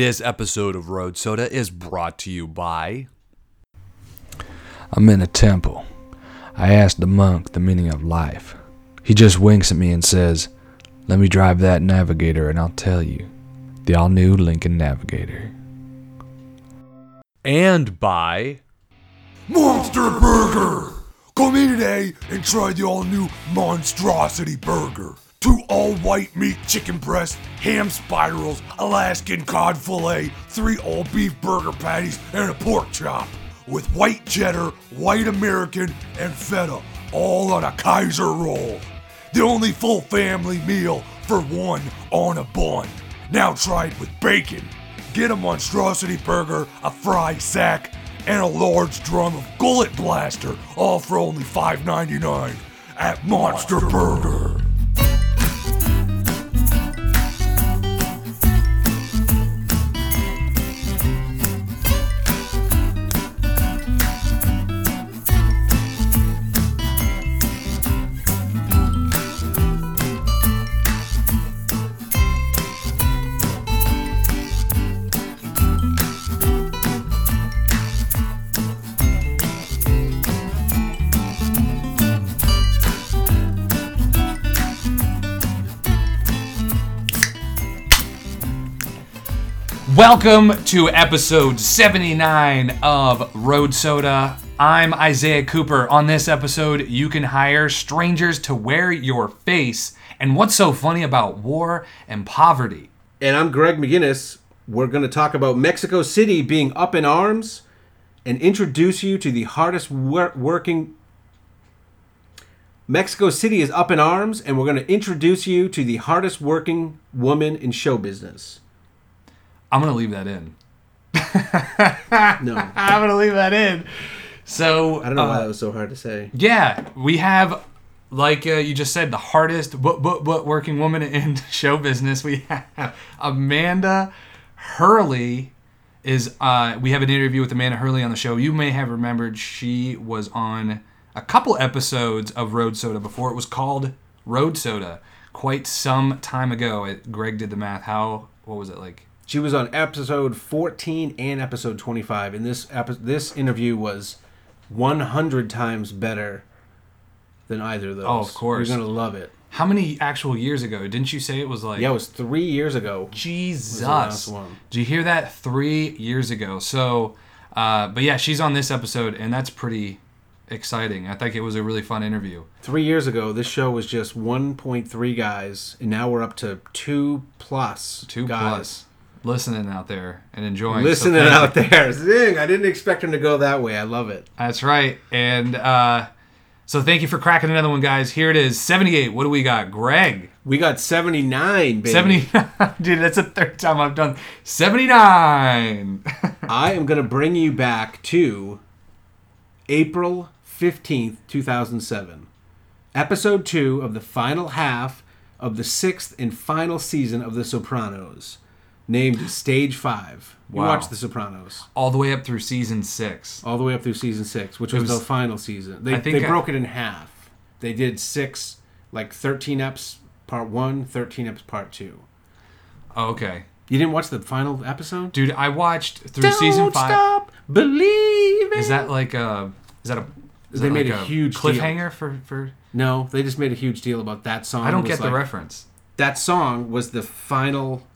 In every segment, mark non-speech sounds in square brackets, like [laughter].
This episode of Road Soda is brought to you by. I'm in a temple. I ask the monk the meaning of life. He just winks at me and says, Let me drive that navigator and I'll tell you. The all new Lincoln Navigator. And by. Monster Burger! Come in today and try the all new Monstrosity Burger. Two all white meat chicken breasts, ham spirals, Alaskan cod filet, three all beef burger patties, and a pork chop. With white cheddar, white American, and feta, all on a Kaiser roll. The only full family meal for one on a bun. Now try it with bacon. Get a monstrosity burger, a fry sack, and a large drum of Gullet Blaster, all for only $5.99 at Monster Burger. Welcome to episode 79 of Road Soda. I'm Isaiah Cooper. On this episode, you can hire strangers to wear your face. And what's so funny about war and poverty? And I'm Greg McGinnis. We're going to talk about Mexico City being up in arms and introduce you to the hardest wor- working. Mexico City is up in arms, and we're going to introduce you to the hardest working woman in show business. I'm going to leave that in. No, [laughs] I'm going to leave that in. So, I don't know why uh, that was so hard to say. Yeah, we have, like uh, you just said, the hardest but, but, but working woman in [laughs] show business. We have Amanda Hurley. Is uh, we have an interview with Amanda Hurley on the show. You may have remembered she was on a couple episodes of Road Soda before it was called Road Soda quite some time ago. It, Greg did the math. How what was it like? She was on episode 14 and episode 25, and this epi- this interview was 100 times better than either of those. Oh, of course. You're going to love it. How many actual years ago? Didn't you say it was like? Yeah, it was three years ago. Jesus. Did you hear that? Three years ago. So, uh, but yeah, she's on this episode, and that's pretty exciting. I think it was a really fun interview. Three years ago, this show was just 1.3 guys, and now we're up to two plus. Two guys. plus listening out there and enjoying. Listening thank out you. there. [laughs] Zing! I didn't expect him to go that way. I love it. That's right. And uh, so thank you for cracking another one, guys. Here it is 78. What do we got? Greg. We got 79, baby. 70. [laughs] Dude, that's the third time I've done 79. [laughs] I am going to bring you back to April 15th, 2007. Episode 2 of the final half of the sixth and final season of The Sopranos, named Stage 5. You Wow. watched The Sopranos. All the way up through season six. all the way up through season six, which was, was- the final season. They, I think they I- broke it in half. They did six, like 13 eps part one, 13 eps part two. Oh, okay. You didn't watch the final episode? Dude, I watched through season five. stop believing. Is that like a. Is that a. Is They that made like a huge deal. cliffhanger for. for No, they just made a huge deal about that song. I don't was get the like- reference. That song was the final.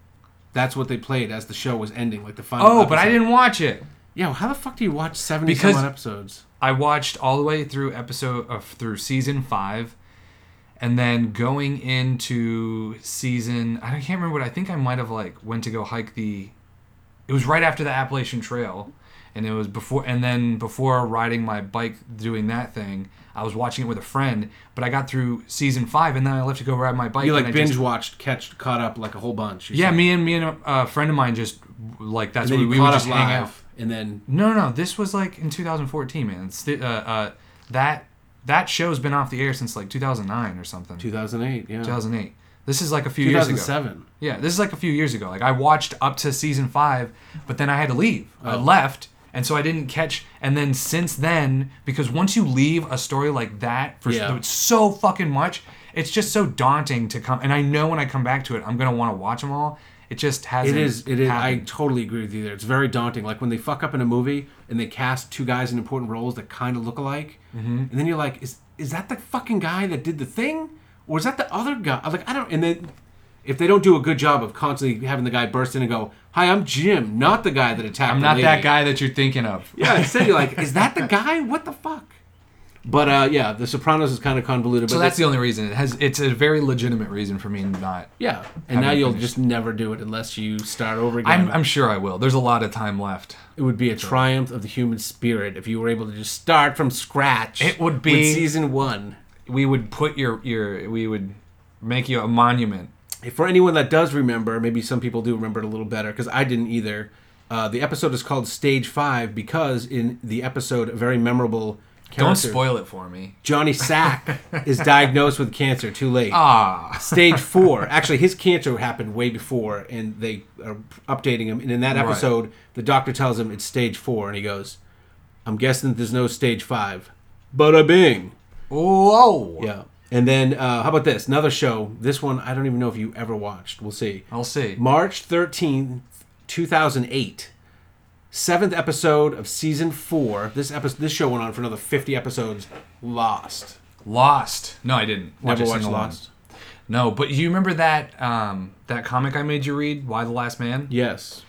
That's what they played as the show was ending, like the final. Oh, but I didn't watch it. Yo, how the fuck do you watch seventy Because- some odd episodes? I watched all the way through episode of through season five, and then going into season I can't remember what I think I might have like went to go hike the. It was right after the Appalachian Trail, and it was before and then before riding my bike doing that thing. I was watching it with a friend, but I got through season five, and then I left to go ride my bike. You and like I binge just- watched, catch, caught up like a whole bunch. Yeah, me and me and a uh, friend of mine just like that's what you we would caught just hang out. and then No, no, no. This was like in 2014, man. It's, uh, uh, that that show's been off the air since like 2009 or something. 2008, yeah. 2008. This is like a few years ago. 2007. Yeah, this is like a few years ago. Like I watched up to season five, but then I had to leave. I Oh. left, and so I didn't catch. And then since then, because once you leave a story like that for Yeah. so fucking much, it's just so daunting to come. And I know when I come back to it, I'm gonna want to watch them all. It just hasn't. is. It is. I happened. totally agree with you there. It's very daunting. Like when they fuck up in a movie and they cast two guys in important roles that kind of look alike, Mm-hmm. and then you're like, is is that the fucking guy that did the thing, or is that the other guy? I'm Like I don't. And then if they don't do a good job of constantly having the guy burst in and go, "Hi, I'm Jim, not the guy that attacked." I'm not that guy that you're thinking of. Yeah. Instead, you're like, is that the guy? What the fuck? But uh, yeah, The Sopranos is kind of convoluted. So but that's the only reason. It has. It's a very legitimate reason for me not. yeah. And now you'll finished. just never do it unless you start over again. I'm, I'm sure I will. There's a lot of time left. It would be a triumph of the human spirit if you were able to just start from scratch. It would with be- season one. We would put your your. We would make you a monument. For anyone that does remember, maybe some people do remember it a little better because I didn't either. Uh, the episode is called Stage Five because in the episode, a very memorable Don't spoil it for me. Johnny Sack [laughs] is diagnosed with cancer too late. Ah. Stage four. Actually, his cancer happened way before, and they are updating him. And in that Right. episode, the doctor tells him it's stage four, and he goes, "I'm guessing there's no stage five. Bada bing. Whoa. Yeah. And then uh, how about this? Another show. This one I don't even know if you ever watched. We'll see. I'll see. March 13th, 2008. Seventh episode of season four. This episode, this show went on for another 50 episodes. Lost. Lost. No, I didn't. Watch Never watched Lost. one. No, but you remember that um, that comic I made you read, Y the Last Man? Yes.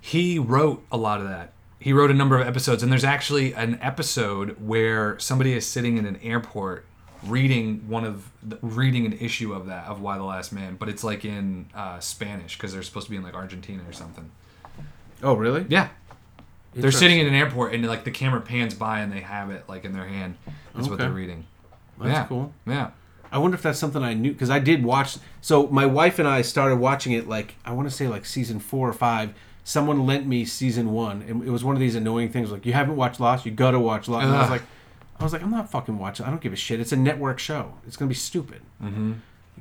He wrote a lot of that. He wrote a number of episodes, and there's actually an episode where somebody is sitting in an airport reading one of the, reading an issue of that of Y the Last Man, but it's like in uh, Spanish because they're supposed to be in like Argentina or something. Oh, really? Yeah. They're sitting in an airport and like the camera pans by and they have it like in their hand. That's what they're reading. That's yeah. cool. Yeah. I wonder if that's something I knew because I did watch. So my wife and I started watching it like I want to say like season four or five. Someone lent me season one, and it was one of these annoying things like you haven't watched Lost, you gotta watch Lost. And I was like, I was like, I'm not fucking watching. I don't give a shit. It's a network show. It's gonna be stupid. Mm-hmm.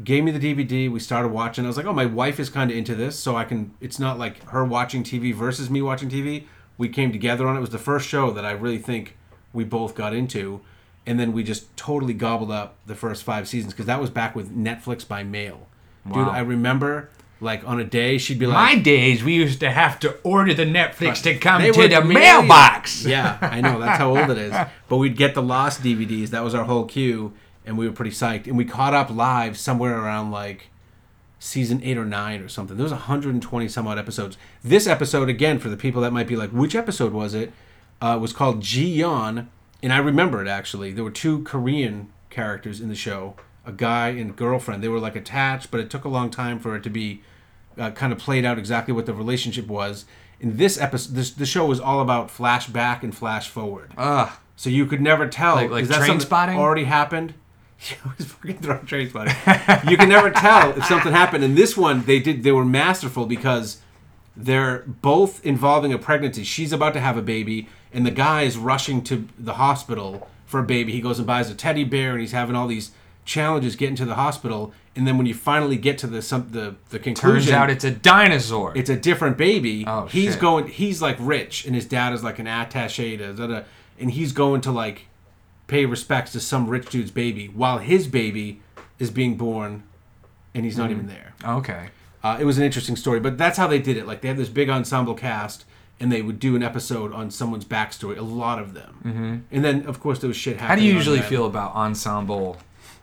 Gave me the DVD. We started watching. I was like, oh, my wife is kind of into this, so I can. It's not like her watching TV versus me watching TV. We came together on it. It was the first show that I really think we both got into, and then we just totally gobbled up the first five seasons because that was back with Netflix by mail. Dude, I remember like on a day she'd be like My days, we used to have to order the Netflix to come to the mail mailbox. Yeah, I know. That's how old it is. [laughs] But we'd get the Lost DVDs. That was our whole queue, and we were pretty psyched. And we caught up live somewhere around like season eight or nine or something. There was 120 some odd episodes. This episode, again, for the people that might be like, which episode was it? Uh, was called Ji Yeon, and I remember it actually. There were two Korean characters in the show, a guy and girlfriend. They were like attached, but it took a long time for it to be uh, kind of played out exactly what the relationship was. In this episode, this the show was all about flashback and flash forward. Ugh. So you could never tell. Like- like is that train something spotting? already happened? Yeah, it was fucking throwing train spotting. you can never tell if something happened. In this one, they did. They were masterful because they're both involving a pregnancy. She's about to have a baby, and the guy is rushing to the hospital for a baby. He goes and buys a teddy bear, and he's having all these challenges getting to the hospital. And then when you finally get to the some the the conclusion, Turns out it's a dinosaur. it's a different baby. Oh, he's shit. going. He's like rich, and his dad is like an attaché to, da, da, and he's going to like pay respects to some rich dude's baby, while his baby is being born, and he's not even there. okay. Uh, it was an interesting story, but that's how they did it. Like they had this big ensemble cast, and they would do an episode on someone's backstory. A lot of them, mm-hmm. and then of course there was shit How do you usually feel about ensemble?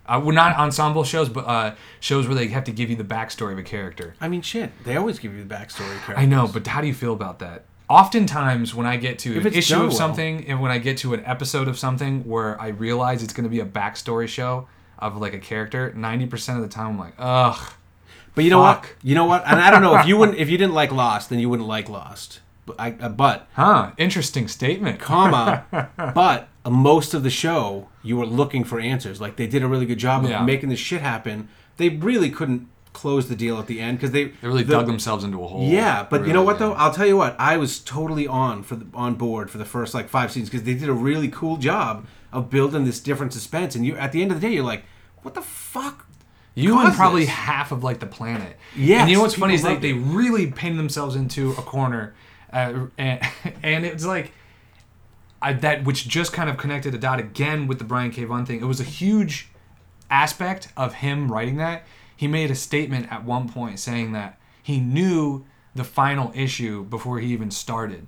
Uh, well, not ensemble shows, but uh, shows where they have to give you the backstory of a character. I mean, shit. They always give you the backstory. of I know, but how do you feel about that? Oftentimes, when I get to If an issue of well. something, and when I get to an episode of something where I realize it's going to be a backstory show of like a character, ninety percent of the time I'm like, ugh. But you know what? You know what? And I don't know if you wouldn't if you didn't like Lost, then you wouldn't like Lost. But I, uh, but Huh? Interesting statement. comma, [laughs] but most of the show you were looking for answers. Like they did a really good job of Yeah. making this shit happen. They really couldn't close the deal at the end because they They really the- dug themselves into a hole. Yeah, but They you know what did. though? I'll tell you what. I was totally on for the, on board for the first like five scenes because they did a really cool job of building this different suspense. And you at the end of the day, you're like, what the fuck? You and probably this? half of like the planet. Yeah. And you know what's funny is like they, they really painted themselves into a corner, uh, [laughs] and and it's like I, that which just kind of connected a dot again with the Brian K. Vaughan thing. It was a huge aspect of him writing that. He made a statement at one point saying that he knew the final issue before he even started,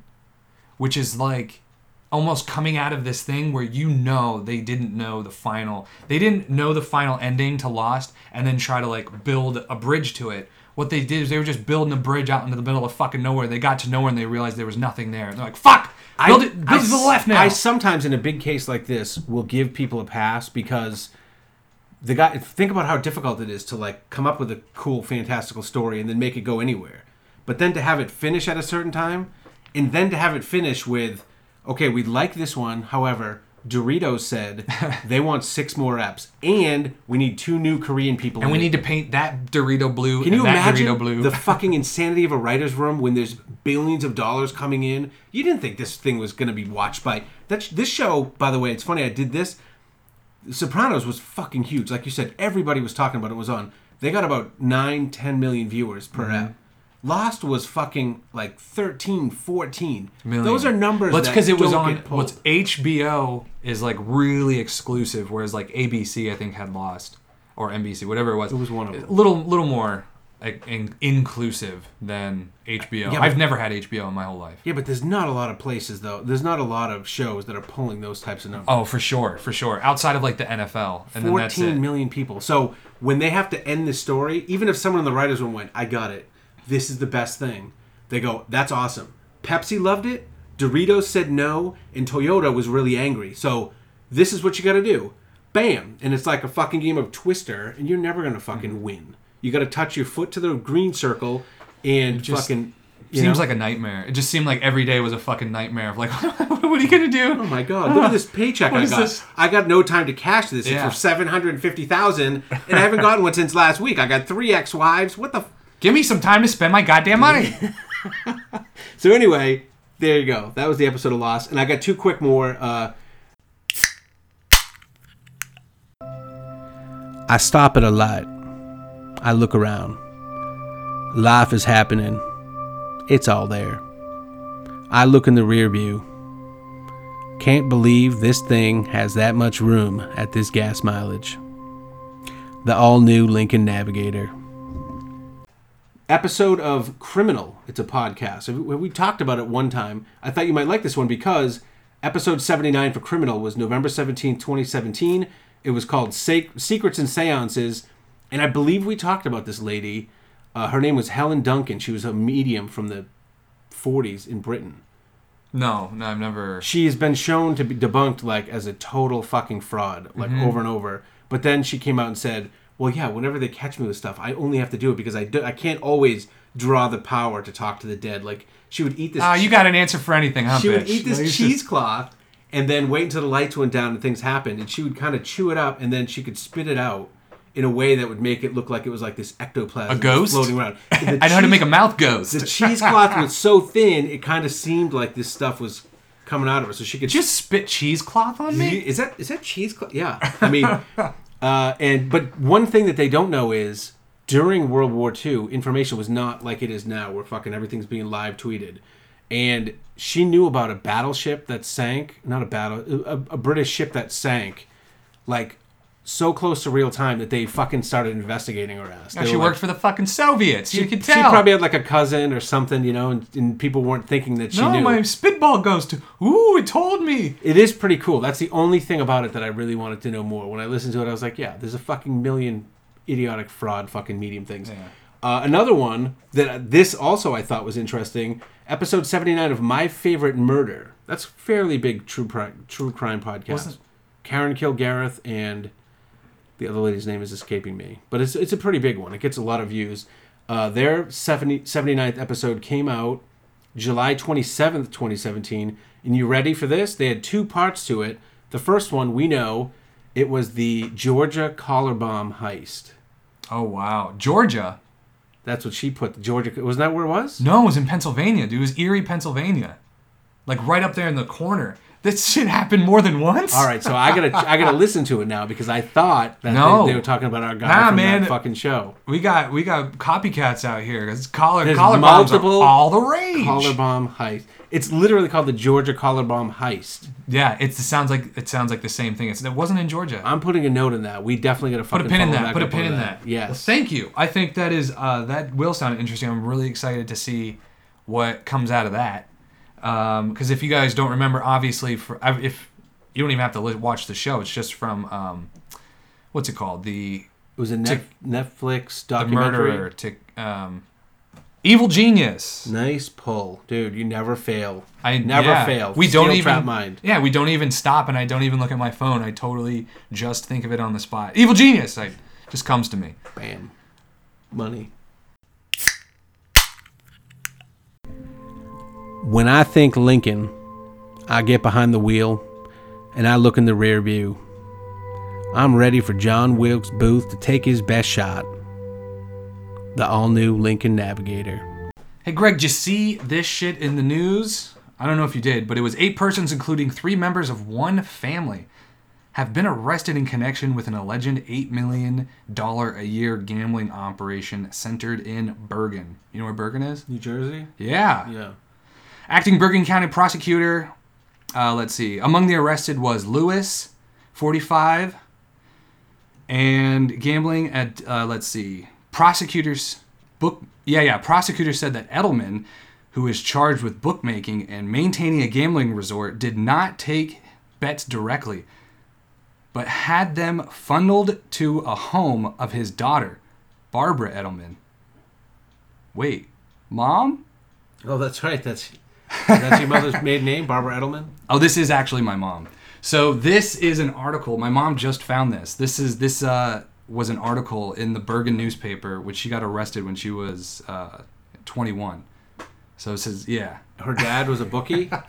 which is like almost coming out of this thing where you know they didn't know the final they didn't know the final ending to Lost and then try to like build a bridge to it. What they did is they were just building a bridge out into the middle of fucking nowhere. They got to nowhere and they realized there was nothing there. They're like, "Fuck, build it, build it to the left now." I sometimes in a big case like this will give people a pass because the guy think about how difficult it is to like come up with a cool fantastical story and then make it go anywhere. But then to have it finish at a certain time and then to have it finish with okay, we like this one, however, Doritos said [laughs] they want six more eps and we need two new Korean people and we it. need to paint that Dorito blue Can you imagine Dorito blue. the [laughs] fucking insanity of a writer's room when there's billions of dollars coming in? You didn't think this thing was going to be watched by that. sh- This show, by the way, it's funny. I did this. Sopranos was fucking huge. Like you said, everybody was talking about it. it was on. They got about nine, ten million viewers per Mm-hmm. ep. Lost was fucking like 13, 14. Million. Those are numbers. Well, it's that because it was on what's HBO is like really exclusive, whereas like ABC I think had Lost or NBC, whatever it was. It was one of them. Little, little more like, in, inclusive than HBO. Yeah, I've never had HBO in my whole life. Yeah, but there's not a lot of places though. There's not a lot of shows that are pulling those types of numbers. Oh, for sure, for sure. Outside of like the NFL, and then that's 14 it. people. So when they have to end the story, even if someone in the writers' room went, "I got it. This is the best thing," they go, "That's awesome." Pepsi loved it. Doritos said no, and Toyota was really angry. So this is what you got to do. Bam, and it's like a fucking game of Twister, and you're never gonna fucking Mm-hmm. win. You got to touch your foot to the green circle, and just fucking. Seems know? like a nightmare. It just seemed like every day was a fucking nightmare of like, [laughs] what are you gonna do? Oh my god! Look at this paycheck [laughs] What I got. this? I got no time to cash this. Yeah. It's for seven hundred and fifty thousand, and I haven't [laughs] gotten one since last week. I got three ex-wives. What the? Give me some time to spend my goddamn money. [laughs] so anyway, there you go. That was the episode of Lost, and I got two quick more. Uh, I stop at a light. I look around. Life is happening. It's all there. I look in the rear view. Can't believe this thing has that much room at this gas mileage. The all new Lincoln Navigator. Episode of Criminal. It's a podcast. We we talked about it one time. I thought you might like this one because episode 79 for Criminal was November 17th, 2017. It was called Secrets and Seances. And I believe we talked about this lady. Uh, her name was Helen Duncan. She was a medium from the 40s in Britain. no, no, I've never. She has been shown to be debunked like as a total fucking fraud, like over and over. But then she came out and said, "Well, yeah, whenever they catch me with stuff, I only have to do it because I do, I can't always draw the power to talk to the dead." Like she would eat this. Ah, you got an answer for anything, huh, she bitch? would eat this No, you just- cheesecloth and then wait until the lights went down and things happened, and she would kind of chew it up and then she could spit it out in a way that would make it look like it was like this ectoplasm A ghost? floating around. [laughs] And the I know how to make a mouth ghost. The cheesecloth was so thin, it kind of seemed like this stuff was coming out of her, so she could just spit cheesecloth on me? Is that is that cheesecloth? Yeah, I mean, uh, and but one thing that they don't know is during World War II, information was not like it is now, where fucking everything's being live tweeted. And she knew about a battleship that sank, not a battle, a, a British ship that sank, like so close to real time that they fucking started investigating her ass. She were like- worked for the fucking Soviets. you she, can she probably had like a cousin or something, you know, and, and people weren't thinking that she no, knew. my spitball goes to. Ooh, it told me. It is pretty cool. That's the only thing about it that I really wanted to know more. When I listened to it, I was like, yeah, there's a fucking million idiotic fraud fucking medium things. Uh, another one that this also I thought was interesting. Episode 79 of My Favorite Murder. That's fairly big true crime, true crime podcast. Wasn't- Karen Kilgariff and the other lady's name is escaping me, but it's it's a pretty big one. It gets a lot of views. Uh, their 70, 79th episode came out July 27th, 2017. And you ready for this? They had two parts to it. The first one, we know, it was the Georgia collar bomb heist. Oh wow, Georgia. That's what she put. Georgia, wasn't that where it was? No, it was in Pennsylvania, dude. It was Erie, Pennsylvania. Like right up there in the corner. This shit happened more than once. All right, so I gotta [laughs] I gotta listen to it now because I thought that No. they, they were talking about our guy Nah, from man. that fucking show. we got we got copycats out here. It's collar There's collar bombs are all the rage. Collar bomb heist. It's literally called the Georgia collar bomb heist. Yeah, it's, it sounds like it sounds like the same thing. It's, it wasn't in Georgia. I'm putting a note in that. We definitely gotta Put a pin in that. Put a pin in that. Yes. Well, thank you. I think that is uh, that will sound interesting. I'm really excited to see what comes out of that. Because if you guys don't remember, obviously, for if you don't even have to watch the show, it's just from um, what's it called? The it was a Net- Netflix the documentary. murderer to um, Evil Genius. Nice pull, dude. You never fail. I never yeah. fail. We Steel don't even trap mind. Yeah, we don't even stop, and I don't even look at my phone. I totally just think of it on the spot. Evil Genius. I just comes to me. Bam. Money. When I think Lincoln, I get behind the wheel and I look in the rear view. I'm ready for John Wilkes Booth to take his best shot. The all new Lincoln Navigator. Hey, Greg, did you see this shit in the news? I don't know if you did, but it was eight persons, including three members of one family, have been arrested in connection with an alleged $8 million a year gambling operation centered in Bergen. You know where Bergen is? New Jersey? Yeah. Yeah. Acting Bergen County prosecutor, uh, let's see, among the arrested was Lewis, 45, and gambling at, uh, let's see, prosecutors, book, yeah, yeah, prosecutors said that Edelman, who is charged with bookmaking and maintaining a gambling resort, did not take bets directly, but had them funneled to a home of his daughter, Barbara Edelman. Wait, mom? Oh, that's right. That's that's your mother's maiden name, Barbara Edelman. Oh, this is actually my mom. So this is an article. My mom just found this. This is this uh, was an article in the Bergen newspaper, which she got arrested when she was uh, 21. So it says, yeah. Her dad was a bookie. [laughs]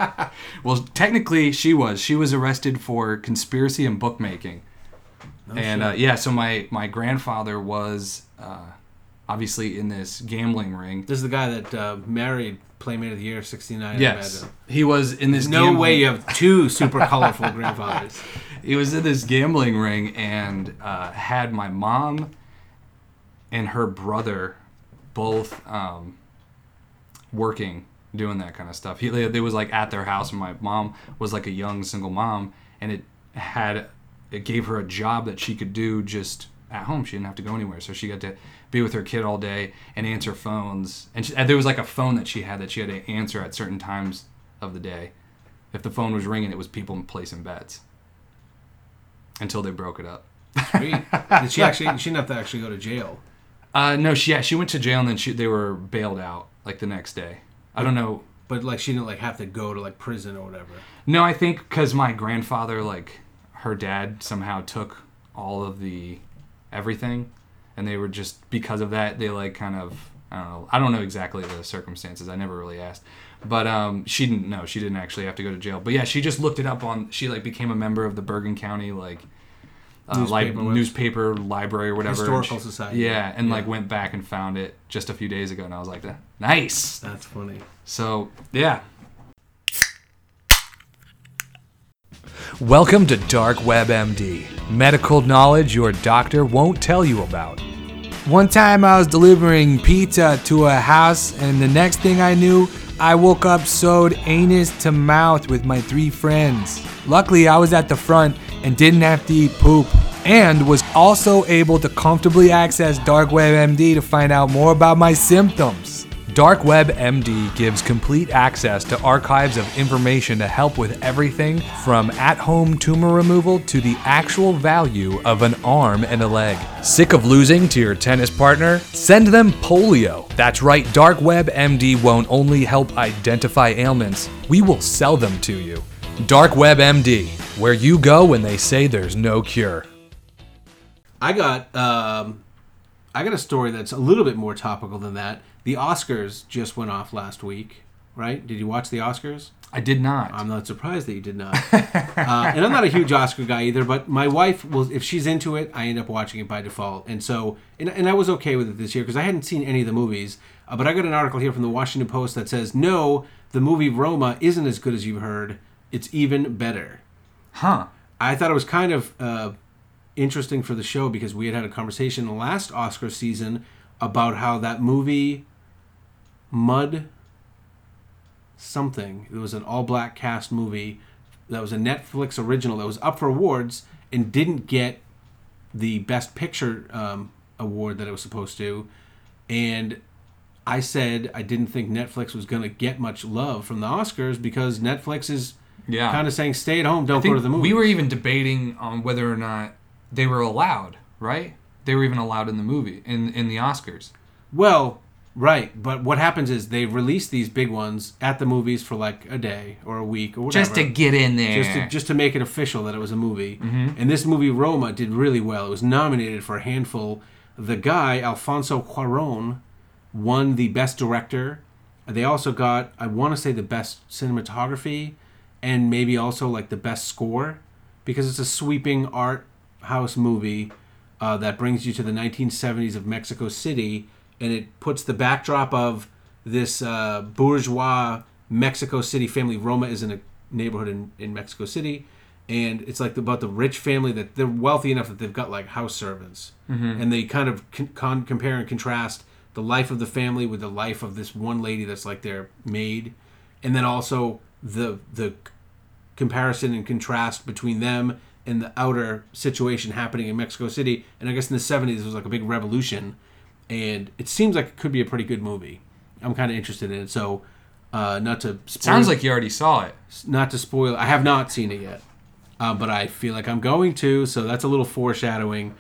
Well, technically she was. She was arrested for conspiracy and bookmaking. and uh, yeah, so my my grandfather was uh, obviously in this gambling ring. this is the guy that uh, married Playmate of the Year '69. Yes, he was in this. No gambling- way you have two [laughs] super colorful grandfathers. he was in this gambling ring and uh, had my mom and her brother both um, working doing that kind of stuff. He they was like at their house, and my mom was like a young single mom, and it had it gave her a job that she could do just at home. She didn't have to go anywhere, so she got to be with her kid all day and answer phones. And, she, and there was like a phone that she had that she had to answer at certain times of the day. If the phone was ringing, it was people placing bets until they broke it up. Sweet. [laughs] Did she actually? She didn't have to actually go to jail. Uh, no, she yeah, she went to jail and then she they were bailed out like the next day. I don't know. But like, she didn't like have to go to like prison or whatever. No, I think because my grandfather, like her dad, somehow took all of the everything, and they were just because of that they like kind of I don't know I don't know exactly the circumstances. I never really asked, but um she didn't know she didn't actually have to go to jail. But yeah, she just looked it up on she like became a member of the Bergen County like. Uh, Newspaper webs- newspaper library or whatever Historical she- Society. yeah and like went back and found it just a few days ago and i was like nice That's funny. so yeah Welcome to Dark Web MD, medical knowledge your doctor won't tell you about. One time I was delivering pizza to a house, and the next thing I knew, I woke up sewed anus to mouth with my three friends. Luckily, I was at the front and didn't have to eat poop, and was also able to comfortably access Dark Web MD to find out more about my symptoms. Dark Web MD gives complete access to archives of information to help with everything from at home tumor removal to the actual value of an arm and a leg. Sick of losing to your tennis partner? Send them polio. That's right, Dark Web MD won't only help identify ailments, we will sell them to you. Dark Web MD, where you go when they say there's no cure. I got um, I got a story that's a little bit more topical than that. The Oscars just went off last week, right? Did you watch the Oscars? i did not I'm not surprised that you did not. uh, and I'm not a huge Oscar guy either, but my wife will. If she's into it, I end up watching it by default. And so, and, and I was okay with it this year because I hadn't seen any of the movies. Uh, but I got an article here from the Washington Post that says no, the movie Roma isn't as good as you've heard. it's even better. Huh. I thought it was kind of uh, interesting for the show because we had had a conversation last Oscar season about how that movie Mud something. It was an all black cast movie that was a Netflix original that was up for awards and didn't get the Best Picture um, award that it was supposed to. And I said I didn't think Netflix was going to get much love from the Oscars because Netflix is Yeah. kind of saying stay at home, don't go to the movies. we were even debating on whether or not they were allowed, right? They were even allowed in the movie in in the Oscars. Well, right, but what happens is they release these big ones at the movies for like a day or a week or whatever. Just to get in there. just to, just to make it official that it was a movie. Mm-hmm. And this movie Roma did really well. It was nominated for a handful. The guy Alfonso Cuarón won the best director. They also got I want to say the best cinematography and maybe also like the best score because it's a sweeping art house movie uh, that brings you to the 1970s of Mexico City and it puts the backdrop of this uh, bourgeois Mexico City family. Roma is in a neighborhood in, in Mexico City, and it's like about the rich family that they're wealthy enough that they've got like house servants, and they kind of con- con- compare and contrast the life of the family with the life of this one lady that's like their maid, and then also the the comparison and contrast between them and the outer situation happening in Mexico City. And I guess in the 70s, it was like a big revolution. And it seems like it could be a pretty good movie. I'm kind of interested in it. So, uh, not to spoil, Sounds like you already saw it. not to spoil. I have not seen it yet, uh, but I feel like I'm going to. So that's a little foreshadowing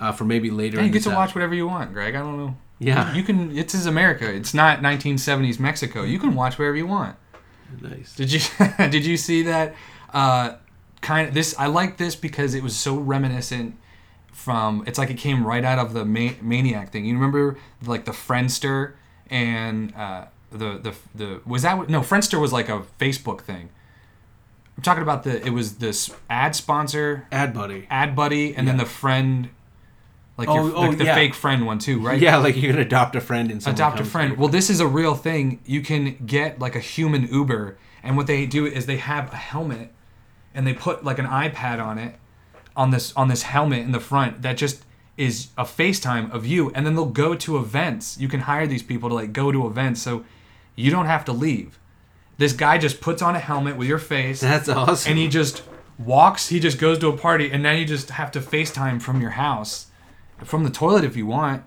uh, for maybe later. Yeah, you get to watch whatever you want, Greg. I don't know. Yeah. You can. It's is America. It's not 1970s Mexico. You can watch wherever you want. Nice. Did you [laughs] did you see that? Uh, kind of this. I like this because it was so reminiscent from. It's like it came right out of the ma- Maniac thing. You remember like the Friendster and uh, the the the was that no Friendster was like a Facebook thing. I'm talking about the. It was this ad sponsor, Ad Buddy. ad buddy, and then the friend. Like Oh, your, oh, like the yeah. fake friend one too, right? Yeah, like you can adopt a friend and adopt a friend. Well, this is a real thing. You can get like a human Uber, and what they do is they have a helmet, and they put like an iPad on it, on this on this helmet in the front that just is a FaceTime of you, and then they'll go to events. You can hire these people to like go to events, so you don't have to leave. This guy just puts on a helmet with your face, That's awesome. and he just walks. He just goes to a party, and now you just have to FaceTime from your house, from the toilet if you want,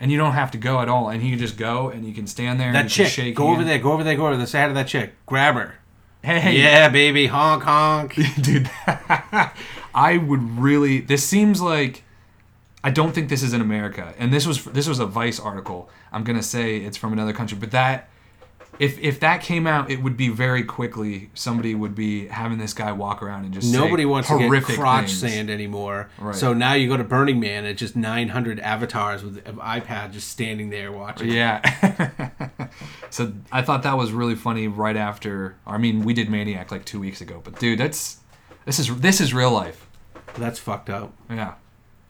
and you don't have to go at all. And he can just go, and you can stand there. and that can chick, shake go over there, go over there, go over the side of that chick. Grab her. Hey, Yeah, baby, honk honk. [laughs] dude. [laughs] I would really. This seems like. I don't think this is in America, and this was this was a Vice article. I'm gonna say it's from another country, but that if if that came out, it would be very quickly. Somebody would be having this guy walk around and just say Nobody wants to get horrific crotch things. sand anymore. Right. So now you go to Burning Man, it's just 900 avatars with an iPad just standing there watching. Yeah. [laughs] so I thought that was really funny right after. I mean, we did Maniac like two weeks ago, but dude, that's this is this is real life. That's fucked up. Yeah.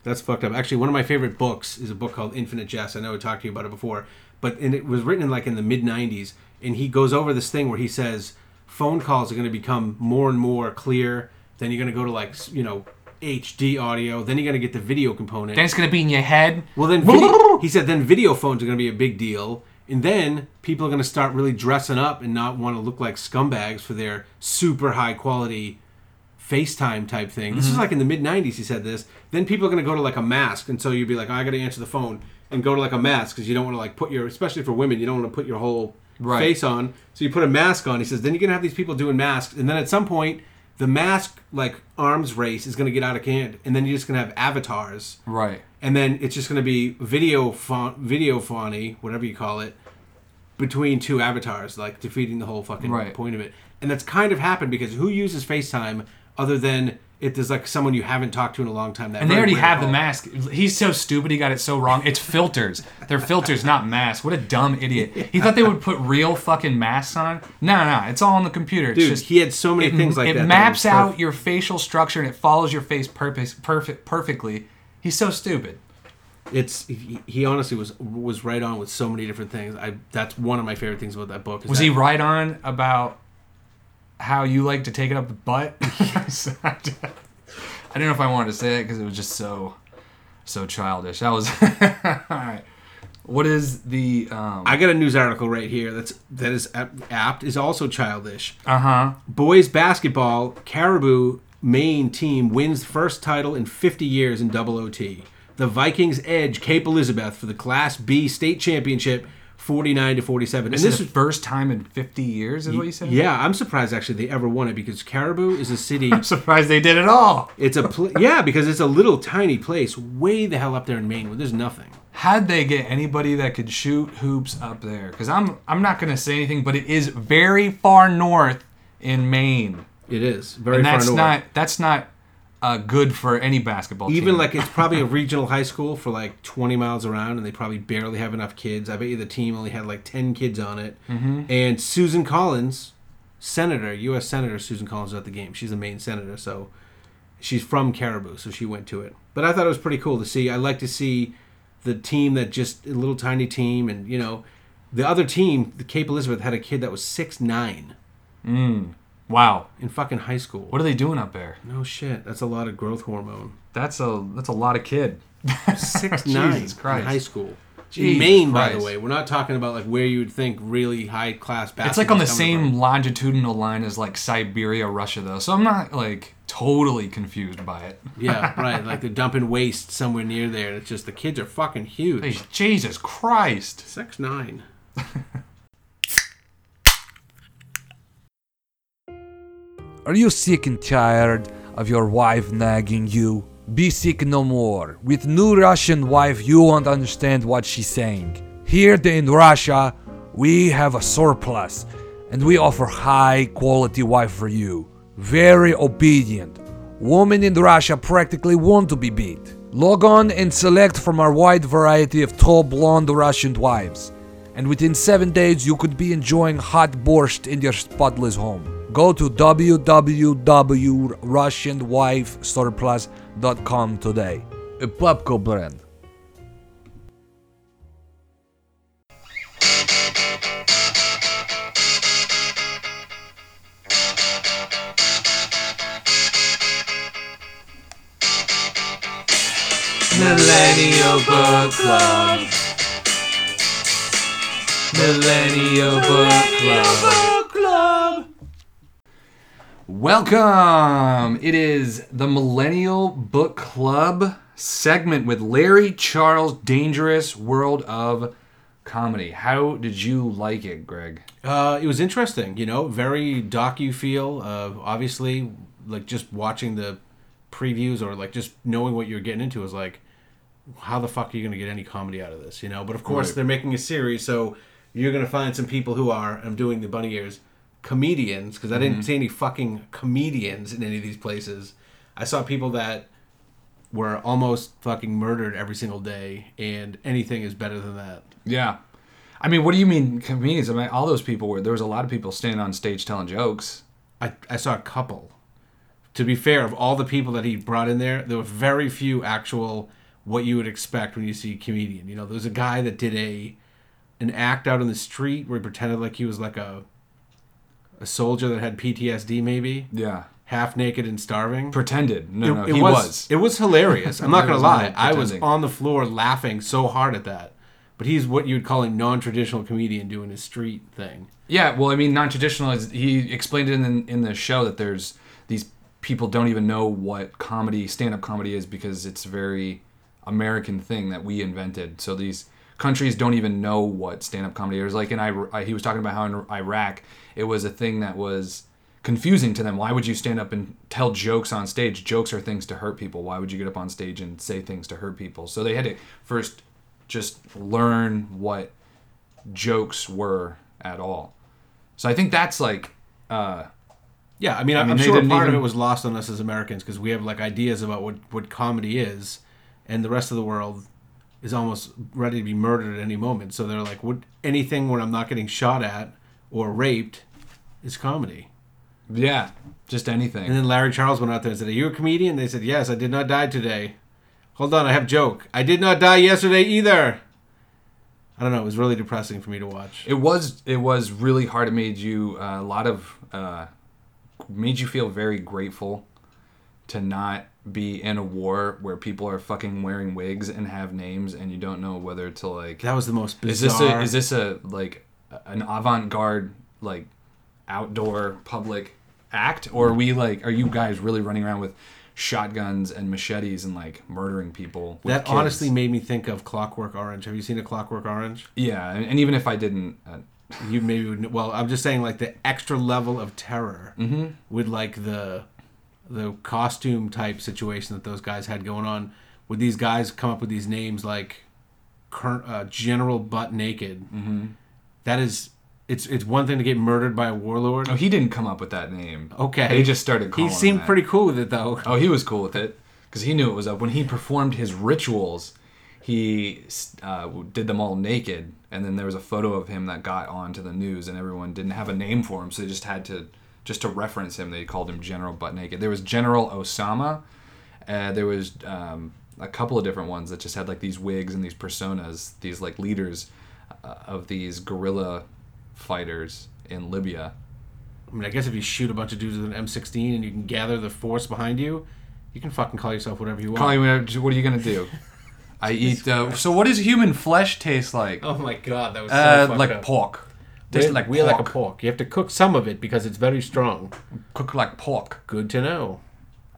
That's fucked up. Actually, one of my favorite books is a book called Infinite Jest. I know I talked to you about it before, but and it was written in like in the mid '90s, and he goes over this thing where he says phone calls are going to become more and more clear. Then you're going to go to like you know HD audio. Then you're going to get the video component. Then it's gonna be in your head. Well, then video, he said then video phones are going to be a big deal, and then people are going to start really dressing up and not want to look like scumbags for their super high quality FaceTime type thing. This is mm-hmm. like in the mid '90s. He said this. Then people are going to go to like a mask, and so you'd be like, oh, I got to answer the phone and go to like a mask because you don't want to like put your, especially for women, you don't want to put your whole Right. face on. So you put a mask on. He says then you're going to have these people doing masks, and then at some point. The mask like arms race is going to get out of hand, and then you're just going to have avatars Right. and then it's just going to be video font, video phony, whatever you call it, between two avatars, like defeating the whole fucking Right. point of it. And that's kind of happened because who uses FaceTime other than if there's like someone you haven't talked to in a long time? That And they already have the mask. He's so stupid. He got it so wrong. It's filters. They're filters, not masks. What a dumb idiot. He thought they would put real fucking masks on. No, no, it's all on the computer. It's Dude, just he had so many it, things like it that. that maps was out perfect. your facial structure and it follows your face purpose, perfect, perfectly. He's so stupid. It's he, he honestly was was right on with so many different things. I that's one of my favorite things about that book. Was that- he right on about how you like to take it up the butt. [laughs] I don't know if I wanted to say it because it was just so so childish. That was [laughs] all right. What is the um I got a news article right here that's that is apt is also childish. uh huh Boys basketball, Caribou Maine team wins first title in 50 years in double OT. The Vikings edge Cape Elizabeth for the Class B state championship 49 to 47. This and this is the first time in 50 years, is what you said? yeah, I'm surprised actually they ever won it because Caribou is a city I'm [laughs] surprised they did it all. it's a pl- yeah, because it's a little tiny place way the hell up there in Maine where there's nothing. How'd they get anybody that could shoot hoops up there? Because I'm I'm not gonna say anything, but it is very far north in Maine, It is very and far that's north. not that's not uh, good for any basketball team. Even like it's probably a [laughs] regional high school for like 20 miles around, and they probably barely have enough kids. I bet you the team only had like 10 kids on it. Mm-hmm. And Susan Collins, senator, U.S. Senator Susan Collins, was at the game. She's the Maine senator, so she's from Caribou, so she went to it. But I thought it was pretty cool to see. I like to see the team that just a little tiny team, and you know, the other team, the Cape Elizabeth, had a kid that was six nine wow, in fucking high school. what are they doing up there? No shit, that's a lot of growth hormone. That's a that's a lot of kid. [laughs] six [laughs] nine Jesus Christ. in high school. Jesus in Maine, by the way, we're not talking about like where you would think really high class basketball. It's like on the same longitudinal line as like Siberia, Russia, though. So I'm not like totally confused by it. Yeah, [laughs] right. Like they're dumping waste somewhere near there. It's just the kids are fucking huge. Hey, Jesus Christ! Six nine. Are you sick and tired of your wife nagging you? Be sick no more. With new Russian wife, you won't understand what she's saying. Here in Russia, we have a surplus, and we offer high quality wife for you. Very obedient. Women in Russia practically want to be beat. Log on and select from our wide variety of tall blonde Russian wives. And within seven days, you could be enjoying hot borscht in your spotless home. Go to www.russianwifesurplus.com today. A Plapko brand. Millennial Book Club. Millennial Book Club. Welcome! It is the Millennial Book Club segment with Larry Charles Dangerous World of Comedy. How did you like it, Greg? Uh, it was interesting, you know, very docu feel. Uh, obviously, like just watching the previews or like just knowing what you're getting into is like, how the fuck are you going to get any comedy out of this, you know? But of course, Right. they're making a series, so you're going to find some people who are. I'm doing the bunny ears, comedians, because I didn't mm-hmm. see any fucking comedians in any of these places. I saw people that were almost fucking murdered every single day, and anything is better than that. Yeah. I mean, what do you mean comedians? I mean, all those people were, there was a lot of people standing on stage telling jokes. I, I saw a couple. To be fair, of all the people that he brought in there, there were very few actual what you would expect when you see a comedian. You know, there was a guy that did a an act out on the street where he pretended like he was like a a soldier that had PTSD, maybe Yeah. half naked and starving. Pretended. No, no, it he was. It was hilarious. I'm not [laughs] gonna lie. I was on the floor laughing so hard at that. But he's what you'd call a non-traditional comedian doing his street thing. Yeah, well, I mean, non-traditional is he explained it in in the show that there's these people don't even know what comedy, stand-up comedy is because it's a very American thing that we invented. So these countries don't even know what stand-up comedy is. Like in Iraq, he was talking about how in Iraq it was a thing that was confusing to them. Why would you stand up and tell jokes on stage? Jokes are things to hurt people. Why would you get up on stage and say things to hurt people? So they had to first just learn what jokes were at all. So I think that's like, uh, Yeah, I mean, I mean, am they sure part of it was lost on us as Americans because we have like ideas about what what comedy is, and the rest of the world is almost ready to be murdered at any moment. So they're like, "What anything where I'm not getting shot at or raped is comedy." yeah, just anything. And then Larry Charles went out there and said, "Are you a comedian?" They said, "Yes, I did not die today." Hold on, I have joke. I did not die yesterday either. I don't know. It was really depressing for me to watch. It was it was really hard. It made you uh, a lot of uh, made you feel very grateful to not be in a war where people are fucking wearing wigs and have names and you don't know whether to like That was the most bizarre. is this a is this a like an avant-garde like outdoor public act or are we like are you guys really running around with shotguns and machetes and like murdering people that kids? honestly made me think of Clockwork Orange. Have you seen a Clockwork Orange? yeah and, and even if i didn't uh, You maybe would. Well, I'm just saying, like the extra level of terror with like the the costume type situation that those guys had going on. Would these guys come up with these names like uh, General Butt Naked? Mm-hmm. is. It's it's one thing to get murdered by a warlord. oh he didn't come up with that name Okay, they just started He seemed that. pretty cool with it though. Oh, he was cool with it because he knew it was up. When he performed his rituals, he uh, did them all naked, and then there was a photo of him that got onto the news, and everyone didn't have a name for him, so they just had to just to reference him. They called him General Butt Naked. There was General Osama. Uh, there was um, a couple of different ones that just had like these wigs and these personas, these like leaders uh, of these guerrilla fighters in Libya. I mean, I guess if you shoot a bunch of dudes with an M16 and you can gather the force behind you, you can fucking call yourself whatever you want. Call you whatever- what are you gonna do? [laughs] I eat. Uh, so what does human flesh taste like? oh my god, that was so Uh, like up. pork. We, Tastes like we pork. like a pork. You have to cook some of it because it's very strong. Cook like pork. Good to know.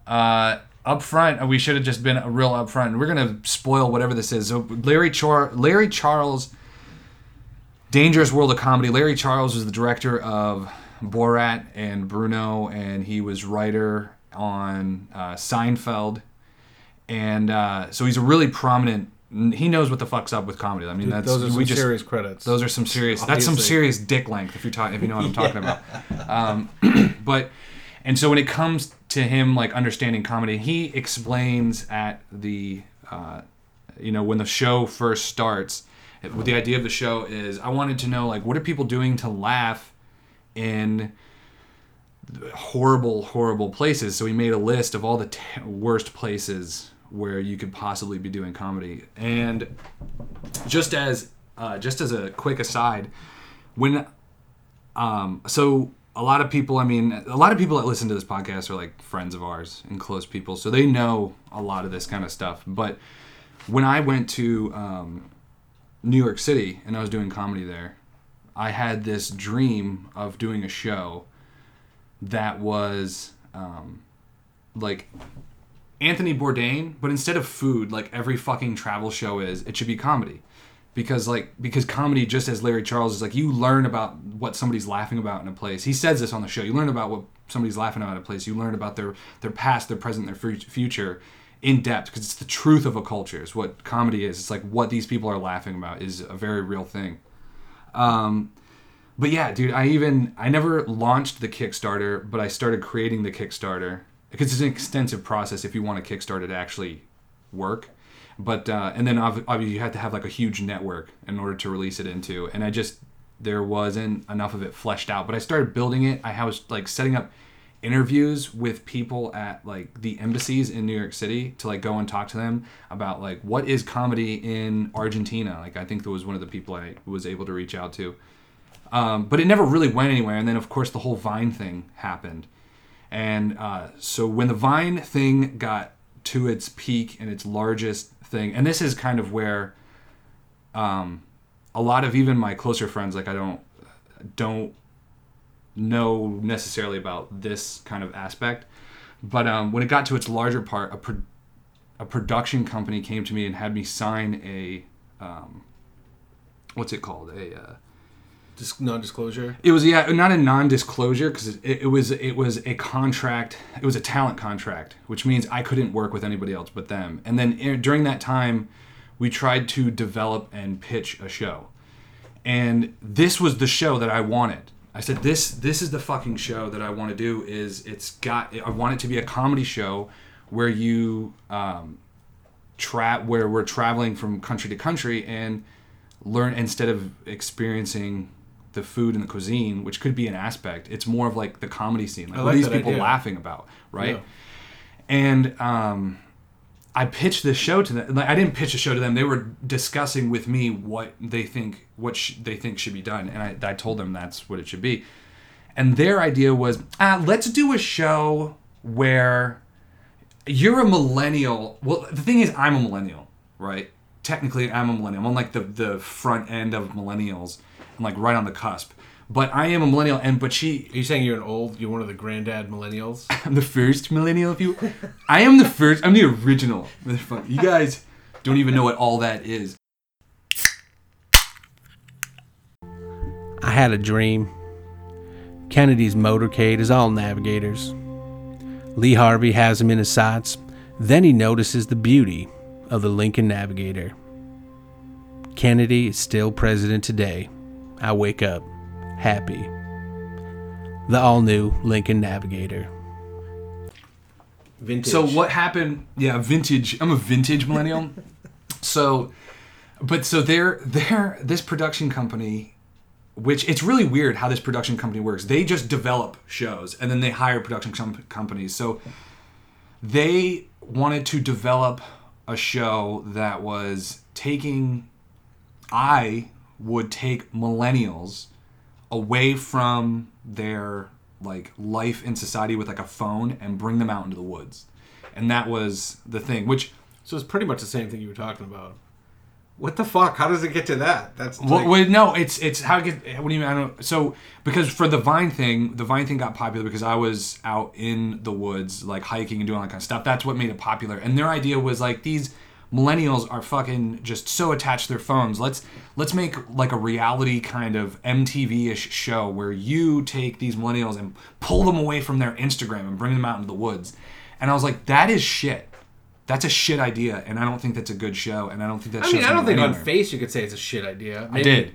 Uh, up front, we should have just been a real up front. We're gonna spoil whatever this is. So Larry Char- Larry Charles, Dangerous World of Comedy. Larry Charles was the director of Borat and Bruno, and he was writer on uh, Seinfeld, and uh, so he's a really prominent. He knows what the fuck's up with comedy. I mean, that's Those are some just serious credits. Those are some serious. That's some serious dick length if you're talking. If you know what I'm [laughs] talking about. Um, [clears throat] but and so when it comes to him like understanding comedy, he explains at the uh, you know when the show first starts. The idea of the show is, I wanted to know like what are people doing to laugh in horrible, horrible places. So he made a list of all the t- worst places where you could possibly be doing comedy. And just as uh, just as a quick aside, when um, so a lot of people, I mean, a lot of people that listen to this podcast are like friends of ours and close people, so they know a lot of this kind of stuff. But when I went to um, New York City and I was doing comedy there, I had this dream of doing a show that was um, like Anthony Bourdain, but instead of food, like every fucking travel show is, it should be comedy. Because like because comedy, just as Larry Charles is like, you learn about what somebody's laughing about in a place. He says this on the show. You learn about what somebody's laughing about in a place. You learn about their their past, their present, their future in depth because it's the truth of a culture. Is what comedy is. It's like what these people are laughing about is a very real thing. Um, but yeah, dude, I even I never launched the Kickstarter, but I started creating the Kickstarter because it's an extensive process if you want a Kickstarter to actually work. But uh, and then obviously you had to have like a huge network in order to release it into, and I just there wasn't enough of it fleshed out. But I started building it. I was like setting up interviews with people at like the embassies in New York City to like go and talk to them about like what is comedy in Argentina. Like I think that was one of the people I was able to reach out to. Um, but it never really went anywhere. And then, of course, the whole Vine thing happened. And uh, so when the Vine thing got to its peak and its largest thing, and this is kind of where um, a lot of even my closer friends, like I don't don't know necessarily about this kind of aspect, but um, when it got to its larger part, a, pro- a production company came to me and had me sign a um, what's it called? A uh, Dis- non-disclosure. it was yeah, not a non-disclosure because it, it was it was a contract. It was a talent contract, which means I couldn't work with anybody else but them. And then i- during that time, we tried to develop and pitch a show, and this was the show that I wanted. I said this this is the fucking show that I want to do. Is it's got I want it to be a comedy show where you um, tra- where we're traveling from country to country and learn instead of experiencing the food and the cuisine, which could be an aspect. It's more of like the comedy scene. Like, I what are these people idea. laughing about, right? Yeah. And um, I pitched this show to them. Like I didn't pitch a show to them. They were discussing with me what they think what sh- they think should be done, and I, I told them that's what it should be. and their idea was, ah, let's do a show where you're a millennial. Well, the thing is, I'm a millennial, right? Technically, I'm a millennial. I'm on like the the front end of millennials, and like right on the cusp. But I am a millennial, and but she, Are you saying you're an old? You're one of the granddad millennials? [laughs] I'm the first millennial. If you, I am the first. I'm the original. You guys don't even know what all that is. I had a dream. Kennedy's motorcade is all navigators. Lee Harvey has him in his sights. Then he notices the beauty of the Lincoln Navigator. Kennedy is still president today. I wake up happy. The all new Lincoln Navigator. Vintage. So what happened? Yeah, vintage. I'm a vintage millennial. [laughs] so, but so they're they're this production company, which it's really weird how this production company works. They just develop shows and then they hire production com- companies. So they wanted to develop a show that was taking. I would take millennials away from their like life in society with like a phone and bring them out into the woods and that was the thing which So it's pretty much the same thing you were talking about. What the fuck? How does it get to that? That's well, like, wait, no it's it's how to get what do you mean i don't so because for the vine thing the vine thing got popular because i was out in the woods like hiking and doing all that kind of stuff that's what made it popular and their idea was like these millennials are fucking just so attached to their phones. Let's let's make like a reality kind of mtv-ish show where you take these millennials and pull them away from their instagram and bring them out into the woods. And i was like that is shit. That's a shit idea and i don't think that's a good show and i don't think that I mean, I don't think go on face you could say it's a shit idea. i did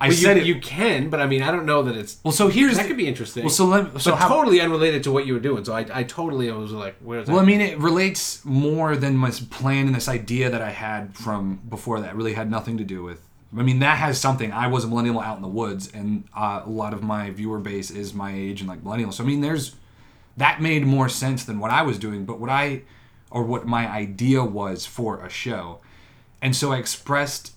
i Well, said you, it you can, but I mean, I don't know that it's. well so here's that the- could be interesting. well so let so how, totally unrelated to what you were doing. So I, I totally I was like, where's that? Well, I mean, it relates more than my plan and this idea that I had from before that really had nothing to do with. I mean, that has something. I was a millennial out in the woods, and uh, a lot of my viewer base is my age and like millennials. So I mean, there's that made more sense than what I was doing, but what I or what my idea was for a show, and so I expressed.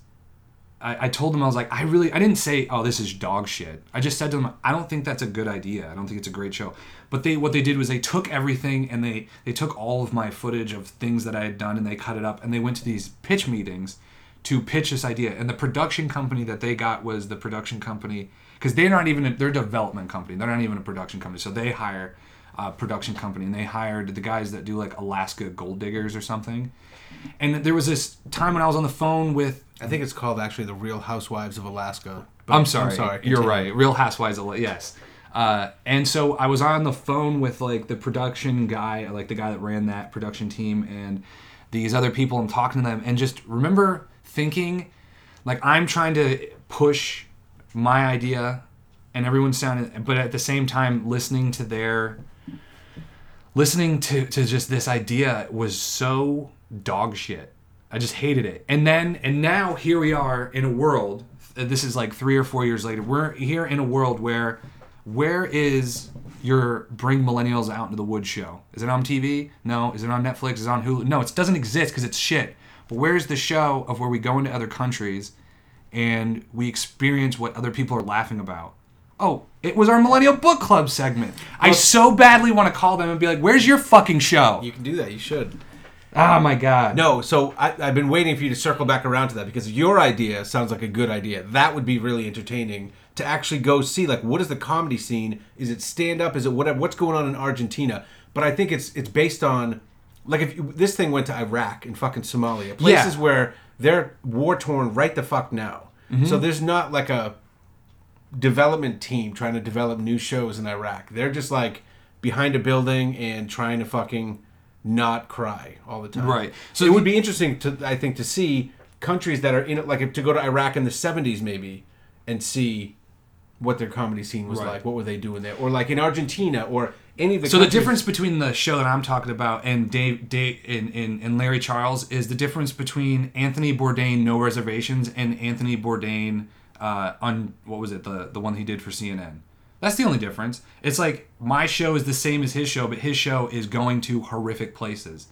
I, I told them I was like I really I didn't say oh this is dog shit. I just said to them I don't think that's a good idea. I don't think it's a great show. But they what they did was they took everything and they they took all of my footage of things that I had done and they cut it up and they went to these pitch meetings to pitch this idea. And the production company that they got was the production company because they're not even a, they're a development company. They're not even a production company. So they hire a production company and they hired the guys that do like Alaska Gold Diggers or something and there was this time when I was on the phone with I think it's called actually the Real Housewives of Alaska. But I'm sorry. You're right. Real Housewives of Alaska. yes. Uh, and so I was on the phone with like the production guy, like the guy that ran that production team, and these other people. I'm talking to them, and just remember thinking, like I'm trying to push my idea, and everyone's sounding, but at the same time listening to their, listening to to just this idea was so dog shit. I just hated it. And then and now here we are in a world. uh, This is like three or four years later. We're here in a world where, where is your bring millennials out into the woods show? Is it on TV? No. Is it on Netflix? Is it on Hulu? No. It doesn't exist because it's shit. But where's the show of where we go into other countries, and we experience what other people are laughing about? Oh, it was our millennial book club segment. I so badly want to call them and be like, "Where's your fucking show?" You can do that. You should. Oh my god. No, so I, I've been waiting for you to circle back around to that because your idea sounds like a good idea. That would be really entertaining to actually go see like what is the comedy scene? Is it stand up? Is it whatever? What's going on in Argentina? But I think it's it's based on like if you, this thing went to Iraq and fucking Somalia, places Yeah. where they're war torn right the fuck now. Mm-hmm. So there's not like a development team trying to develop new shows in Iraq. They're just like behind a building and trying to fucking not cry all the time. Right. So it would be interesting to I think to see countries that are in it like to go to Iraq in the 70s maybe and see what their comedy scene was Right. like. What were they doing there? Or like in Argentina or any of the So the difference between the show that I'm talking about and Dave, Dave and, and, and Larry Charles is the difference between Anthony Bourdain No Reservations and Anthony Bourdain uh, on what was it the the one he did for CNN. That's the only difference. It's like my show is the same as his show, but his show is going to horrific places,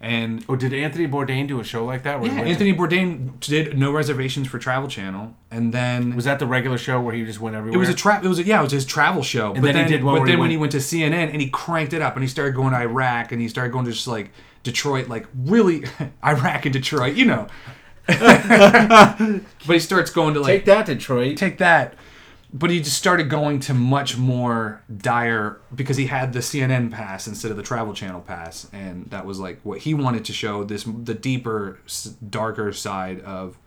And Oh, did Anthony Bourdain do a show like that? Where yeah, went Anthony Bourdain did No Reservations for Travel Channel, and then was that the regular show where he just went everywhere? it was a tra- It was a, yeah, it was his travel show. but then he did one But where he then when went- he went to CNN and he cranked it up and he started going to Iraq and he started going to just like Detroit, like really [laughs] Iraq and Detroit, you know. [laughs] but he starts going to like Take that, Detroit. take that. But he just started going to much more dire because he had the CNN pass instead of the Travel Channel pass, and that was like what he wanted to show this the deeper, darker side of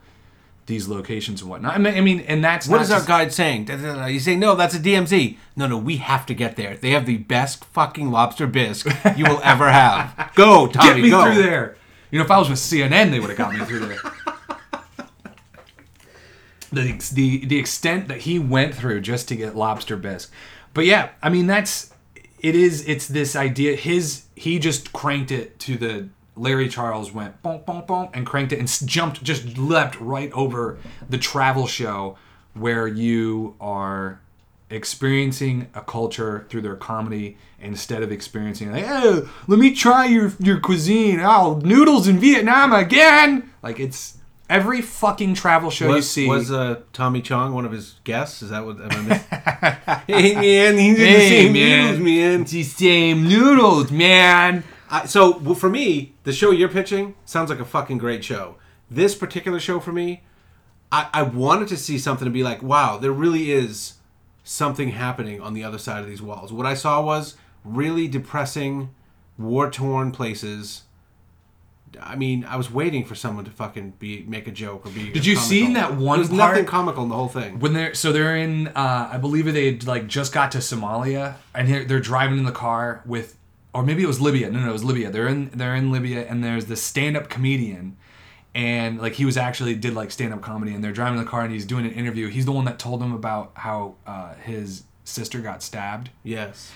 these locations and whatnot. I mean, I mean and that's What is our guide saying? You say no, that's a DMZ. No, no, we have to get there. They have the best fucking lobster bisque you will ever have. [laughs] Go, Tommy, get me go. through there. You know, if I was with CNN, they would have got me through there. The, the the extent that he went through just to get lobster bisque. But yeah, I mean that's it is it's this idea his he just cranked it to the Larry Charles went boom boom boom and cranked it and jumped just leapt right over the travel show where you are experiencing a culture through their comedy instead of experiencing like oh let me try your your cuisine oh noodles in Vietnam again like it's every fucking travel show you see was uh, Tommy Chong one of his guests? Is that what? Am I miss- [laughs] hey man, he's in the same man. noodles, man. It's the same noodles, man. I, so w- for me, the show you're pitching sounds like a fucking great show. This particular show for me, I, I wanted to see something to be like, wow, there really is something happening on the other side of these walls. What I saw was really depressing, war torn places. I mean, I was waiting for someone to fucking be make a joke or be. Did you see in that one There's part- nothing comical in the whole thing. When they're so they're in, uh, I believe they had like just got to Somalia, and they're, they're driving in the car with, or maybe it was Libya. No, no, it was Libya. They're in they're in Libya, and there's this stand up comedian, and like he was actually did like stand up comedy, and they're driving in the car, and he's doing an interview. He's the one that told them about how uh, his sister got stabbed Yes.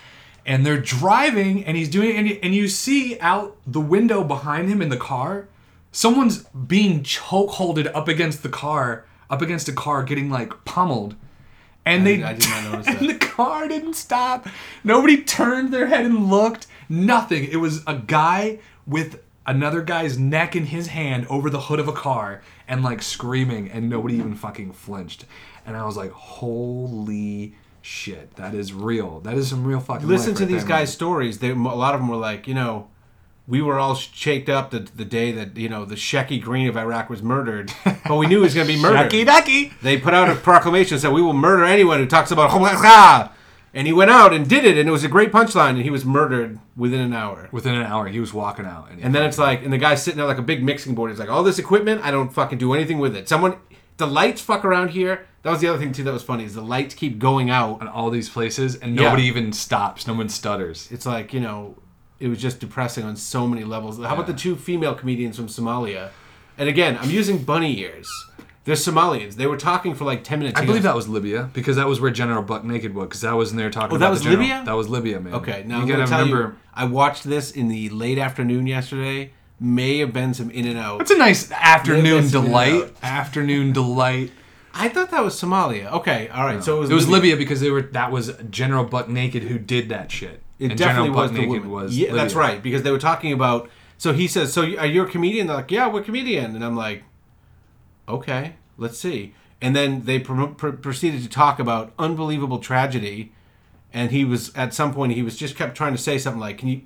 And they're driving and he's doing it and, and you see out the window behind him in the car someone's being chokeholded up against the car up against a car getting like pummeled. And they I did not [laughs] notice and that. the car didn't stop. Nobody turned their head and looked. Nothing. It was a guy with another guy's neck in his hand over the hood of a car and like screaming and nobody even fucking flinched. And i was like holy shit that is real that is some real fucking listen to right these there, guys' man. stories. They a lot of them were like, you know, we were all shaked up the, the day that you know the Shecky Greene of Iraq was murdered, [laughs] but we knew he was going to be murdered. Ducky ducky They put out a proclamation that said we will murder anyone who talks about. And he went out and did it, and it was a great punchline. And he was murdered within an hour. within an hour he was walking out and, And then it's like, and the guy's sitting there like a big mixing board. He's like, all this equipment, I don't fucking do anything with it. Someone, the lights fuck around here. That was the other thing too that was funny is the lights keep going out. in all these places and Yeah. nobody even stops no one stutters it's like you know it was just depressing on so many levels how about the two female comedians from somalia and again i'm using bunny ears they're somalians they were talking for like 10 minutes I believe that was Libya because that was where General Buck Naked was because that was in there talking. Oh, that about was the general- Libya? That was Libya, man. okay now you i'm gotta gonna tell remember. you i watched this in the late afternoon yesterday may have been some in and out It's a nice afternoon delight. out. Afternoon delight. I thought that was somalia okay all right so it was, It was Libya because they were. That was General Buck Naked who did that shit. It and definitely General was Buck the Naked woman. was. yeah, that's right because they were talking about. So he says, "So are you a comedian?" They're like, "Yeah, we're a comedian," and I'm like, "Okay, let's see." And then they pr- pr- proceeded to talk about unbelievable tragedy, and he was at some point he was just kept trying to say something like, "Can you?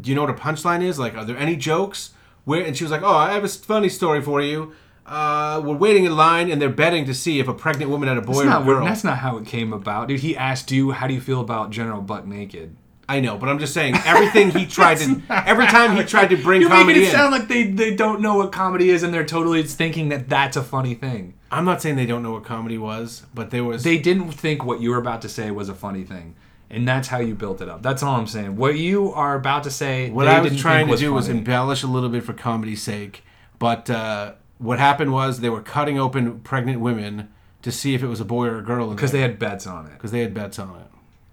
Do you know what a punchline is? Like, are there any jokes?" Where and she was like, "Oh, I have a funny story for you." Uh, we're waiting in line, and they're betting to see if a pregnant woman had a boy That's or not, a girl. that's not how it came about, dude. He asked you, "How do you feel about General Buck Naked?" I know, but I'm just saying everything he [laughs] tried to every time he tried to bring You're comedy making it in. sound like they, they don't know what comedy is and they're totally thinking that that's a funny thing. I'm not saying they don't know what comedy was, but there was They didn't think what you were about to say was a funny thing, and that's how you built it up. That's all I'm saying. What you are about to say, what I was trying to do was embellish a little bit for comedy's sake. But uh, what happened was they were cutting open pregnant women to see if it was a boy or a girl because they had bets on it, because they had bets on it.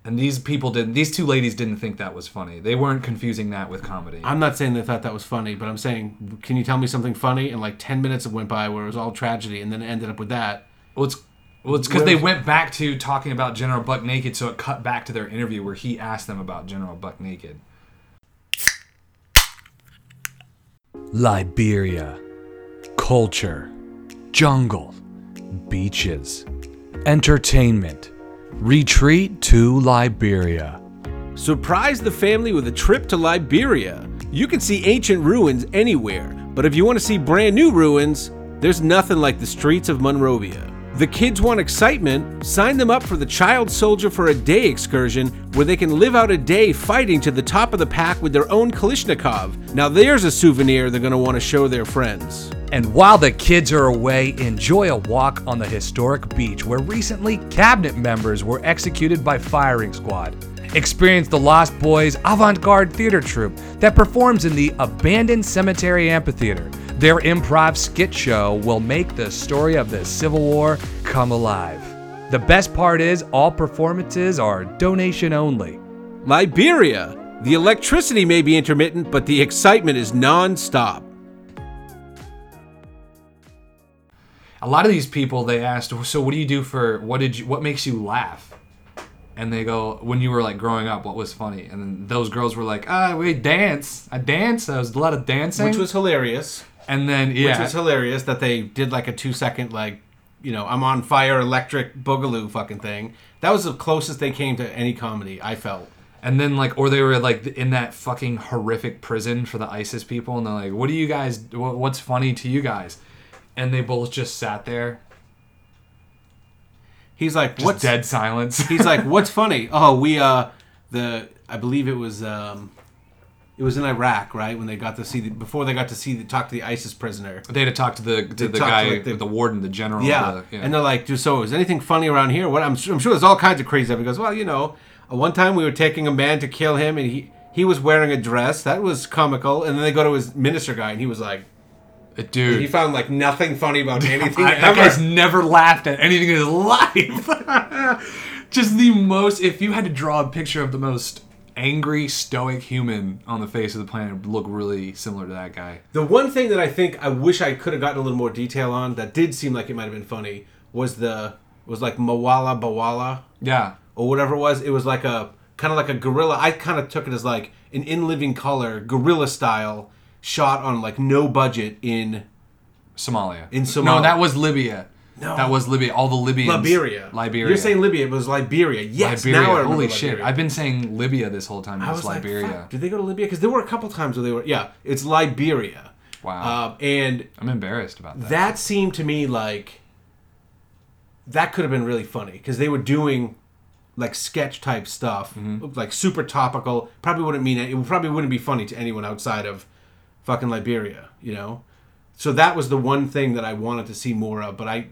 and these people didn't. These two ladies didn't think that was funny. They weren't confusing that with comedy. I'm not saying they thought that was funny, but I'm saying, can you tell me something funny? And like ten minutes went by where it was all tragedy, and then it ended up with that. Well, it's well, it's because they went back to talking about General Buck Naked, so it cut back to their interview where he asked them about General Buck Naked. Liberia. Culture. Jungle. Beaches. Entertainment. Retreat to Liberia. Surprise the family with a trip to Liberia. You can see ancient ruins anywhere, but if you want to see brand new ruins, there's nothing like the streets of Monrovia. The kids want excitement? Sign them up for the Child Soldier for a Day excursion where they can live out a day fighting to the top of the pack with their own Kalashnikov. Now there's a souvenir they're going to want to show their friends. And while the kids are away, enjoy a walk on the historic beach where recently cabinet members were executed by firing squad. Experience the Lost Boys avant garde theater troupe that performs in the abandoned cemetery amphitheater. Their improv skit show will make the story of the Civil War come alive. The best part is, all performances are donation only. Liberia! The electricity may be intermittent, but the excitement is non stop. a lot of these people they asked so what do you do for what did you what makes you laugh and they go when you were like growing up what was funny and then those girls were like ah we dance i dance there was a lot of dancing Which was hilarious. And then yeah Which was hilarious that they did like a two second, like, you know, I'm on fire electric boogaloo fucking thing. That was the closest they came to any comedy, I felt. and then like or they were like in that fucking horrific prison for the isis people and they're like what do you guys what's funny to you guys and they both just sat there He's like, what's dead silence He's like, [laughs] what's funny? Oh, we uh the I believe it was um it was in Iraq, right? When they got to see the, before they got to see the, talk to the ISIS prisoner. they had to talk to the to the talk to, guy like, the- the warden the general Yeah. the- and they're like, so is anything funny around here? What I'm, su- I'm sure there's all kinds of crazy stuff. He goes, well, you know, uh, one time we were taking a man to kill him, and he he was wearing a dress that was comical, and then they go to his minister guy, and he was like, dude he found like nothing funny about [laughs] anything I, that guy's never laughed at anything in his [laughs] life. [laughs] Just the most. If you had to draw a picture of the most angry, stoic human on the face of the planet, look really similar to that guy. The one thing that I think I wish I could have gotten a little more detail on that did seem like it might have been funny was the was like Mawala Bawala Yeah. or whatever it was. It was like a kind of like a gorilla. I kind of took it as like an in living color gorilla style shot on like no budget in Somalia. In Somalia. No, that was Libya. No. That was Libya. All the Libyans. Liberia. Liberia. You're saying Libya, it was Liberia. Yes, Liberia. now I Holy shit. Liberia. I've been saying Libya this whole time. I It's was Liberia. fuck, did they go to Libya? Because there were a couple times where they were. Yeah, it's Liberia. Wow. Um, and I'm embarrassed about that. that seemed to me like that could have been really funny because they were doing like sketch type stuff, Mm-hmm. like super topical. Probably wouldn't mean it. It probably wouldn't be funny to anyone outside of fucking Liberia, you know. So that was the one thing that I wanted to see more of, but I,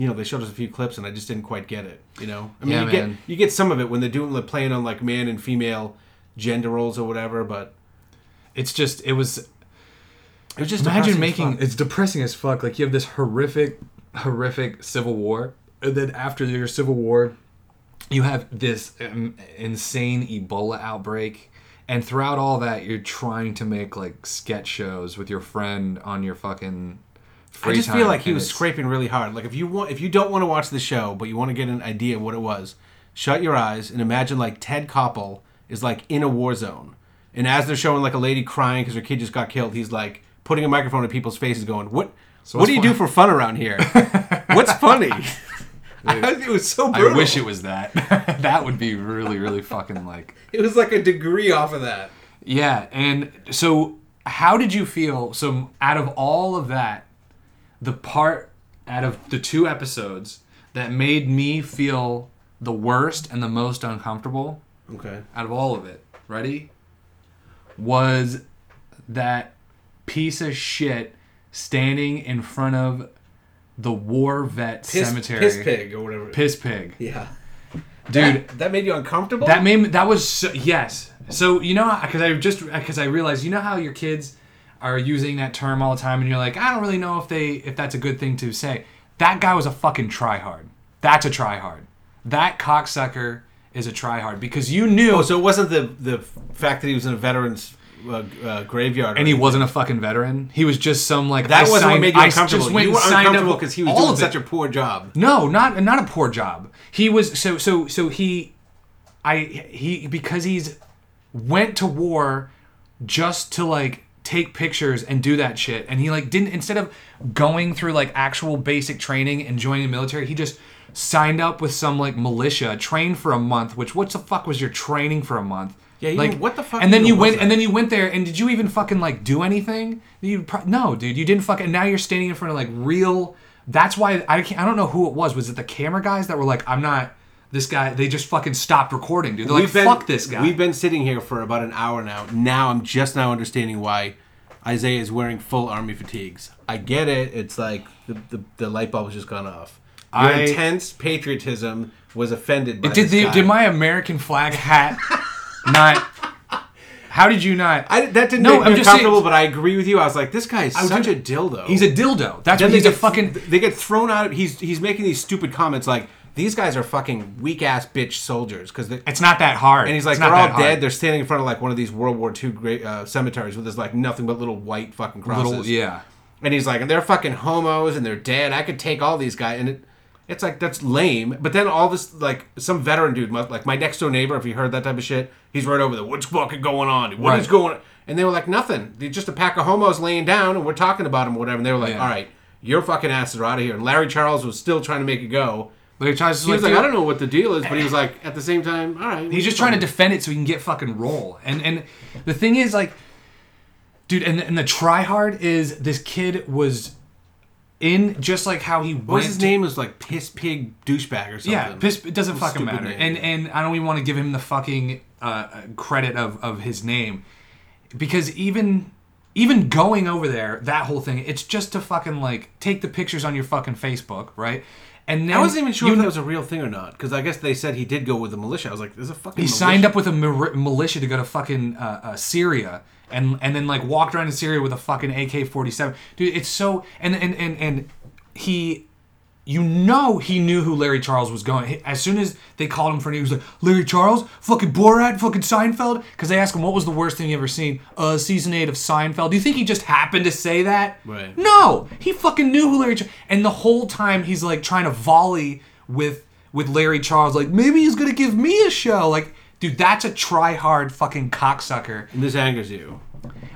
you know, they showed us a few clips and I just didn't quite get it. You know, I mean, Yeah, you get you get some of it when they're doing like playing on like man and female gender roles or whatever, but it's just, it was it was just Imagine making it's depressing as fuck. Like you have this horrific, horrific civil war, and then after your civil war, you have this um, insane Ebola outbreak, and throughout all that, you're trying to make like sketch shows with your friend on your fucking. I just feel like he was scraping really hard. Like if you want, if you don't want to watch the show, but you want to get an idea of what it was, shut your eyes and imagine like Ted Koppel is like in a war zone, and as they're showing like a lady crying because her kid just got killed, he's like putting a microphone in people's faces, going, "What? what do you fun- do for fun around here? [laughs] what's funny?" [laughs] I- it was so I wish it was that. [laughs] that would be really, really fucking like. It was like a degree off of that. Yeah, and so how did you feel? So out of all of that, the part out of the two episodes that made me feel the worst and the most uncomfortable Okay. out of all of it, ready? Was that piece of shit standing in front of the war vet Piss, cemetery. piss pig or whatever. Piss pig. Yeah. Dude, that, that made you uncomfortable. that made me, that was so, yes. So you know because I just because I realized you know how your kids are using that term all the time and you're like I don't really know if they if that's a good thing to say. That guy was a fucking tryhard. That's a tryhard. That cocksucker is a tryhard because you knew oh, so it wasn't the the fact that he was in a veterans uh, uh, graveyard, and he wasn't a fucking veteran. He was just some like That I wasn't what made you I uncomfortable. just went you were uncomfortable because he was doing such a poor job. No, not not a poor job. He was so so so he I he because he's went to war just to like take pictures and do that shit. And he like didn't instead of going through like actual basic training and joining the military, he just signed up with some like militia, trained for a month. Which what the fuck was your training for a month? Yeah, like what the fuck And then you went, that? and then you went there, and did you even fucking like do anything? You pro- no, dude, you didn't fucking. And now you're standing in front of like real. That's why I can't. I don't know who it was. Was it the camera guys that were like, I'm not this guy? They just fucking stopped recording, dude. They're like, fuck this guy. We've been sitting here for about an hour now. Now I'm just now understanding why Isaiah is wearing full army fatigues. I get it. It's like the, the, the light bulb has just gone off. Your I- intense patriotism was offended by did this the, did my American flag hat [laughs] not? How did you not? I, that didn't No, make I'm me just saying- uncomfortable, but I agree with you. I was like, this guy is such a dildo. He's a dildo. That's what he's a fucking. They get thrown out. Of, he's he's making these stupid comments like these guys are fucking weak ass bitch soldiers because It's not that hard. And he's like, It's they're all hard. dead. They're standing in front of like one of these World War II great uh, cemeteries where there's like nothing but little white fucking crosses. Little, yeah. And he's like, and they're fucking homos and they're dead. I could take all these guys, and it, it's like that's lame. But then all this like some veteran dude, like my next door neighbor, if you heard that type of shit, he's right over there. What's fucking going on? What is Right. going? on? And they were like, nothing. They're just a pack of homos laying down, and we're talking about them, or whatever. And they were like, Yeah. all right, your fucking asses are out of here. And Larry Charles was still trying to make it go. Larry Charles is He was like, I don't know what the deal is, but he was like, at the same time, all right. He's just trying to defend it so he can get fucking roll. And and the thing is like, dude, and and the try hard is this kid was in just like how he What was his name? Was like piss pig douchebag or something. Yeah, piss, it doesn't fucking matter. name. And and I don't even want to give him the fucking uh, credit of of his name because even even going over there, that whole thing, it's just to fucking like take the pictures on your fucking Facebook, right? And then I wasn't even sure if that was a real thing or not because I guess they said he did go with the militia. I was like, "There's a fucking." He signed up with a mir- militia to go to fucking uh, uh, Syria, and and then like walked around in Syria with a fucking AK forty seven. Dude, it's so and and and and he. You know he knew who Larry Charles was going. As soon as they called him for an he was like, Larry Charles? Fucking Borat? Fucking Seinfeld? Because they asked him, what was the worst thing you ever seen? Uh, season 8 of Seinfeld. Do you think he just happened to say that? Right. No! He fucking knew who Larry Charles... And the whole time he's like trying to volley with with Larry Charles, like, maybe he's gonna give me a show. Like, dude, that's a try-hard fucking cocksucker. And this angers you.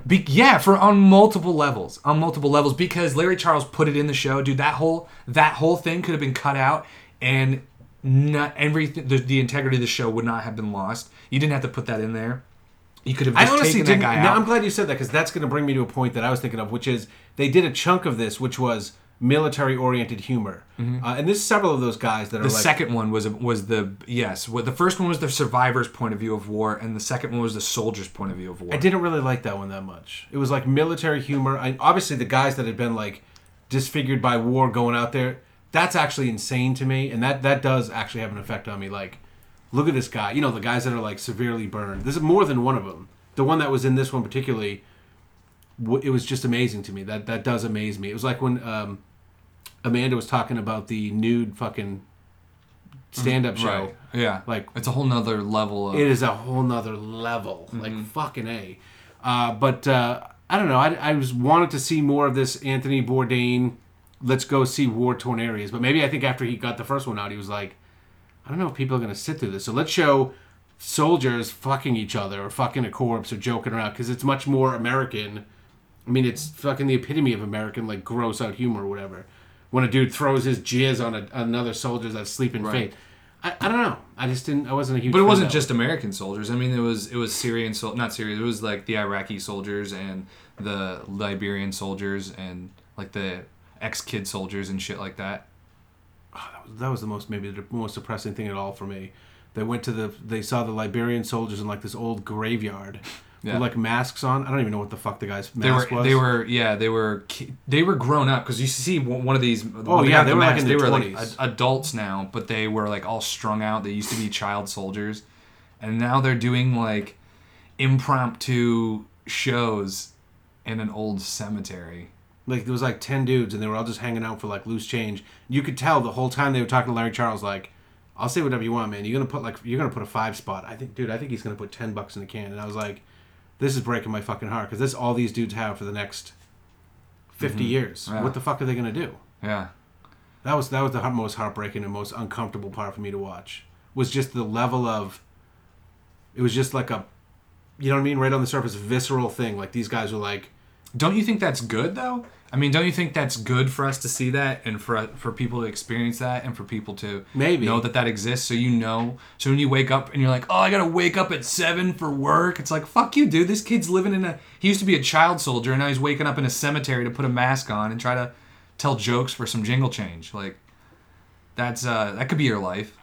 Be- yeah, for on multiple levels, on multiple levels, because Larry Charles put it in the show, dude. That whole that whole thing could have been cut out, and not everything. The, the integrity of the show would not have been lost. You didn't have to put that in there. You could have I just honestly taken that didn't. guy now, out. I'm glad you said that because that's going to bring me to a point that I was thinking of, which is they did a chunk of this, which was military-oriented humor, uh, and there's several of those guys that are Mm-hmm. the like. second one was was the yes. What the first one was the survivor's point of view of war, and the second one was the soldier's point of view of war. I didn't really like that one that much. It was like military humor. I, obviously, the guys that had been like disfigured by war going out there, that's actually insane to me, and that that does actually have an effect on me. Like, look at this guy. You know, the guys that are like severely burned. There's more than one of them. The one that was in this one particularly, w- it was just amazing to me. That that does amaze me. It was like when um, Amanda was talking about the nude fucking stand-up show. Right. Yeah. Like- it's a whole nother level of. It is a whole nother level, Mm-hmm. like fucking a. Uh, but uh, I don't know. I, I was wanted to see more of this Anthony Bourdain. Let's go see war torn areas. But maybe I think after he got the first one out, he was like, I don't know if people are gonna sit through this. So let's show soldiers fucking each other or fucking a corpse or joking around because it's much more American. I mean, it's fucking the epitome of American like gross out humor or whatever. When a dude throws his jizz on a, another soldier that's sleeping Right. fate. I, I don't know. I just didn't. I wasn't a huge. But it wasn't just American soldiers. I mean, it was it was Syrian sol not Syrian. It was like the Iraqi soldiers and the Liberian soldiers and like the ex kid soldiers and shit like that. Ah, that was that was the most maybe the most depressing thing at all for me. They went to the they saw the Liberian soldiers in like this old graveyard Yeah. like masks on. I don't even know what the fuck the guy's They mask were was. they were yeah they were they were grown up because you see one of these. Oh, yeah, they the were, like, masks, in they were 20s. like adults now, but they were like all strung out. They used to be child soldiers, and now they're doing like impromptu shows in an old cemetery. like there was like ten dudes and they were all just hanging out for like loose change. You could tell the whole time they were talking to Larry Charles like, "I'll say whatever you want, man. You're gonna put like you're gonna put a five spot. I think, dude, I think he's gonna put ten bucks in the can." And I was like, "This is breaking my fucking heart because this all these dudes have for the next 50 years. Mm-hmm. Yeah. What the fuck are they gonna do?" Yeah. That was that was the most heartbreaking and most uncomfortable part for me to watch. Was just the level of. It was just like a, you know what I mean, right on the surface, visceral thing. Like these guys were like, Don't you think that's good though? I mean, don't you think that's good for us to see that and for for people to experience that and for people to Maybe. know that that exists so you know so when you wake up and you're like, "Oh, I got to wake up at 7 for work." It's like, "Fuck you, dude. This kid's living in a he used to be a child soldier and now he's waking up in a cemetery to put a mask on and try to tell jokes for some jingle change." Like that's uh that could be your life.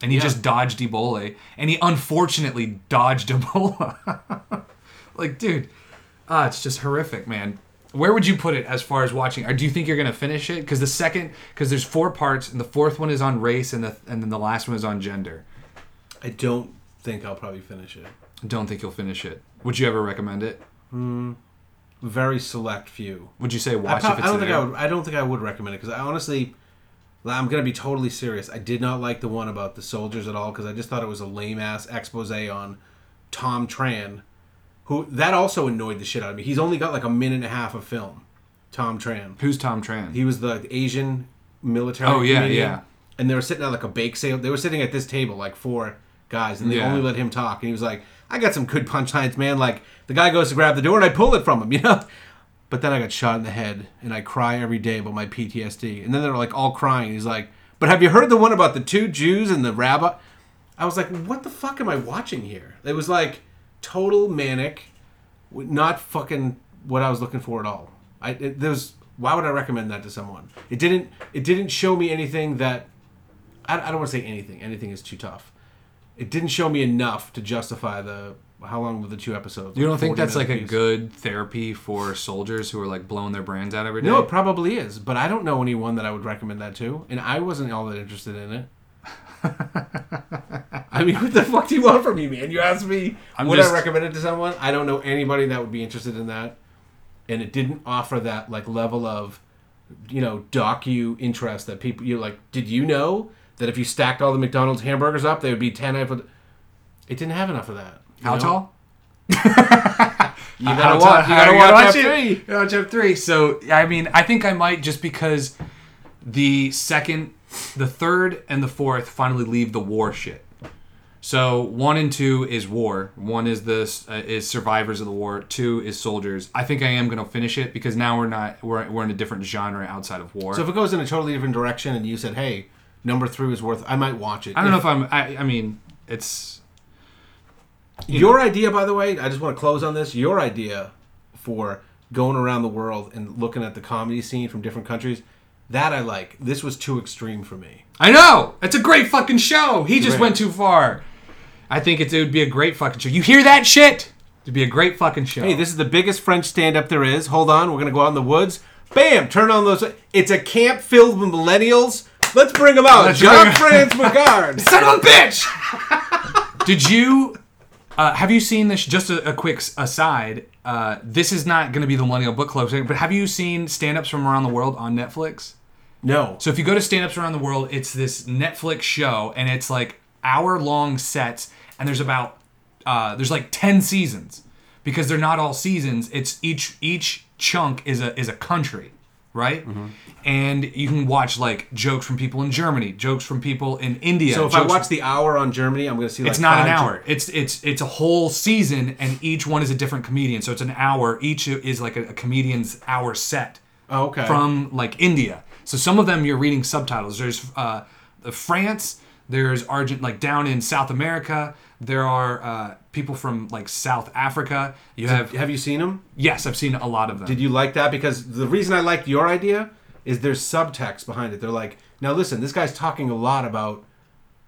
And he Yeah. just dodged Ebola and he unfortunately dodged Ebola. [laughs] like, dude, Ah, it's just horrific, man. Where would you put it as far as watching? Or do you think you're gonna finish it? Because the second, because there's four parts, and the fourth one is on race, and the and then the last one is on gender. I don't think I'll probably finish it. Don't think you'll finish it. Would you ever recommend it? Hmm. Very select few. Would you say I, watch prob- if it's I don't think? I would. I don't think I would recommend it because I honestly, I'm gonna be totally serious. I did not like the one about the soldiers at all because I just thought it was a lame ass expose on Tom Tran, who that also annoyed the shit out of me. He's only got like a minute and a half of film. Tom Tran. Who's Tom Tran? He was the Asian military. Oh, yeah, comedian, yeah. And they were sitting at like a bake sale. They were sitting at this table, like four guys, and they Yeah. only let him talk. And he was like, "I got some good punchlines, man." Like the guy goes to grab the door, and I pull it from him, [laughs] you know. But then I got shot in the head, and I cry every day about my PTSD. And then they're like all crying. He's like, "But have you heard the one about the two Jews and the rabbi?" I was like, "What the fuck am I watching here?" It was like total manic, not fucking what I was looking for at all. I it, there's why would I recommend that to someone? It didn't it didn't show me anything that I, I don't want to say anything. Anything is too tough. It didn't show me enough to justify the how long were the two episodes? you don't Like think that's like a good therapy for soldiers who are like blowing their brains out every day? No, it probably is, but I don't know anyone that I would recommend that to, and I wasn't all that interested in it. [laughs] I mean, [laughs] what the fuck do you want from me, man? You asked me I'm would just- I recommend it to someone? I don't know anybody that would be interested in that, and it didn't offer that like level of, you know, docu interest that people you like. Did you know that if you stacked all the McDonald's hamburgers up, they would be ten? It didn't have enough of that. How know? tall? [laughs] You gotta watch. You gotta you watch, watch it. three. You gotta watch F three. So I mean, I think I might just because the second, the third, and the fourth finally leave the war shit. So one and two is war. One is this uh, is survivors of the war. Two is soldiers. I think I am gonna finish it because now we're not we're, we're in a different genre outside of war. So if it goes in a totally different direction, and you said, "Hey, number three was worth," I might watch it. I don't know if I'm. I, I mean, it's Your idea, by the way, I just want to close on this. Your idea for going around the world and looking at the comedy scene from different countries, that I like. This was too extreme for me. I know. It's a great fucking show. He just Great. went too far. I think it's, it would be a great fucking show. You hear that shit? It'd be a great fucking show. Hey, this is the biggest French stand-up there is. Hold on, we're gonna go out in the woods. Bam! Turn on those. It's a camp filled with millennials. Let's bring them out. Let's John France McGard. son of a bitch. Did you? Uh, have you seen this? Just a, a quick aside. Uh, this is not going to be the Millennial Book Club thing, but have you seen stand-ups from around the world on Netflix? No. So if you go to Stand Ups Around the World, it's this Netflix show, and it's like hour long sets, and there's about uh, there's like ten seasons because they're not all seasons. It's each each chunk is a is a country, right? Mm-hmm. And you can watch like jokes from people in Germany, jokes from people in India. So if I watch the hour on Germany, I'm gonna see. Like it's not an hour. It's it's it's a whole season, and each one is a different comedian. So it's an hour. Each is like a, a comedian's hour set Oh, okay. from like India. So some of them you're reading subtitles. There's uh, the France. There's Argent like down in South America. There are uh, people from like South Africa. You have Have you seen them? yes, I've seen a lot of them. Did you like that? Because the reason I liked your idea is there's subtext behind it. They're like, now listen, this guy's talking a lot about,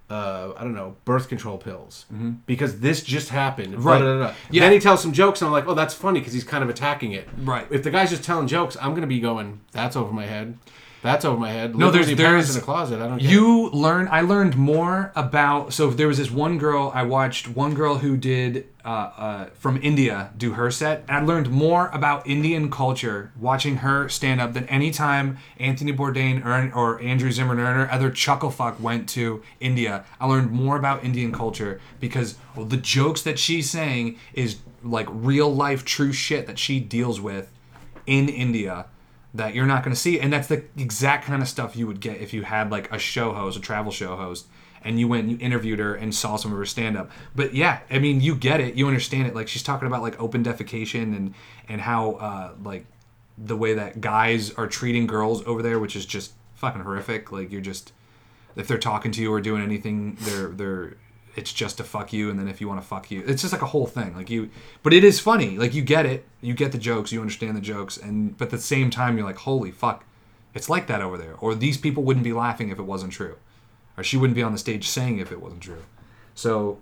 uh, I don't know, birth control pills because this just happened. Mm-hmm. Right. Blah, blah, blah. Yeah. Then he tells some jokes, and I'm like, oh, that's funny because he's kind of attacking it. Right. If the guy's just telling jokes, I'm gonna be going, that's over my head. That's over my head. No, there's- there's- in a closet. I don't. It. you learn i learned more about so there was this one girl i watched one girl who did uh, uh, from india do her set and i learned more about indian culture watching her stand up than any time anthony bourdain or, or andrew zimmern or other chucklefuck went to india i learned more about indian culture because well, the jokes that she's saying is like real life true shit that she deals with in India that you're not going to see, and that's the exact kind of stuff you would get if you had like a show host, a travel show host, and you went and you interviewed her and saw some of her stand up. But yeah, I mean, you get it, you understand it. Like she's talking about like open defecation and and how uh, like the way that guys are treating girls over there, which is just fucking horrific. Like you're just if they're talking to you or doing anything, they're they're it's just to fuck you, and then if you want to fuck you, it's just like a whole thing. Like you, but it is funny. Like you get it, you get the jokes, you understand the jokes, and but at the same time, you're like, holy fuck, it's like that over there. Or these people wouldn't be laughing if it wasn't true, or she wouldn't be on the stage saying if it wasn't true. So,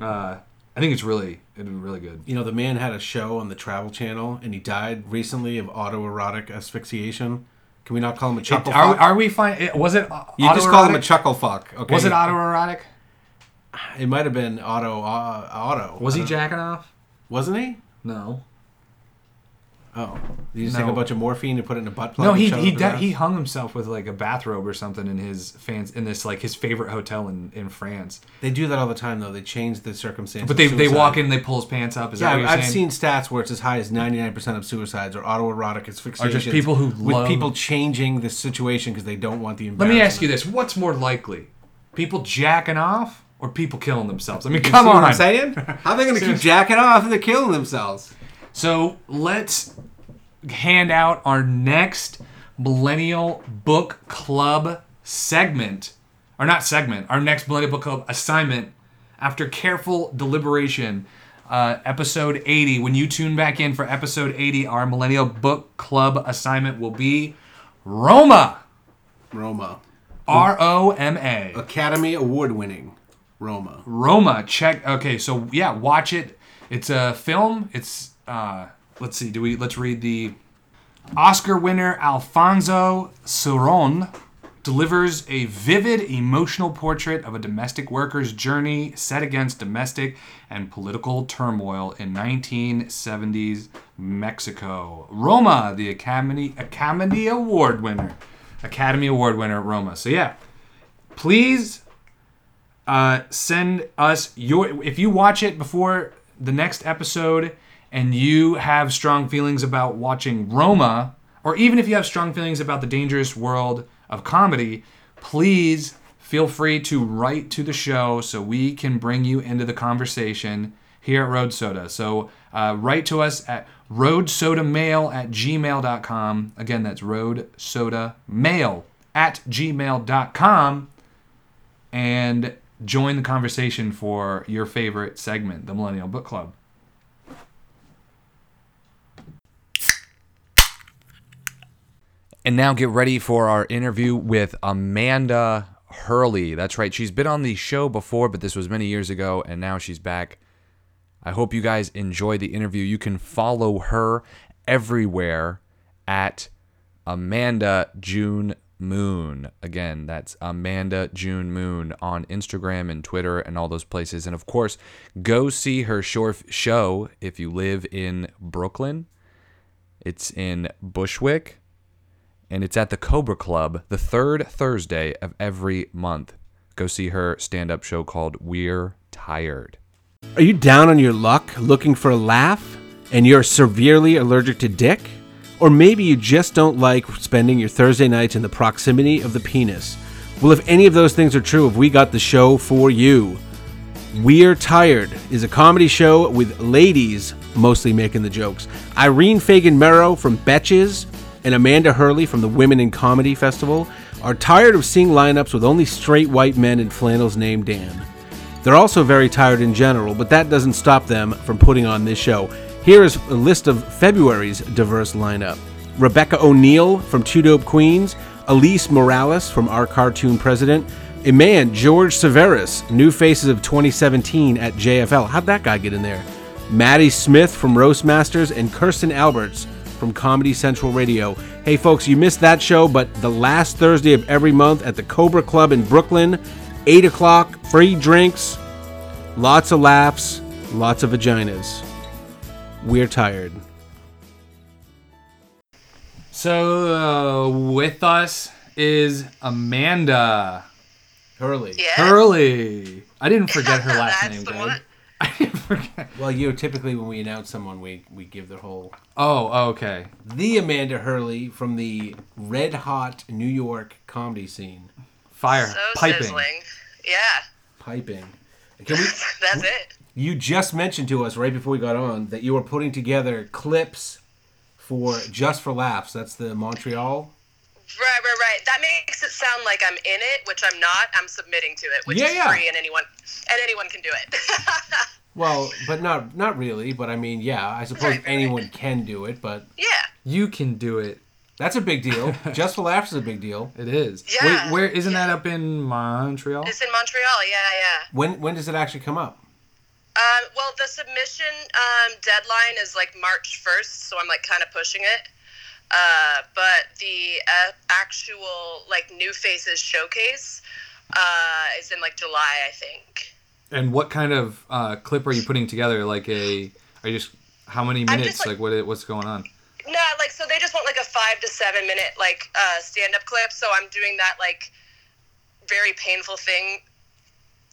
uh, I think it's really, it's really good. You know, the man had a show on the Travel Channel, and he died recently of autoerotic asphyxiation. Can we not call him a chuckle Are, fuck? are we fine? Was it? you just call him a chuckle fuck. Okay. Was it autoerotic? It might have been auto. Uh, auto. Was he jacking off? Wasn't he? No. Oh, did you just take a bunch of morphine and put it in a butt plug? No, he he up di- his ass? he hung himself with like a bathrobe or something in his fans in this like his favorite hotel in, in France. They do that all the time, though. They change the circumstances. But they they walk in, and they pull his pants up. Is Yeah, I've, saying? seen stats where it's as high as 99% of suicides are autoerotic asphyxiation. Are just people who with love- people changing the situation because they don't want the Let me ask you this: What's more likely, people jacking off or people killing themselves? I mean, come on. what I'm saying? How are they going to keep jacking off if they're killing themselves? So let's hand out our next Millennial Book Club segment, or not segment, our next Millennial Book Club assignment after careful deliberation. Uh, episode 80. When you tune back in for episode 80, our Millennial Book Club assignment will be Roma. Roma. R O M A. Academy Award winning Roma. Roma. Check. Okay, so yeah, watch it. It's a film. It's uh, let's see. Do we? Let's read the Oscar winner Alfonso Cuarón delivers a vivid, emotional portrait of a domestic worker's journey set against domestic and political turmoil in 1970s Mexico. Roma, the Academy Academy Award winner. Academy Award winner Roma. So yeah, please uh, send us your if you watch it before the next episode and you have strong feelings about watching Roma or even if you have strong feelings about the dangerous world of comedy please feel free to write to the show so we can bring you into the conversation here at Road Soda. So uh, write to us at roadsodamail at gmail.com. Again, that's roadsodamail at gmail.com and join the conversation for your favorite segment, the Millennial Book Club. And now get ready for our interview with Amanda Hurley. That's right. She's been on the show before, but this was many years ago, and now she's back. I hope you guys enjoy the interview. You can follow her everywhere at Amanda June Moon. Again, that's Amanda June Moon on Instagram and Twitter and all those places. And of course, go see her short show if you live in Brooklyn. It's in Bushwick and it's at the Cobra Club the third Thursday of every month. Go see her stand up show called We're Tired. Are you down on your luck looking for a laugh and you're severely allergic to dick? Or maybe you just don't like spending your Thursday nights in the proximity of the penis. Well, if any of those things are true, have we got the show for you? We're Tired is a comedy show with ladies mostly making the jokes. Irene Fagan Merrow from Betches and Amanda Hurley from the Women in Comedy Festival are tired of seeing lineups with only straight white men in flannels named Dan. They're also very tired in general, but that doesn't stop them from putting on this show. Here is a list of February's diverse lineup Rebecca O'Neill from Two Dope Queens, Elise Morales from Our Cartoon President, a man, George Severis, New Faces of 2017 at JFL. How'd that guy get in there? Maddie Smith from Roastmasters, and Kirsten Alberts from Comedy Central Radio. Hey, folks, you missed that show, but the last Thursday of every month at the Cobra Club in Brooklyn, 8 o'clock, free drinks, lots of laughs, lots of vaginas. We're tired. So uh, with us is Amanda Hurley. Yeah. Hurley. I didn't [laughs] forget her last name, the Greg. [laughs] I didn't forget. Well, you know, typically when we announce someone, we, we give their whole. Oh, okay. The Amanda Hurley from the red hot New York comedy scene. Fire So piping. sizzling. Yeah, Piping. Can we? [laughs] that's it. You just mentioned to us right before we got on that you were putting together clips for Just for Laughs. That's the Montreal. Right, right, right. That makes it sound like I'm in it, which I'm not. I'm submitting to it, which Yeah, is yeah. free, and anyone and anyone can do it. [laughs] Well, but not not really. But I mean, yeah, I suppose Right, right. anyone can do it. But yeah, You can do it. that's a big deal. [laughs] Just for Laughs is a big deal. It is. Yeah. Wait, where isn't that up in Montreal? it's in Montreal. Yeah, yeah. When when does it actually come up? Um, well, the submission um, deadline is like March 1st, so I'm like kind of pushing it. Uh, but the uh, actual like new faces showcase uh, is in like July, I think. And what kind of uh, clip are you putting together? Like a, are you just how many minutes? just, like, like- what? What's going on? No, like so they just want like a five to seven minute like uh, stand up clip. So I'm doing that like very painful thing.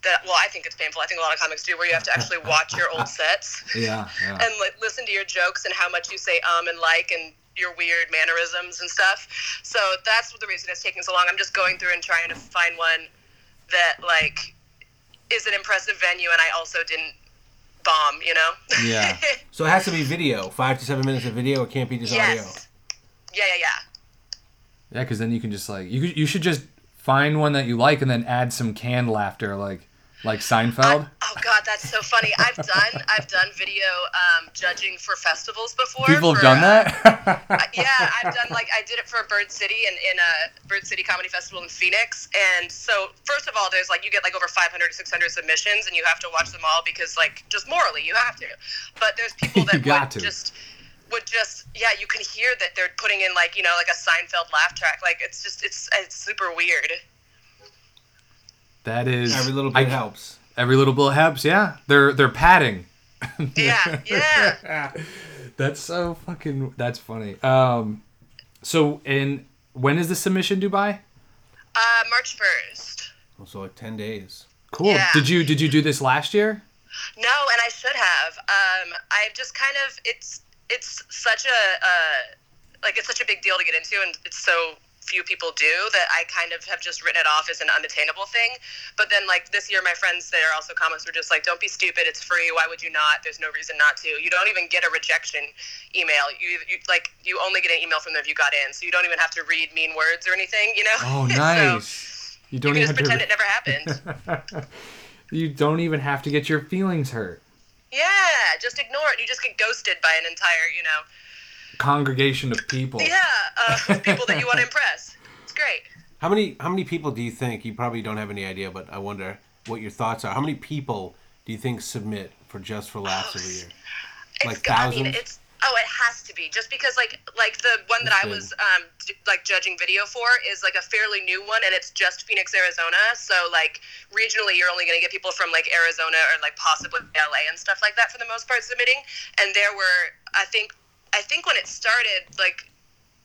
That well, I think it's painful. I think a lot of comics do, where you have to actually watch your old sets. [laughs] Yeah, yeah. and like listen to your jokes and how much you say um and like and your weird mannerisms and stuff. So that's the reason it's taking so long. I'm just going through and trying to find one that like is an impressive venue and I also didn't bomb, you know? Yeah. [laughs] So it has to be video, five to seven minutes of video. It can't be just audio. yes. Yeah, yeah, yeah. Yeah, because then you can just like you. You should just find one that you like and then add some canned laughter, like like Seinfeld. Oh god, that's so funny. I've done I've done video um, judging for festivals before. People have for, done uh, that. Uh, yeah, I've done like I did it for Bird City and in a Bird City Comedy Festival in Phoenix. And so first of all, there's like you get like over 500 600 submissions, and you have to watch them all because like just morally you have to. But there's people [laughs] that You got to. just would just yeah, you can hear that they're putting in like you know like a Seinfeld laugh track. Like it's just it's it's super weird. that is Every little I- bit helps. Every little bit helps. Yeah, they're they're padding. Yeah, yeah. [laughs] That's so fucking. That's funny. Um, so in when is the submission due by? Uh, March 1st. So like ten days. Cool. Yeah. Did you did you do this last year? No, and I should have. Um, I've just kind of it's it's such a uh, like it's such a big deal to get into, and it's so few people do that I kind of have just written it off as an unattainable thing. But then like this year, my friends that are also comics were just like, "Don't be stupid. It's free. Why would you not? There's no reason not to. You don't even get a rejection email. You, you like you only get an email from them if you got in, so you don't even have to read mean words or anything. You know? Oh, [laughs] nice. you you don't can even just pretend it never happened. [laughs] you don't even have to get your feelings hurt. Yeah, just ignore it. You just get ghosted by an entire, you know, Congregation of people. Yeah, uh, [laughs] people that you want to impress. It's great. How many how many people do you think? You probably don't have any idea, but I wonder what your thoughts are. How many people do you think submit for Just for Laughs every year? It's, Like I mean, thousands? it's oh, it has to be just because like like the one that I was um d- like judging video for is like a fairly new one, and it's just Phoenix, Arizona. So like regionally, you're only gonna get people from like Arizona or like possibly LA and stuff like that for the most part submitting. And there were, I think, I think when it started, like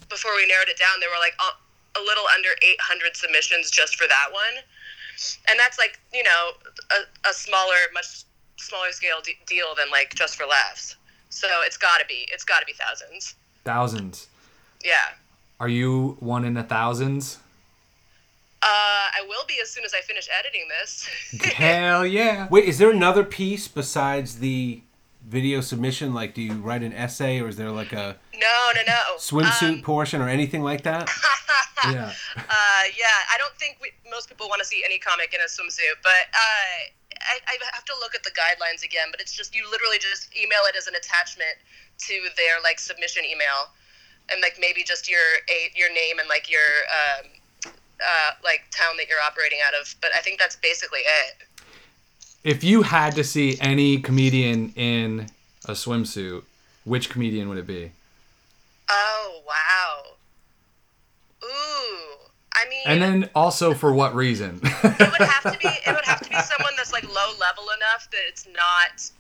before we narrowed it down, there were like a, a little under 800 submissions just for that one. And that's like, you know, a, a smaller, much smaller scale de- deal than like just for laughs. So it's got to be, it's got to be thousands. Thousands. Yeah. Are you one in the thousands? Uh, I will be as soon as I finish editing this. [laughs] Hell yeah. Wait, is there another piece besides the video submission? Like, do you write an essay, or is there like a no, no, no. swimsuit Um, portion or anything like that? [laughs] Yeah. uh, yeah, I don't think we, most people want to see any comic in a swimsuit, but uh, I, I have to look at the guidelines again. But it's just you literally just email it as an attachment to their like submission email, and like maybe just your a, your name and like your um, uh, like town that you're operating out of. But I think that's basically it. If you had to see any comedian in a swimsuit, which comedian would it be? Oh wow. Ooh. I mean, And then also for what reason? [laughs] it would have to be it would have to be someone that's like low level enough that it's not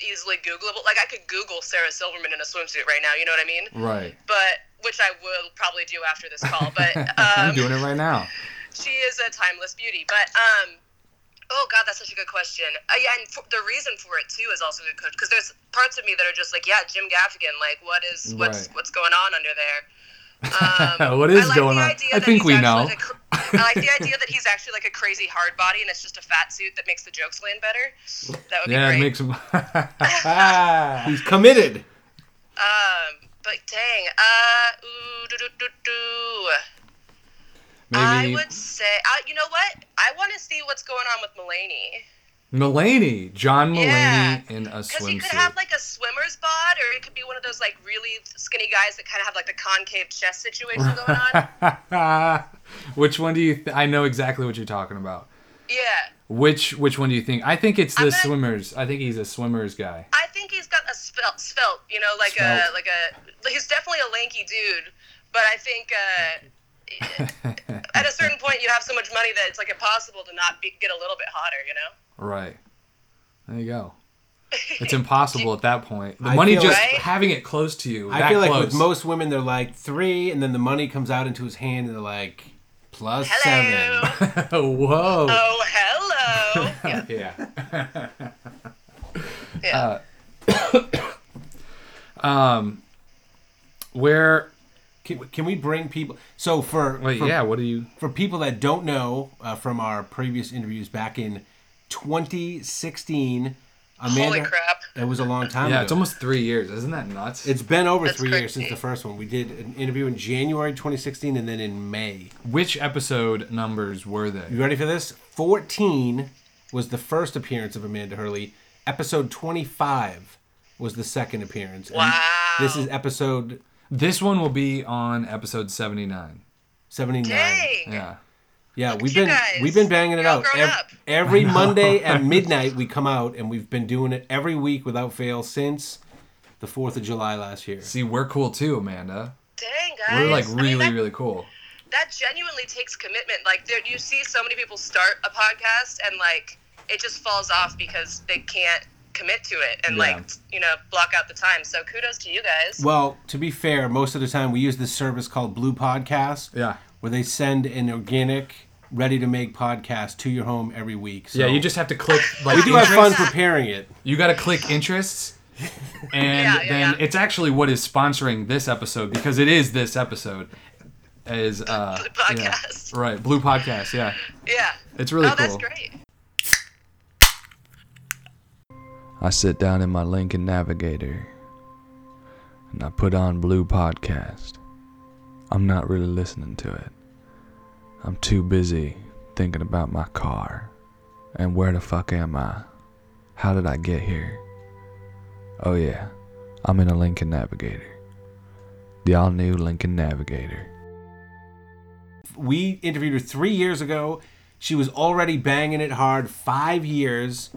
easily googleable like i could google sarah silverman in a swimsuit right now you know what i mean right. but which i will probably do after this call [laughs] but I'm um, doing it right now. she is a timeless beauty but um oh god that's such a good question uh, yeah and for, the reason for it too is also good because there's parts of me that are just like yeah jim gaffigan like what is what's Right. what's going on under there [laughs] Um, What is like going on? I think we know. like a cr- I like the idea that he's actually like a crazy hard body, and it's just a fat suit that makes the jokes land better. That would Yeah, be it makes him. [laughs] He's committed. Um, but dang, uh, ooh, do, do, do, do. I would say, uh, you know what? I want to see what's going on with Mulaney. Mulaney, John Mulaney Yeah. in a swimsuit. Because he could have like a swimmer's bod, or it could be one of those like really skinny guys that kind of have like the concave chest situation going on. [laughs] which one do you? Th- I know exactly what you're talking about. yeah. Which which one do you think? I think it's the I'm swimmers. I think he's a swimmers guy. I think he's got a svelte, svelte you know, like Svelte. a like a. He's definitely a lanky dude, but I think uh, [laughs] at a certain point you have so much money that it's like impossible to not be, get a little bit hotter, you know. Right. There you go. [laughs] It's impossible at that point. The I money feel- just Right? having it close to you. I that feel like close. with most women, they're like three, and then the money comes out into his hand, and they're like plus Hello. seven. [laughs] [laughs] Whoa. Oh, hello. yeah. Yeah. yeah. [coughs] Um. Where? Can, can we bring people? So for, Wait. for Yeah. What do you? for people that don't know uh, from our previous interviews back in 2016, Amanda. Holy crap. It was a long time Yeah. ago. It's almost three years. Isn't that nuts? It's been over That's three years since the first one. We did an interview in January 2016 and then in May. Which episode numbers were they? You ready for this? 14 was the first appearance of Amanda Hurley. Episode 25 was the second appearance. And Wow. This is episode This one will be on episode seventy nine. 79. Dang. Yeah. Yeah, Look we've been guys. we've been banging it You're out grown Ev- up. every [laughs] Monday at midnight. We come out and we've been doing it every week without fail since the Fourth of July last year. See, we're cool too, Amanda. Dang, guys. We're like I mean, really, that, really cool. that genuinely takes commitment. Like, there, you see so many people start a podcast and, like, it just falls off because they can't commit to it and, Yeah. like, you know, block out the time. So kudos to you guys. Well, to be fair, most of the time we use this service called Blue Podcast. Yeah. Where they send an organic, ready to make podcast to your home every week. So Yeah. You just have to click like. we do have fun preparing it. You got to click interests, [laughs] and Yeah, yeah, then yeah. it's actually what is sponsoring this episode because it is this episode. Is uh Blue yeah. Podcast. right Blue Podcast yeah Yeah. it's really oh, that's great. I sit down in my Lincoln Navigator and I put on Blue Podcast. I'm not really listening to it. I'm too busy thinking about my car and where the fuck am I? How did I get here? Oh, yeah, I'm in a Lincoln Navigator. The all new Lincoln Navigator. We interviewed her three years ago. She was already banging it hard five years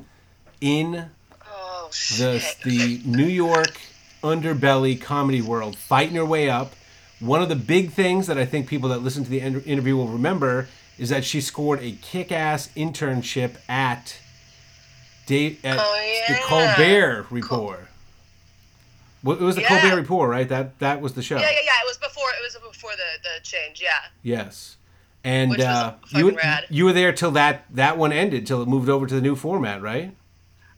in Oh, the the New York underbelly comedy world, fighting her way up. One of the big things that I think people that listen to the interview will remember is that she scored a kick-ass internship at, Dave, at Oh, the. Colbert Report. Well, it was the Yeah. Colbert Report, right? That that was the show. Yeah, yeah, yeah. It was before. It was before the the change. Yeah. Yes. And uh, you you were there till that that one ended, till it moved over to the new format, right?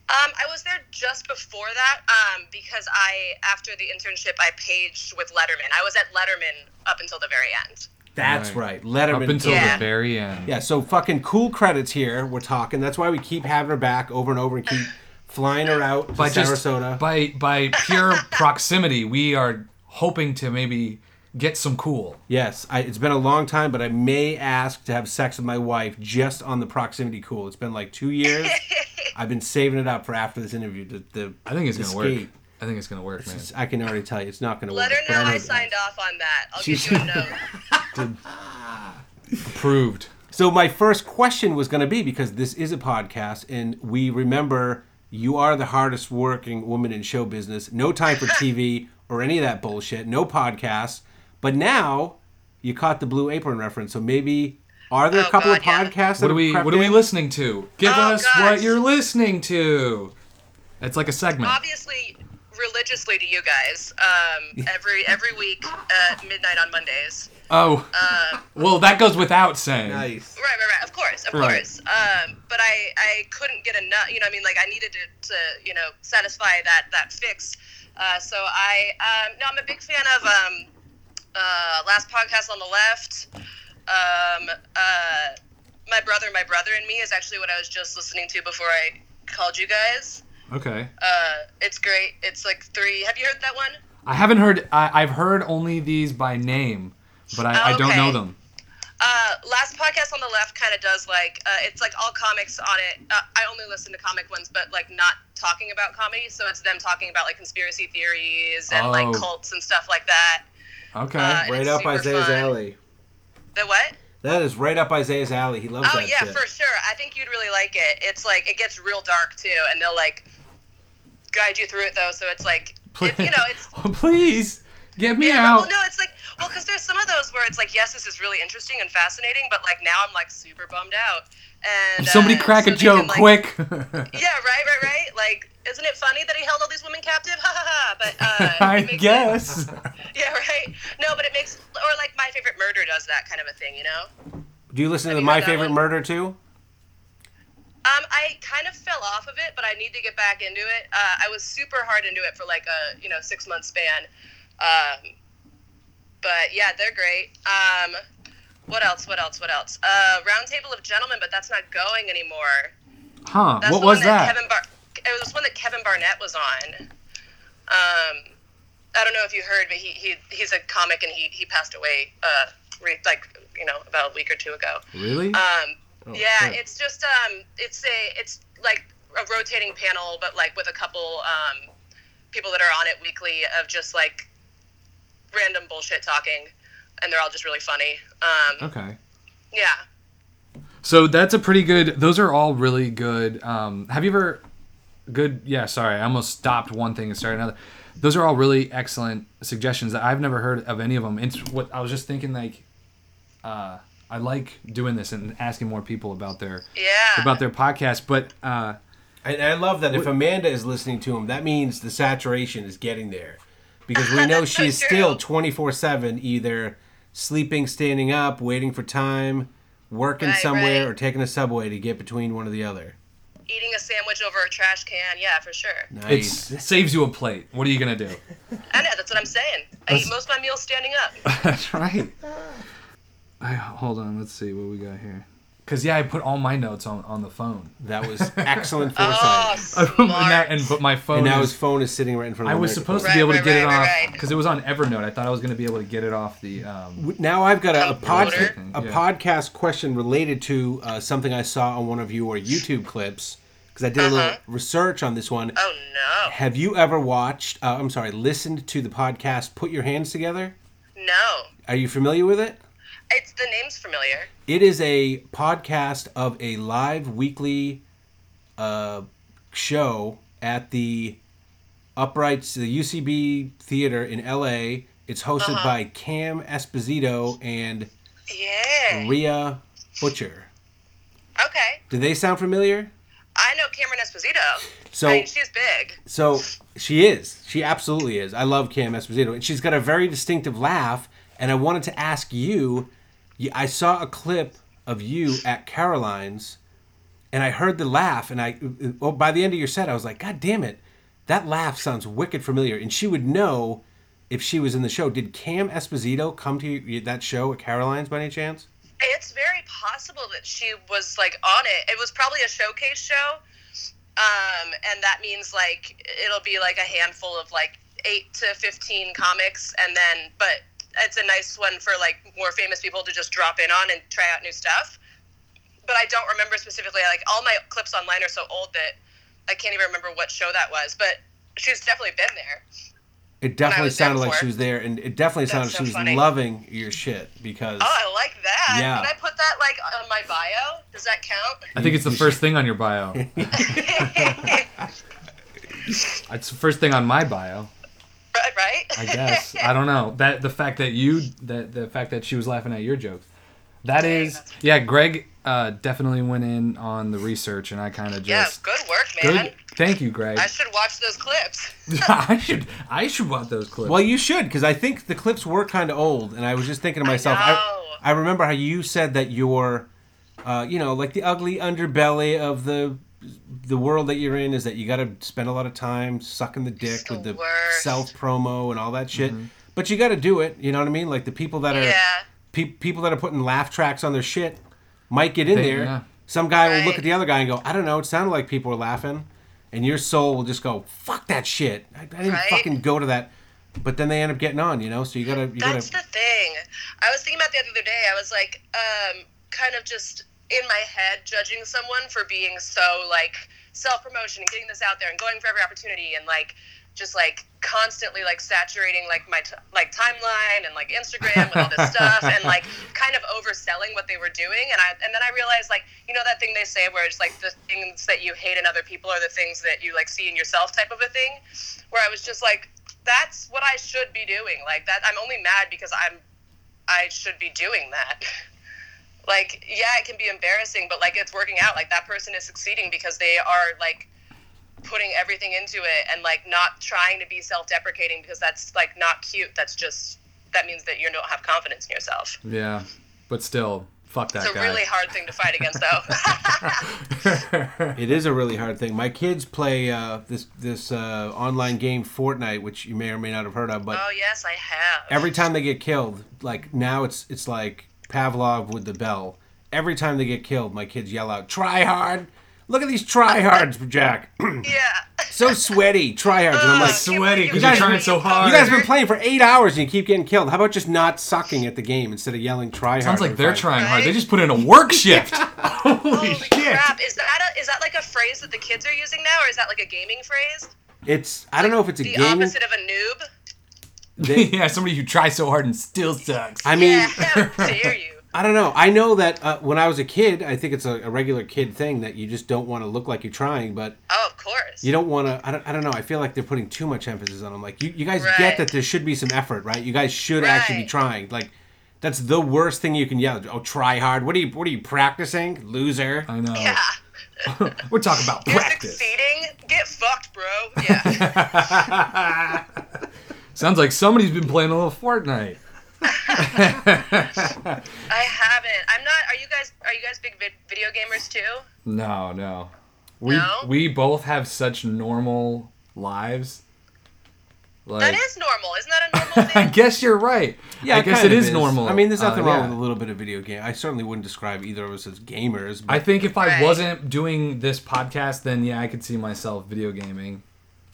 Um, I was there just before that um, because I, after the internship, I paged with Letterman. I was at Letterman up until the very end. That's Right. right. Letterman. up until Yeah. the very end Yeah, so fucking cool credits here. We're talking. That's why we keep having her back over and over and keep [laughs] flying her out to by just by by pure [laughs] proximity we are hoping to maybe get some cool yes, I, it's been a long time, but I may ask to have sex with my wife just on the proximity cool. It's been like two years. [laughs] I've been saving it up for after this interview. To, the I think it's gonna work. I think it's gonna work man It's- I can already tell you, it's not going to work. Let her know I, know signed that. off on that. I'll give you a note. [laughs] approved So my first question was going to be because this is a podcast, and we remember you are the hardest working woman in show business. No time for TV [laughs] or any of that bullshit. No podcasts. But now you caught the Blue Apron reference, so maybe are there a Oh, couple of God, yeah. podcasts? what are we have what are we listening to give Oh, us gosh. what you're listening to it's like a segment Obviously, religiously to you guys, um, [laughs] every every week at midnight on Mondays. oh Um, well that goes without saying Nice. Right, right, right. Of course, of Right. course. Um, but I, I couldn't get enough. You know, I mean, like I needed to, to you know, satisfy that that fix. Uh, so I, um, no, I'm a big fan of um, uh, last podcast on the left. Um, uh, my brother, my brother and me is actually what I was just listening to before I called you guys. Okay. Uh, it's great. It's like three. Have you heard that one? I haven't heard. I, I've heard only these by name, but I, I don't know them. Uh, last podcast on the left kind of does like uh, it's like all comics on it. Uh, I only listen to comic ones, but like not talking about comedy. So it's them talking about like conspiracy theories and Oh. like cults and stuff like that. Okay. Uh, Right up Isaiah's fun. alley. The what? That is right up Isaiah's alley. He loves Oh that yeah, shit. for sure. I think you'd really like it. It's like it gets real dark too, and they'll like guide you through it though. So it's like [laughs] it, you know, it's Please get me yeah. out. Well, no, it's like well, because there's some of those where it's like yes, this is really interesting and fascinating, but like now I'm like super bummed out. And Somebody uh, crack so a joke can, like- quick. [laughs] Yeah, right, right, right. Like, isn't it funny that he held all these women captive? Ha ha ha. But uh, [laughs] I it makes it- guess. [laughs] yeah, right. No, but it makes or like My Favorite Murder does that kind of a thing, you know. Do you listen to Have the you My Favorite one? Murder too? Um, I kind of fell off of it, but I need to get back into it. Uh, I was super hard into it for like a you know six month span. Um, but yeah, they're great. Um, what else? What else? What else? Uh, Roundtable of Gentlemen, but that's not going anymore. Huh? That's What the was one that? Kevin Bar- it was one that Kevin Barnett was on. Um, I don't know if you heard, but he, he he's a comic and he, he passed away uh, re- like you know about a week or two ago. Really? Um, Oh, yeah, it's just um, it's a it's like a rotating panel, but like with a couple um, people that are on it weekly of just like random bullshit talking, and they're all just really funny. Um, okay. yeah. So that's a pretty good. Those are all really good. Um, have you ever? Good. Yeah. Sorry, I almost stopped one thing and started another. Those are all really excellent suggestions that I've never heard of any of them. It's what I was just thinking. Like, uh, I like doing this and asking more people about their Yeah. about their podcast. But uh, And I love that if Amanda is listening to him, that means the saturation is getting there. Because we [laughs] know That's so she's true. still 24 7 either sleeping, standing up, waiting for time, working Right, somewhere, right. or taking a subway to get between one or the other. Eating a sandwich over a trash can, yeah, for sure. Nice. it saves you a plate. What are you gonna do? I know that's what I'm saying. I eat most of my meals standing up. [laughs] That's right. [laughs] I, hold on. Let's see what we got here. Cause yeah, I put all my notes on on the phone. That was excellent foresight. [laughs] Oh, foresight. [laughs] [laughs] and, smart. that, and but my phone. and now is- his phone is sitting right in front I of I was microphone. supposed to be able to Right, get it right, off right, right. because it was on Evernote. I thought I was going to be able to get it off the. Um, Now I've got a, a, pod, a Yeah. podcast question related to uh, something I saw on one of your YouTube clips because I did a little Uh-huh. research on this one. Oh no. Have you ever watched? Uh, I'm sorry, listened to the podcast "Put Your Hands Together"? No. Are you familiar with it? It's the name's familiar. It is a podcast of a live weekly uh, show at the Uprights, the UCB Theater in LA. It's hosted Uh-huh. by Cam Esposito and Yeah. Rhea Butcher. Okay. Do they sound familiar? I know Cameron Esposito. So, I mean, she's big. so she is. She absolutely is. I love Cam Esposito, and she's got a very distinctive laugh. And I wanted to ask you. I saw a clip of you at Caroline's, and I heard the laugh, and I. well by the end of your set, I was like, God damn it, that laugh sounds wicked familiar. And she would know if she was in the show. Did Cam Esposito come to that show at Caroline's by any chance? It's very possible that she was like on it. It was probably a showcase show. Um, and that means like it'll be like a handful of like eight to fifteen comics, and then but it's a nice one for like more famous people to just drop in on and try out new stuff. But I don't remember specifically. Like all my clips online are so old that I can't even remember what show that was. But she's definitely been there. It definitely sounded like she was there, and it definitely sounded like so she was funny. loving your shit because. Oh, I like that. Yeah. Can I put that like on my bio? Does that count? I think it's the first thing on your bio. [laughs] [laughs] it's the first thing on my bio. Right, right. I guess. I don't know. That the fact that you that the fact that she was laughing at your jokes. That is yeah. Greg uh, definitely went in on the research, and I kind of just yeah, good work, man. good. Thank you, Greg. I should watch those clips. [laughs] I should I should watch those clips. Well, you should, because I think the clips were kind of old, and I was just thinking to myself, I, know. I, remember how you said that you're, uh, you know, like the ugly underbelly of the the world that you're in is that you got to spend a lot of time sucking the dick the with the worst. self promo and all that shit. But you got to do it. You know what I mean? Like the people that are Yeah. pe- people that are putting laugh tracks on their shit might get in They- there. yeah. Some guy will look at the other guy and go, "I don't know. It sounded like people were laughing," and your soul will just go, "Fuck that shit. I, I didn't Right. fucking go to that." But then they end up getting on. You know. So you gotta you That's gotta. the thing. I was thinking about the other day. I was like, um, kind of just in my head judging someone for being so like self promotion and getting this out there and going for every opportunity and like just like constantly like saturating like my t- like timeline and like Instagram with all this stuff and [laughs] like kind of overselling what they were doing. And I and then I realized like you know that thing they say where it's like the things that you hate in other people are the things that you like see in yourself type of a thing? Where I was just like that's what I should be doing. Like that I'm only mad because I'm I should be doing that. [laughs] like, yeah, it can be embarrassing, but like it's working out. Like that person is succeeding because they are like putting everything into it and like not trying to be self-deprecating because that's like not cute. That's just that means that you don't have confidence in yourself. Yeah, but still, fuck that It's a guy. really hard thing to fight against, though. [laughs] It is a really hard thing. My kids play uh, this this uh, online game Fortnite, which you may or may not have heard of, but oh yes, I have. every time they get killed, like now it's it's like Pavlov with the bell. Every time they get killed, my kids yell out, "Try hard!" Look at these tryhards, Jack. [clears throat] yeah. so sweaty, tryhards. And I'm like, Sweaty You because guys- you're trying so hard. you guys been playing for eight hours and you keep getting killed. How about just not sucking at the game instead of yelling "try hard"? Sounds like they're fighting? trying hard. They just put in a work shift. [laughs] [laughs] Holy Holy shit! crap! Is that a, is that like a phrase that the kids are using now, or is that like a gaming phrase? It's I don't know if it's a The gaming. opposite of a noob. They- [laughs] yeah, somebody who tries so hard and still sucks. I mean, yeah, how dare you? [laughs] I don't know. I know that uh, when I was a kid, I think it's a, a regular kid thing that you just don't want to look like you're trying, but Oh, of course. you don't want to. I don't, I don't know. I feel like they're putting too much emphasis on them. Like you, you guys get that there should be some effort, right? You guys should actually be trying. Like that's the worst thing you can yell. Oh, try hard. What are you? What are you practicing, loser? I know. yeah. [laughs] We're talking about You're practice. succeeding? Get fucked, bro. Yeah. Sounds like somebody's been playing a little Fortnite. [laughs] I haven't. I'm not. Are you guys? Are you guys big vid- video gamers too? No, no. We No? we both have such normal lives. Like, That is normal. Isn't that a normal [laughs] thing? I guess you're right. Yeah, I guess it is, is, normal. I mean, there's nothing Uh, wrong yeah. with a little bit of video game. I certainly wouldn't describe either of us as gamers. But I think if I Right. wasn't doing this podcast, then yeah, I could see myself video gaming.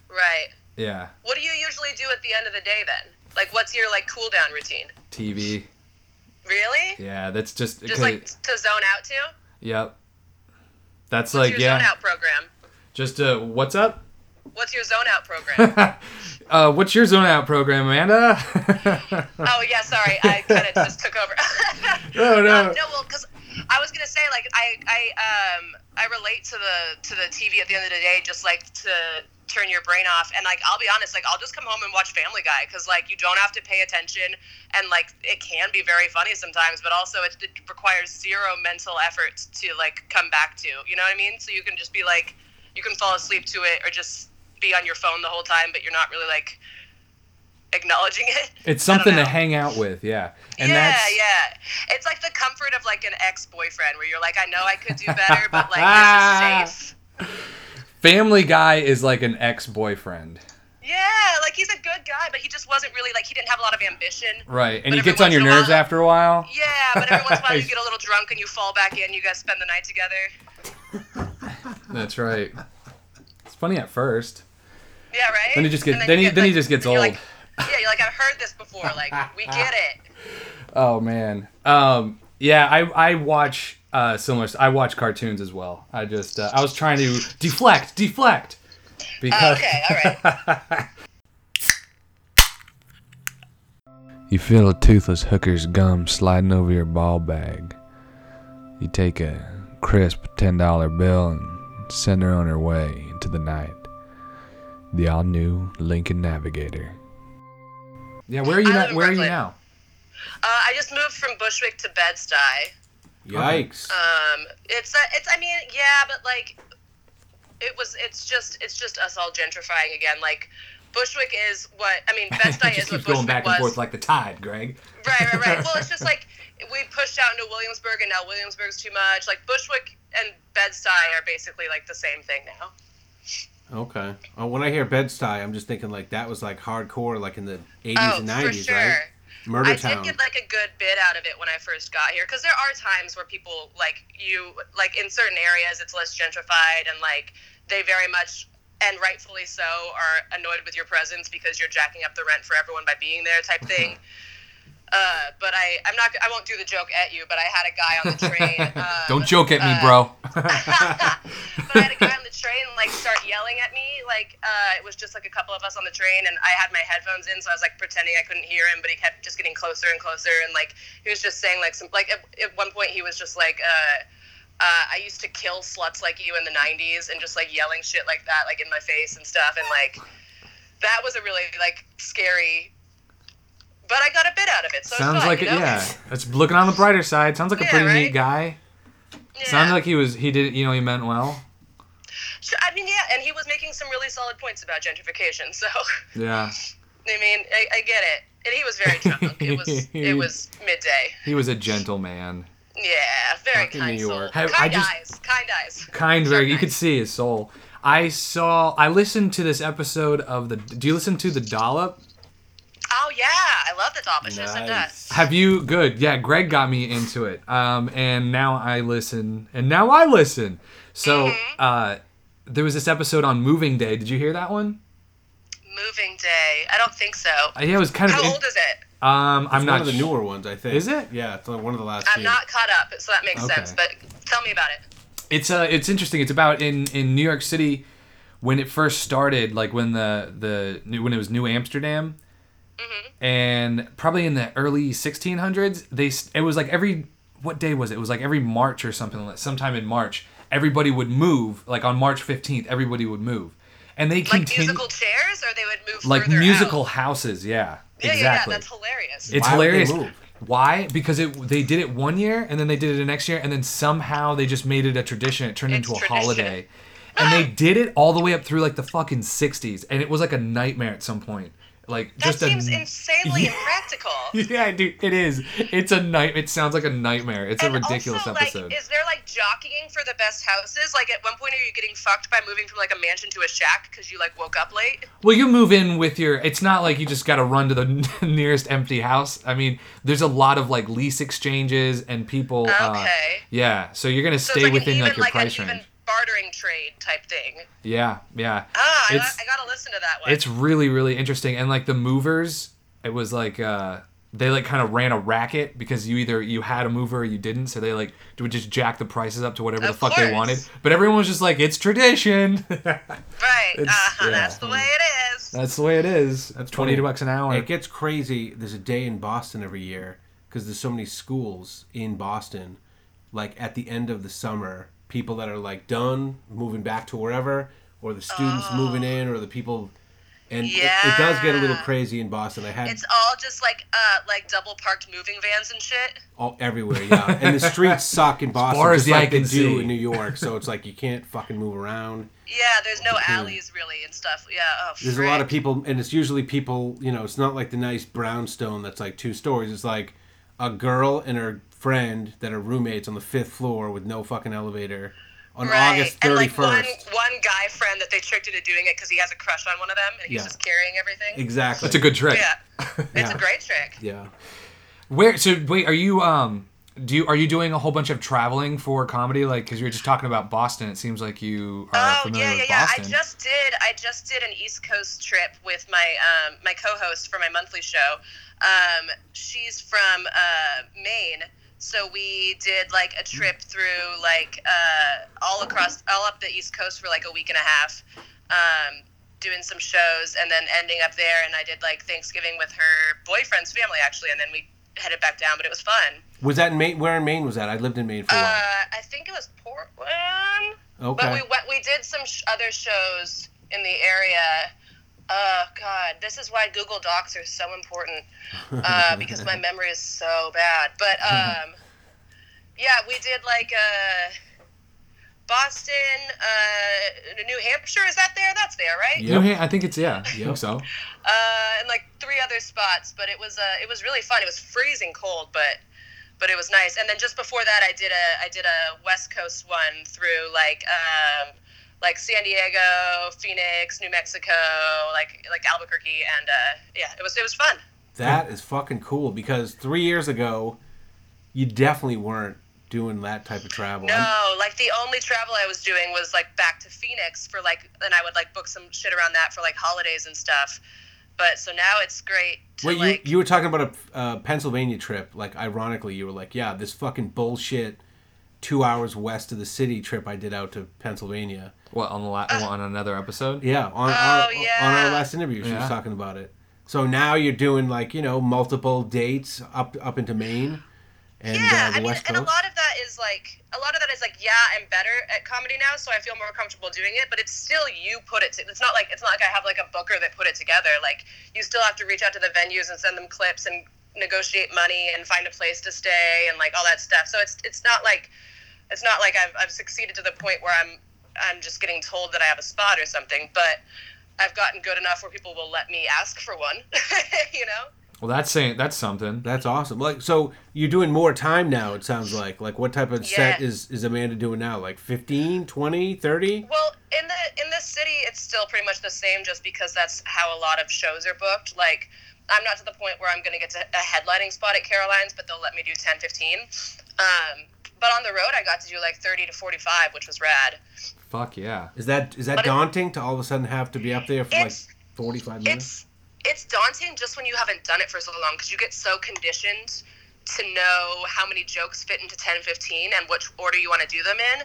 right. Yeah, What do you usually do at the end of the day then? Like, what's your like cool down routine? TV. Really? Yeah, that's just. Just like to zone out to? Yep. That's What's like your yeah. zone out program? Just uh, what's up? What's your zone out program? [laughs] Uh, what's your zone out program, Amanda? [laughs] oh yeah, sorry, I kind of just took over. [laughs] No, no. Um, no, well, because I was gonna say like I I um I relate to the to the TV at the end of the day, just like to turn your brain off and like I'll be honest like I'll just come home and watch Family Guy because like you don't have to pay attention and like it can be very funny sometimes but also it, it requires zero mental effort to like come back to you know what I mean so you can just be like you can fall asleep to it or just be on your phone the whole time but you're not really like acknowledging it [laughs] It's something to hang out with, yeah. And yeah, that's yeah. It's like the comfort of like an ex-boyfriend where you're like, I know I could do better, but like this is [laughs] safe. Family Guy is like an ex-boyfriend, Yeah, like he's a good guy, but he just wasn't really like he didn't have a lot of ambition. right? And But he gets on your nerves while- after a while. Yeah, but every once in a while you [laughs] get a little drunk and you fall back in. You guys spend the night together. That's right. It's funny at first. Yeah, right. Then he just get- And then you he- then he just gets old. Like, yeah, you're like I've heard this before. Like we get it. [laughs] Oh man. Um. Yeah. I I watch uh similar. I watch cartoons as well. I just uh, I was trying to deflect, deflect. Oh, Because okay, all right. [laughs] You feel a toothless hooker's gum sliding over your ball bag. You take a crisp $10 bill and send her on her way into the night. The all new Lincoln Navigator. yeah. Where are you I live now? in Where are you now? Uh, I just moved from Bushwick to Bed-Stuy. Yikes! Um, it's uh, it's. I mean, yeah, but like, it was. It's just. It's just us all gentrifying again. Like, Bushwick is what I mean. [laughs] It Bed-Stuy just is what keeps going back was. and forth like the tide, Greg. Right, right, right. well, it's just [laughs] like we pushed out into Williamsburg, and now Williamsburg's too much. Like Bushwick and Bed-Stuy are basically like the same thing now. Okay. Oh, when I hear Bed-Stuy, I'm just thinking like that was like hardcore, like in the 80s Oh, and for 90s, sure. right? Murder I Town. did get like a good bit out of it when I first got here because there are times where people like you like in certain areas it's less gentrified and like they very much and rightfully so are annoyed with your presence because you're jacking up the rent for everyone by being there type thing. [laughs] Uh, but I, I'm not. I won't do the joke at you. But I had a guy on the [laughs] train. Um, Don't joke at me, uh, bro. [laughs] but I had a guy on the train like start yelling at me. Like uh, it was just like a couple of us on the train, and I had my headphones in, so I was like pretending I couldn't hear him. But he kept just getting closer and closer, and like he was just saying like some like at, at one point he was just like. Uh, uh, I used to kill sluts like you in the '90s, and just like yelling shit like that, like in my face and stuff, and like that was a really like scary. But I got a bit out of it, so Sounds it's fine, like you it. know? Yeah, that's looking on the brighter side. Sounds like a Yeah, pretty neat guy. Yeah. Sounds like he was. He did. You know, he meant well. Sure, I mean, yeah, and he was making some really solid points about gentrification. [laughs] So, Yeah. I mean, I, I get it. And he was very drunk. It was [laughs] it was midday. He was a gentleman. Yeah, very kind New. York. Have- kind I just- eyes, kind eyes. Kind, very. You could see his soul. I saw. I listened to this episode of the. Do you listen to the Dollop? Oh yeah, I love the top. I should have said that. Nice. Have you? Good. Yeah, Greg got me into it. Um, and now I listen, and now I listen. So, Mm-hmm. uh, there was this episode on Moving Day. Did you hear that one? Moving day. I don't think so. Uh, yeah, it was kind of. How in- old is it? um, I'm not one of the newer ones, I think. Is it? Yeah, it's like one of the last I'm few. not caught up, so that makes Okay. sense. But tell me about it. It's uh, it's interesting. It's about in in New York City when it first started, like when the the new- when it was New Amsterdam, Mm-hmm. and probably in the early 1600s. They it was like every what day was it? It was like every March or something. like Sometime in March, everybody would move. Like on March 15th, everybody would move, and they Like continue musical chairs, or they would move like musical Out? houses. Yeah, Yeah, exactly. yeah, yeah. That's hilarious. It's Why would they hilarious. move? Why? Because it they did it one year and then they did it the next year and then somehow they just made it a tradition. It turned It's into a tradition. holiday. And they ah! did it all the way up through like the fucking 60s and it was like a nightmare at some point. Like that just seems a insanely Yeah. impractical. [laughs] Yeah, dude, it is. It's a night. It sounds like a nightmare. It's a And ridiculous also, episode. Like, is there like jockeying for the best houses? Like, at one point, are you getting fucked by moving from like a mansion to a shack because you like woke up late? Well, you move in with your. It's not like you just got to run to the [laughs] nearest empty house. I mean, there's a lot of like lease exchanges and people. Uh, Okay. yeah, so you're gonna So stay like within even like your like price an range. Even bartering trade type thing. Yeah, yeah. Ah, I, It's- I gotta listen to that one. It's really really interesting and like the movers, it was like uh they like kind of ran a racket because you either you had a mover or you didn't, so they like would just jack the prices up to whatever the Of fuck they wanted. But everyone was just like, it's tradition. [laughs] right. it's- Uh-huh, yeah. That's the way it is. That's the way it is. That's twenty funny. bucks an hour. It gets crazy. There's a day in Boston every year because there's so many schools in Boston. Like at the end of the summer, people that are like done moving back to wherever, or the students moving in, or the people, and it, it does get a little crazy in Boston. I had It's all just like uh like double parked moving vans and shit. all everywhere, yeah. And the streets [laughs] suck in Boston, far as just the like they do see. in New York. [laughs] So it's like you can't fucking move around. Yeah, there's no alleys really and stuff. Yeah. Oh, There's a lot of people, and it's usually people. You know, it's not like the nice brownstone that's like two stories. It's like a girl and her friend that are roommates on the fifth floor with no fucking elevator on Right. August and like one first. one guy friend that they tricked into doing it because he has a crush on one of them and he's Yeah. just carrying everything. Exactly. That's a good trick. Yeah. It's Yeah. a great trick. Yeah. Where so wait, are you um do you are you doing a whole bunch of traveling for comedy like cuz you were just talking about Boston it seems like you are Oh familiar yeah, yeah, with yeah. I just did. I just did an East Coast trip with my um, my co-host for my monthly show. Um, she's from uh, Maine, so we did like a trip through like uh, all across, all up the East Coast for like a week and a half, um, doing some shows, and then ending up there. And I did like Thanksgiving with her boyfriend's family actually, and then we headed back down. But it was fun. Was that in Maine? Where in Maine was that? I lived in Maine for a while. Uh, I think it was Portland. Okay. But we went. We did some sh- other shows in the area. Oh God, this is why Google Docs are so important uh, because my [laughs] memory is so bad. But um, yeah, we did like uh, Boston, uh, New Hampshire. Is that there? That's there, right? Yep. New Han- I think it's yeah. I think so. [laughs] uh, and like three other spots. But it was uh, it was really fun. It was freezing cold, but but it was nice. And then just before that, I did a I did a West Coast one through like um, like San Diego, Phoenix, New Mexico, like like Albuquerque, and uh, yeah, it was it was fun. That is fucking cool because three years ago, you definitely weren't doing that type of travel. No, like the only travel I was doing was like back to Phoenix for like, and I would like book some shit around that for like holidays and stuff. But so now it's great to Wait, like. you, you were talking about a uh, Pennsylvania trip. Like, ironically, you were like, yeah, this fucking bullshit two hours west of the city trip I did out to Pennsylvania. What on the la- on another episode? Yeah, on, Oh, our, on our last interview, she was talking about it. So now you're doing like you know multiple dates up up into Maine and yeah, uh, the I mean, West and a lot of that is like a lot of that is like, yeah, I'm better at comedy now, so I feel more comfortable doing it. But it's still you put it. To, it's not like it's not like I have like a booker that put it together. Like you still have to reach out to the venues and send them clips and negotiate money and find a place to stay and like all that stuff. So it's it's not like it's not like I've I've succeeded to the point where I'm I'm just getting told that I have a spot or something, but. I've gotten good enough where people will let me ask for one, [laughs] you know? Well, that's saying that's something. That's awesome. Like so you're doing more time now it sounds like. Like what type of set is is Amanda doing now? Like 15, 20, 30? Well, in the in the city, it's still pretty much the same, just because that's how a lot of shows are booked. Like, I'm not to the point where I'm going to get to a headlining spot at Caroline's, but they'll let me do 10, 15. Um, but on the road, I got to do like 30 to 45, which was rad. Fuck yeah. Is that is that But it- daunting to all of a sudden have to be up there for like 45 minutes? It's it's daunting just when you haven't done it for so long because you get so conditioned to know how many jokes fit into 10, 15 and which order you want to do them in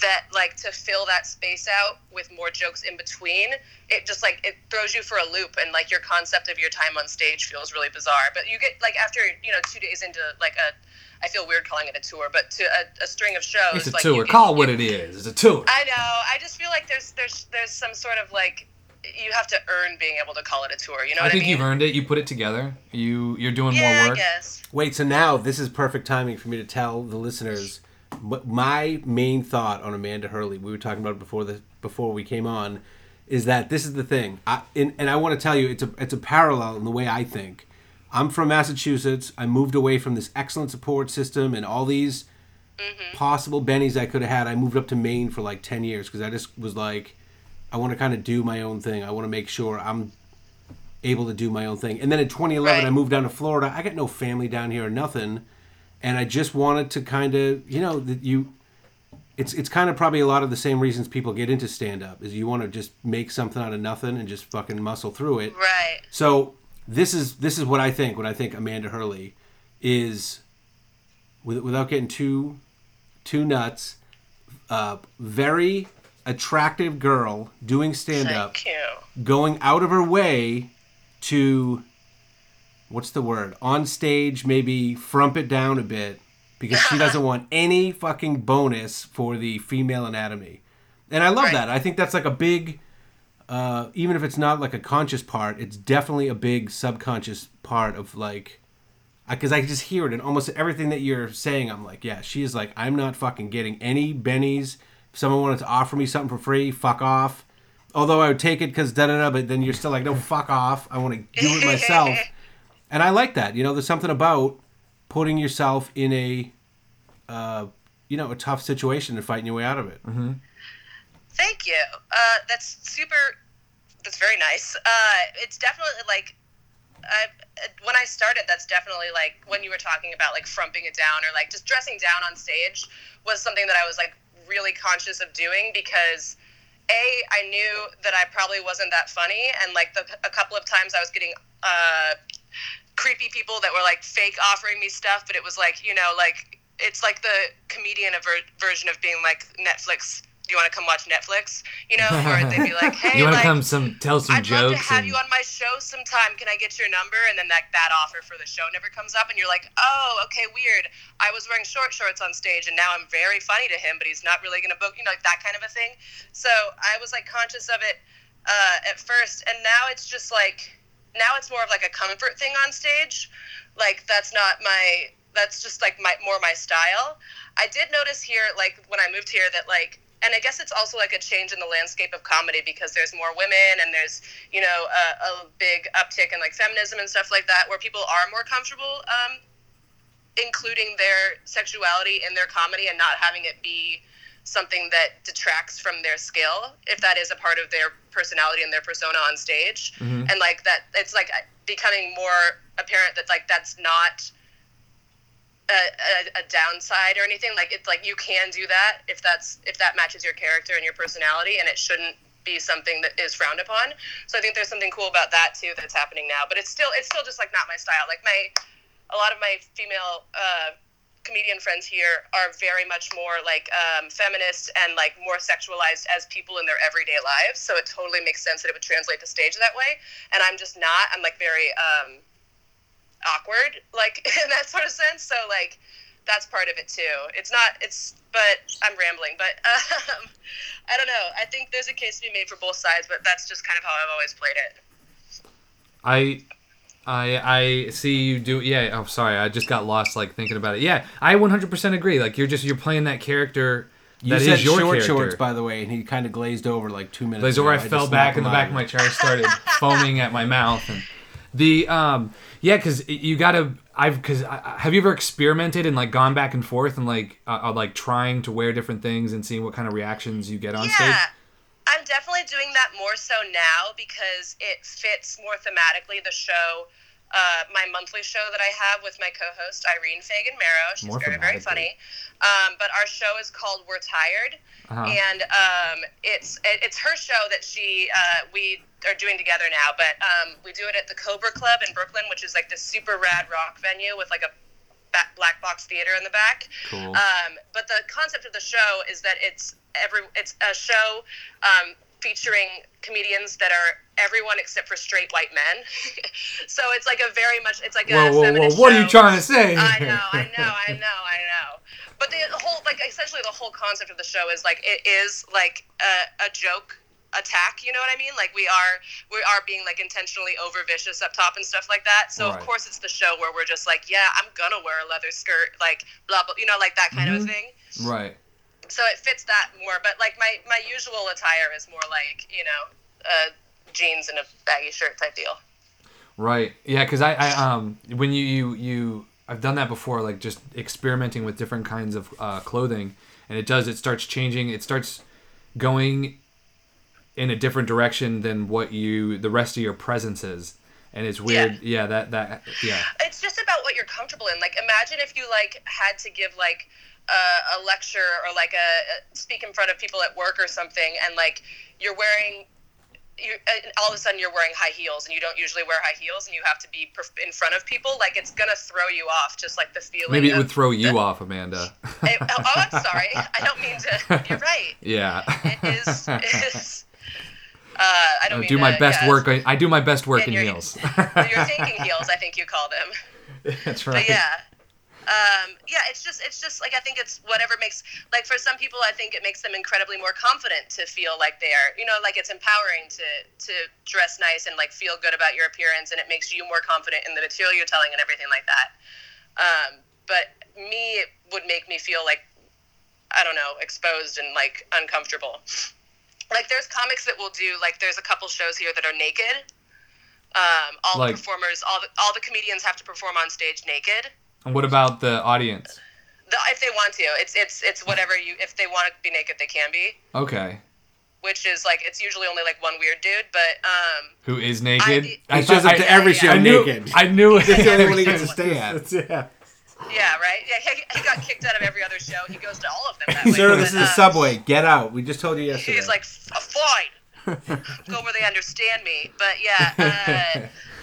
that like to fill that space out with more jokes in between it just like it throws you for a loop and like your concept of your time on stage feels really bizarre but you get like after you know two days into like a i feel weird calling it a tour but to a, a string of shows It's a like tour. you get- Call it what it is. It's a tour. I know. I just feel like there's there's there's some sort of like you have to earn being able to call it a tour. You know I what think I mean? you've earned it. You put it together. You you're doing yeah, more I work. guess. Wait, so now this is perfect timing for me to tell the listeners what my main thought on Amanda Hurley. We were talking about it before the before we came on, is that this is the thing. I, and, and I want to tell you, it's a it's a parallel in the way I think. I'm from Massachusetts. I moved away from this excellent support system and all these mm-hmm. possible bennies I could have had. I moved up to Maine for like ten years because I just was like, I want to kind of do my own thing. I want to make sure I'm able to do my own thing. And then in 2011, Right. I moved down to Florida. I got no family down here or nothing, and I just wanted to kind of, you know, that you. It's it's kind of probably a lot of the same reasons people get into stand up is you want to just make something out of nothing and just fucking muscle through it. Right. So this is this is what I think. What I think Amanda Hurley is, with, without getting too too nuts, uh, very attractive girl doing stand up going out of her way to what's the word on stage maybe frump it down a bit because she doesn't [laughs] want any fucking bonus for the female anatomy. And i love Right. that. I think that's like a big uh, even if it's not like a conscious part it's definitely a big subconscious part of like because I, just hear it and almost everything that you're saying. I'm like yeah she is like i'm not fucking getting any bennies. If someone wanted to offer me something for free fuck off. Although i would take it because da da da but then you're still like no fuck off. I want to do it myself [laughs] and i like that you know there's something about putting yourself in a uh, you know a tough situation and fighting your way out of it Thank you. Uh, that's super. That's very nice. Uh, it's definitely like. I, when I started, that's definitely like when you were talking about like frumping it down or like just dressing down on stage was something that I was like really conscious of doing because a I knew that I probably wasn't that funny and like the a couple of times I was getting uh, creepy people that were like fake offering me stuff, but it was like you know like it's like the comedian aver- version of being like Netflix. Do you want to come watch Netflix? You know, or they'd be like, [laughs] "Hey, you want to like, come some tell some I'd love jokes to have and you on my show sometime. Can I get your number?" And then that that offer for the show never comes up, and you're like, "Oh, okay, weird. I was wearing short shorts on stage, and now I'm very funny to him, but he's not really gonna book, you know, like that kind of a thing." So I was like conscious of it uh, at first, and now it's just like now it's more of like a comfort thing on stage. Like that's not my that's just like my more my style. I did notice here, like when I moved here, that like, and I guess it's also like a change in the landscape of comedy because there's more women and there's you know a, a big uptick in like feminism and stuff like that, where people are more comfortable um, including their sexuality in their comedy and not having it be something that detracts from their skill if that is a part of their personality and their persona on stage. And like that it's like becoming more apparent that like that's not a, a, a downside or anything. Like it's like you can do that if that's if that matches your character and your personality and it shouldn't be something that is frowned upon. So i think there's something cool about that too that's happening now. But it's still it's still just like not my style. Like my a lot of my female uh, comedian friends here are very much more like um, feminist and like more sexualized as people in their everyday lives. So it totally makes sense that it would translate to stage that way. And I'm just not. I'm like very um, awkward, like [laughs] in that sort of sense. So like that's part of it too. It's not. It's but I'm rambling. But [laughs] um, I don't know. I think there's a case to be made for both sides, but that's just kind of how I've always played it. I I I see you do yeah, oh sorry, I just got lost like thinking about it. Yeah, I 100% agree. Like you're just you're playing that character You that said is your short character. shorts, by the way, and he kind of glazed over like two minutes. Glaze over, I ago. fell back in the back of my chair, started [laughs] foaming at my mouth, and the um yeah, because you gotta I've because have you ever experimented and like gone back and forth and like uh, uh, like trying to wear different things and seeing what kind of reactions you get on yeah, stage? I'm definitely doing that more so now because it fits more thematically the show. Uh, my monthly show that I have with my co-host Irene Fagan Marrow. She's More very, very funny. Um, but our show is called We're Tired, Uh-huh. and um, it's it, it's her show that she uh, we are doing together now. But um, we do it at the Cobra Club in Brooklyn, which is like this super rad rock venue with like a black box theater in the back. Cool. Um, but the concept of the show is that it's every it's a show um, featuring comedians that are everyone except for straight white men. [laughs] so it's like a very much it's like a Whoa, whoa, whoa! feminist What are you trying to say? I know, I know, I know, I know. But the whole, like, essentially, the whole concept of the show is like it is like a, a joke attack. You know what I mean? Like we are we are being like intentionally over vicious up top and stuff like that. So Right. of course it's the show where we're just like, yeah, I'm gonna wear a leather skirt, like blah blah, you know, like that kind of thing. Right. So it fits that more. But like my my usual attire is more like you know, uh, jeans and a baggy shirt type deal. Right. Yeah, because I, I um when you you you I've done that before, like just experimenting with different kinds of uh, clothing, and it does it starts changing. It starts going in a different direction than what you the rest of your presence is, and it's weird. Yeah. that that yeah. it's just about what you're comfortable in. Like, imagine if you like had to give like a, a lecture or like a, a speak in front of people at work or something, and like you're wearing. You, all of a sudden you're wearing high heels and you don't usually wear high heels and you have to be in front of people like it's gonna throw you off just like the feeling Maybe it would throw you off, Amanda. [laughs] it- oh, oh, I'm sorry I don't mean to you're right [laughs] yeah. it is, it is uh, I don't I mean do my to- best yeah, work. I do my best work And in heels. [laughs] you're- [laughs] thinking heels I think you call them [laughs] That's right. but yeah um, yeah it's just it's just like i think it's whatever makes like for some people i think it makes them incredibly more confident to feel like they are you know like it's empowering to to dress nice and like feel good about your appearance and it makes you more confident in the material you're telling and everything like that um, but me it would make me feel like i don't know exposed and like uncomfortable like there's comics that will do like there's a couple shows here that are naked um, all Like- the performers all the all the comedians have to perform on stage naked And what about the audience? the, if they want to it's it's it's whatever you if they want to be naked they can be Okay. which is like it's usually only like one weird dude but um Who is naked? I- He shows up to every yeah, show I knew. naked. I knew it. That's the only one he gets to [laughs] stay at. yeah. Yeah right yeah he, he got kicked out of every other show he goes to all of them that way Sir, but, this is a uh, subway. Get out. We just told you yesterday. he's like fine [laughs] go where they understand me but yeah uh,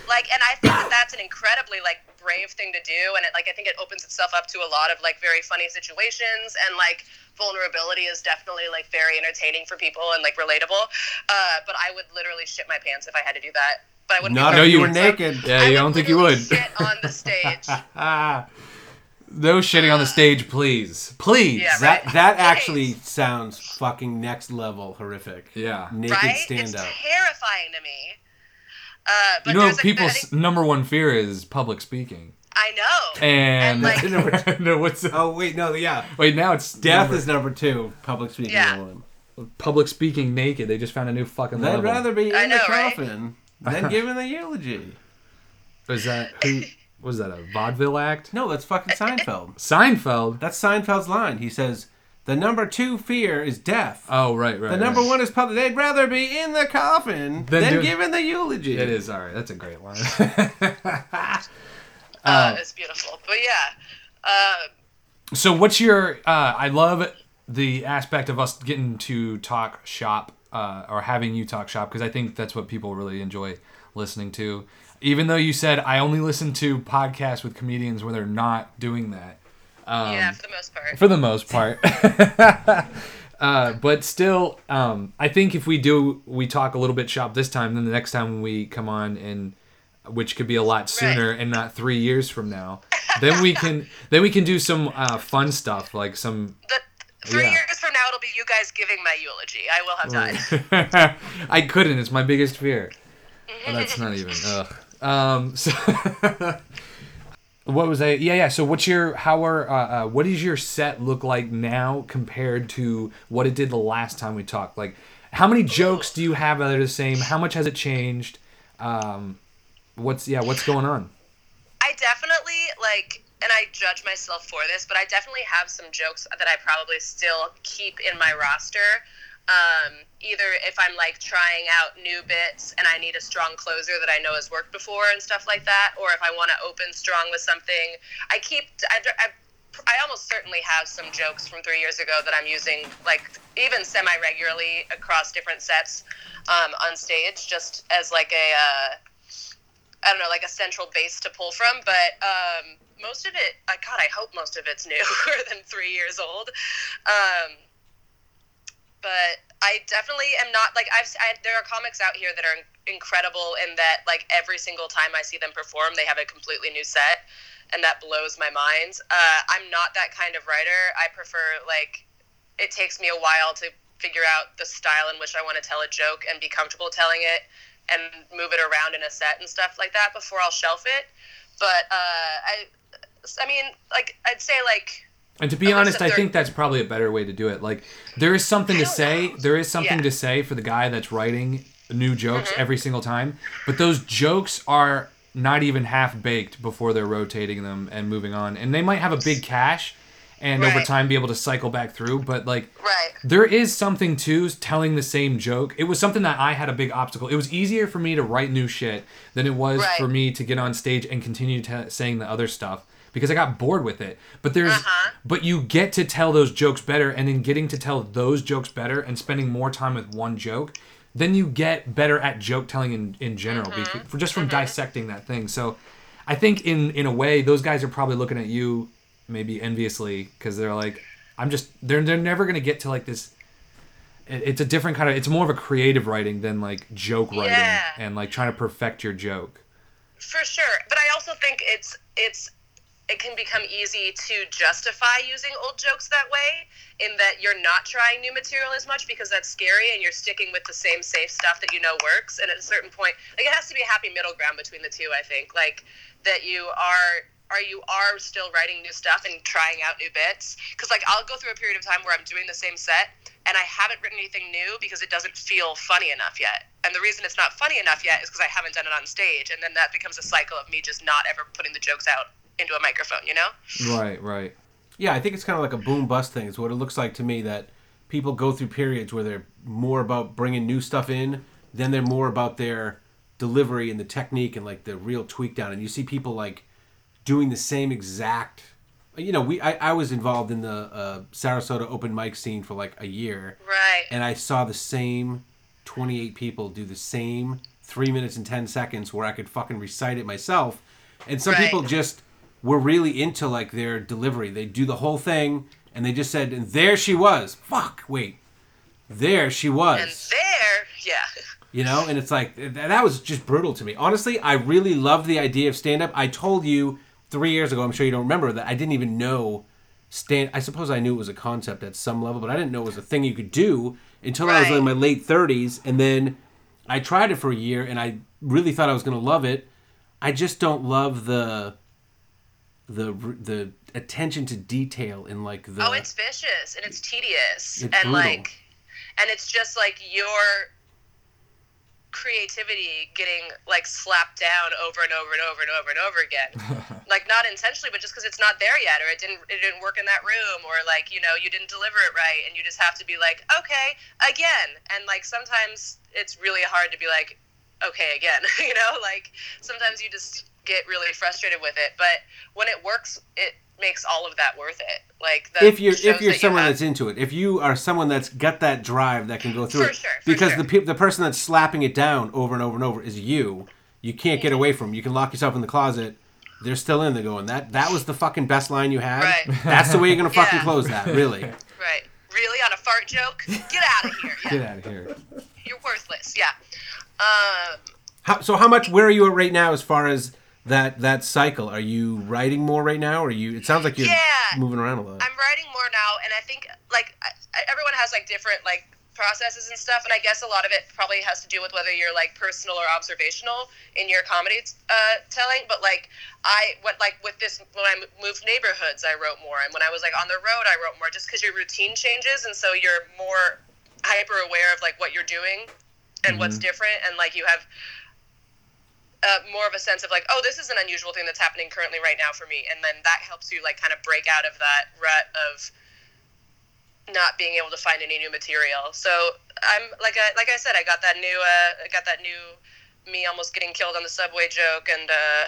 like and i think that that's an incredibly like brave thing to do and it like i think it opens itself up to a lot of like very funny situations and like vulnerability is definitely like very entertaining for people and like relatable uh, but i would literally shit my pants if i had to do that but i wouldn't Not be No, you you were naked. Yeah, I you don't think you would. shit on the stage Ah. [laughs] No shitting on the stage, please. Please. Yeah, That right? that Please. actually sounds fucking next level horrific. Yeah. Naked right stand it's up. terrifying to me uh, but You know, there's a- I people's think- number one fear is public speaking. I know And, And, like- [laughs] no, what's Oh wait, no, yeah. wait now? It's Death number- is number two. Public speaking Yeah. one. public speaking naked. They just found a new fucking I'd level. rather be in I know, the right? coffin than giving the eulogy. Is that who? [laughs] Was that a vaudeville act? No, that's fucking Seinfeld. [laughs] Seinfeld. That's Seinfeld's line. He says, The number two fear is death. Oh, right, right. the number right. one is public. They'd rather be in the coffin Than than do- giving the eulogy. It is all right. That's a great line. [laughs] Uh, it's beautiful. But yeah, uh, so, what's your? Uh, I love the aspect of us getting to talk shop uh, or having you talk shop because I think that's what people really enjoy listening to. Even though you said I only listen to podcasts with comedians where they're not doing that. Um, yeah, for the most part. for the most part. [laughs] uh, but still, um, I think if we do, we talk a little bit shop this time, then the next time we come on, and which could be a lot sooner and not three years from now, then we can [laughs] then we can do some uh, fun stuff like some. The, three Yeah. years from now, it'll be you guys giving my eulogy. I will have died. [laughs] I couldn't. It's my biggest fear. That's not even. Ugh. Um. [laughs] So. What was I? Yeah, yeah. So, what's your how are uh, uh, what does your set look like now compared to what it did the last time we talked? Like, how many jokes do you have that are the same? How much has it changed? Um, what's yeah? What's going on? I definitely like, and I judge myself for this, but I definitely have some jokes that I probably still keep in my roster. Um, either if I'm like trying out new bits and I need a strong closer that I know has worked before and stuff like that, or if I want to open strong with something, I keep. I, I, I almost certainly have some jokes from three years ago that I'm using, like even semi regularly across different sets um, on stage, just as like a. Uh, I don't know, like a central base to pull from. But um, most of it, I God, I hope most of it's [laughs] newer than three years old. Um, but I definitely am not like I've I, there are comics out here that are incredible in that like every single time I see them perform, they have a completely new set, and that blows my mind. Uh, I'm not that kind of writer. I prefer like it takes me a while to figure out the style in which I want to tell a joke and be comfortable telling it and move it around in a set and stuff like that before I'll shelf it. But uh, I, I mean, like I'd say like And to be Unless honest, I think that's probably a better way to do it. Like, there is something to say. know. There is something Yeah. to say for the guy that's writing new jokes Mm-hmm. every single time. But those jokes are not even half baked before they're rotating them and moving on. And they might have a big cache and over time be able to cycle back through. But, like, right. there is something to telling the same joke. It was something that I had a big obstacle. It was easier for me to write new shit than it was Right. for me to get on stage and continue t- saying the other stuff because I got bored with it. But there's Uh-huh. but you get to tell those jokes better and then getting to tell those jokes better and spending more time with one joke, then you get better at joke telling in, in general Mm-hmm. because, for just from dissecting that thing. So I think in in a way those guys are probably looking at you maybe enviously because they're like I'm just they're they're never gonna get to like this. It's a different kind of. It's more of a creative writing than like joke writing Yeah. and like trying to perfect your joke. For sure, but I also think it's it's it can become easy to justify using old jokes that way in that you're not trying new material as much because that's scary and you're sticking with the same safe stuff that you know works. And at a certain point like it has to be a happy middle ground between the two I think. Like that you are are you are still writing new stuff and trying out new bits. Because like I'll go through a period of time where I'm doing the same set and I haven't written anything new because it doesn't feel funny enough yet. And the reason it's not funny enough yet is because I haven't done it on stage, and then that becomes a cycle of me just not ever putting the jokes out into a microphone. You know? Right, right. Yeah, I think it's kind of like a boom bust thing. Is what it looks like to me that people go through periods where they're more about bringing new stuff in, then they're more about their delivery and the technique and like the real tweak down. And you see people like doing the same exact. You know, we I, I was involved in the uh, Sarasota open mic scene for like a year, Right. and I saw the same 28 people do the same three minutes and 10 seconds where I could fucking recite it myself. And some Right. people just were really into like their delivery. They do the whole thing and they just said, and there she was. Fuck, wait. There she was. and there, yeah. You know, and it's like that was just brutal to me. Honestly, I really loved the idea of stand up. I told you three years ago, I'm sure you don't remember that I didn't even know stand. I suppose I knew it was a concept at some level, but I didn't know it was a thing you could do until I was Right. in my late 30s, and then I tried it for a year, and I really thought I was going to love it. I just don't love the the the attention to detail in like the Oh, it's vicious and it's tedious It's and brutal. like, and it's just like you're. creativity getting like slapped down over and over and over and over and over again [laughs] like not intentionally but just because it's not there yet or it didn't it didn't work in that room or like you know you didn't deliver it right and you just have to be like okay again and like sometimes it's really hard to be like okay again [laughs] you know like sometimes you just get really frustrated with it but when it works it makes all of that worth it like the if you're if you're that you someone have- that's into it, if you are someone that's got that drive that can go through For it, sure, because sure. the pe- the person that's slapping it down over and over and over is you. You can't get away from. You can lock yourself in the closet. They're still in there going that that was the fucking best line you had. Right. [laughs] That's the way you're gonna fucking Yeah. close that. Really. [laughs] right really on a fart joke get out of here yeah. Get out of here. you're worthless yeah um How, so how much? Where are you at right now as far as that that cycle? Are you writing more right now? Or are you? It sounds like you're Yeah. moving around a lot. I'm writing more now, and I think like I, everyone has like different like processes and stuff, and I guess a lot of it probably has to do with whether you're like personal or observational in your comedy uh, telling. But like I went like with this when I moved neighborhoods, I wrote more, and when I was like on the road, I wrote more, just because your routine changes, and so you're more hyper aware of like what you're doing and what's different, and like you have uh, more of a sense of like, oh, this is an unusual thing that's happening currently right now for me, and then that helps you like kind of break out of that rut of not being able to find any new material. So I'm like I like I said, I got that new uh, I got that new me almost getting killed on the subway joke, and uh,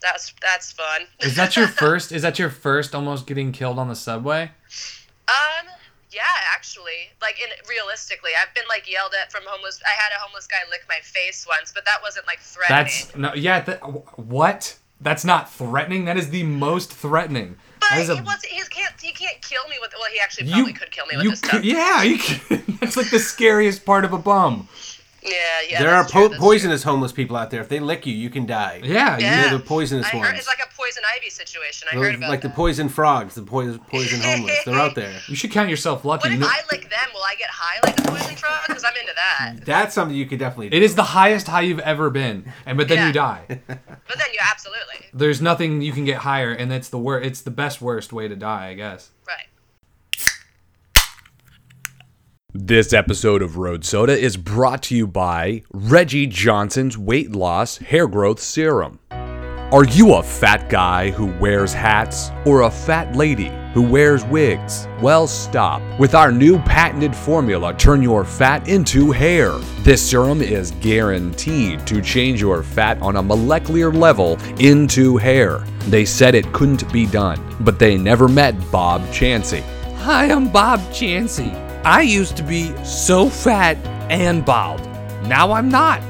that's that's fun. Is that your [laughs] first? Is that your first almost getting killed on the subway? Um, yeah, actually, like in realistically, I've been like yelled at from homeless. I had a homeless guy lick my face once, but that wasn't like threatening. That's no. Yeah. That, what? That's not threatening. That is the most threatening. But is he was he can't he can't kill me with well he actually probably could kill me with you this stuff. Yeah, you could, [laughs] that's like the scariest part of a bum. Yeah, yeah. there are that's true, po- that's poisonous homeless people out there. If they lick you, you can die. Yeah, true. you- Yeah, They're the poisonous I ones. Heard, it's like a poison ivy situation. I Those- heard about like the poison frogs, the poison poison homeless. They're out there. [laughs] you should count yourself lucky. What if know- I lick them? Will I get high like a poison frog? Because I'm into that. That's something you could definitely. do. it is the highest high you've ever been, and but then Yeah. you die. [laughs] But then you absolutely There's nothing you can get higher, and it's the worst. It's the best worst way to die, I guess. right. This episode of Road Soda is brought to you by Reggie Johnson's Weight Loss Hair Growth Serum. Are you a fat guy who wears hats or a fat lady who wears wigs? Well, stop. With our new patented formula, turn your fat into hair. This serum is guaranteed to change your fat on a molecular level into hair. They said it couldn't be done, but they never met Bob Chansey. Hi, I'm Bob Chansey. I used to be so fat and bald. Now I'm not.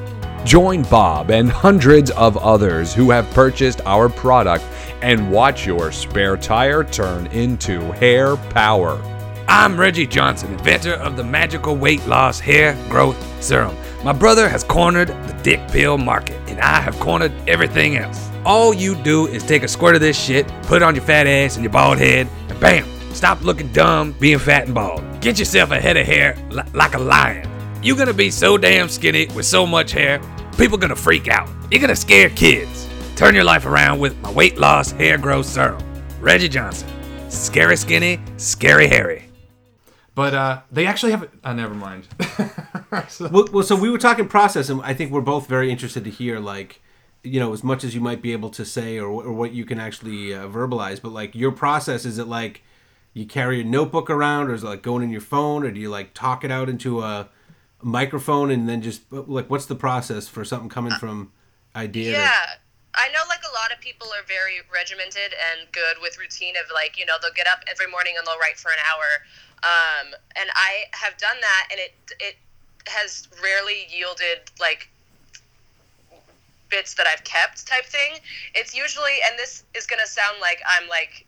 Join Bob and hundreds of others who have purchased our product and watch your spare tire turn into hair power. I'm Reggie Johnson, inventor of the magical weight loss hair growth serum. My brother has cornered the dick pill market, and I have cornered everything else. All you do is take a squirt of this shit, put it on your fat ass and your bald head, and bam! Stop looking dumb being fat and bald. Get yourself a head of hair li- like a lion. You're gonna be so damn skinny with so much hair, people gonna freak out. You're gonna scare kids. Turn your life around with my weight loss hair growth serum. Reggie Johnson. Scary skinny, scary hairy. But uh, they actually have. Uh, never mind. [laughs] Well, well, so we were talking process, and I think we're both very interested to hear, like, you know, as much as you might be able to say or, or what you can actually uh, verbalize. But like, your process is it like you carry a notebook around, or is it like going in your phone, or do you like talk it out into a, microphone and then just like what's the process for something coming from idea? to- Yeah. I know like a lot of people are very regimented and good with routine of like, you know, they'll get up every morning and they'll write for an hour. Um, and I have done that and it it has rarely yielded like bits that I've kept type thing. It's usually and this is gonna sound like I'm like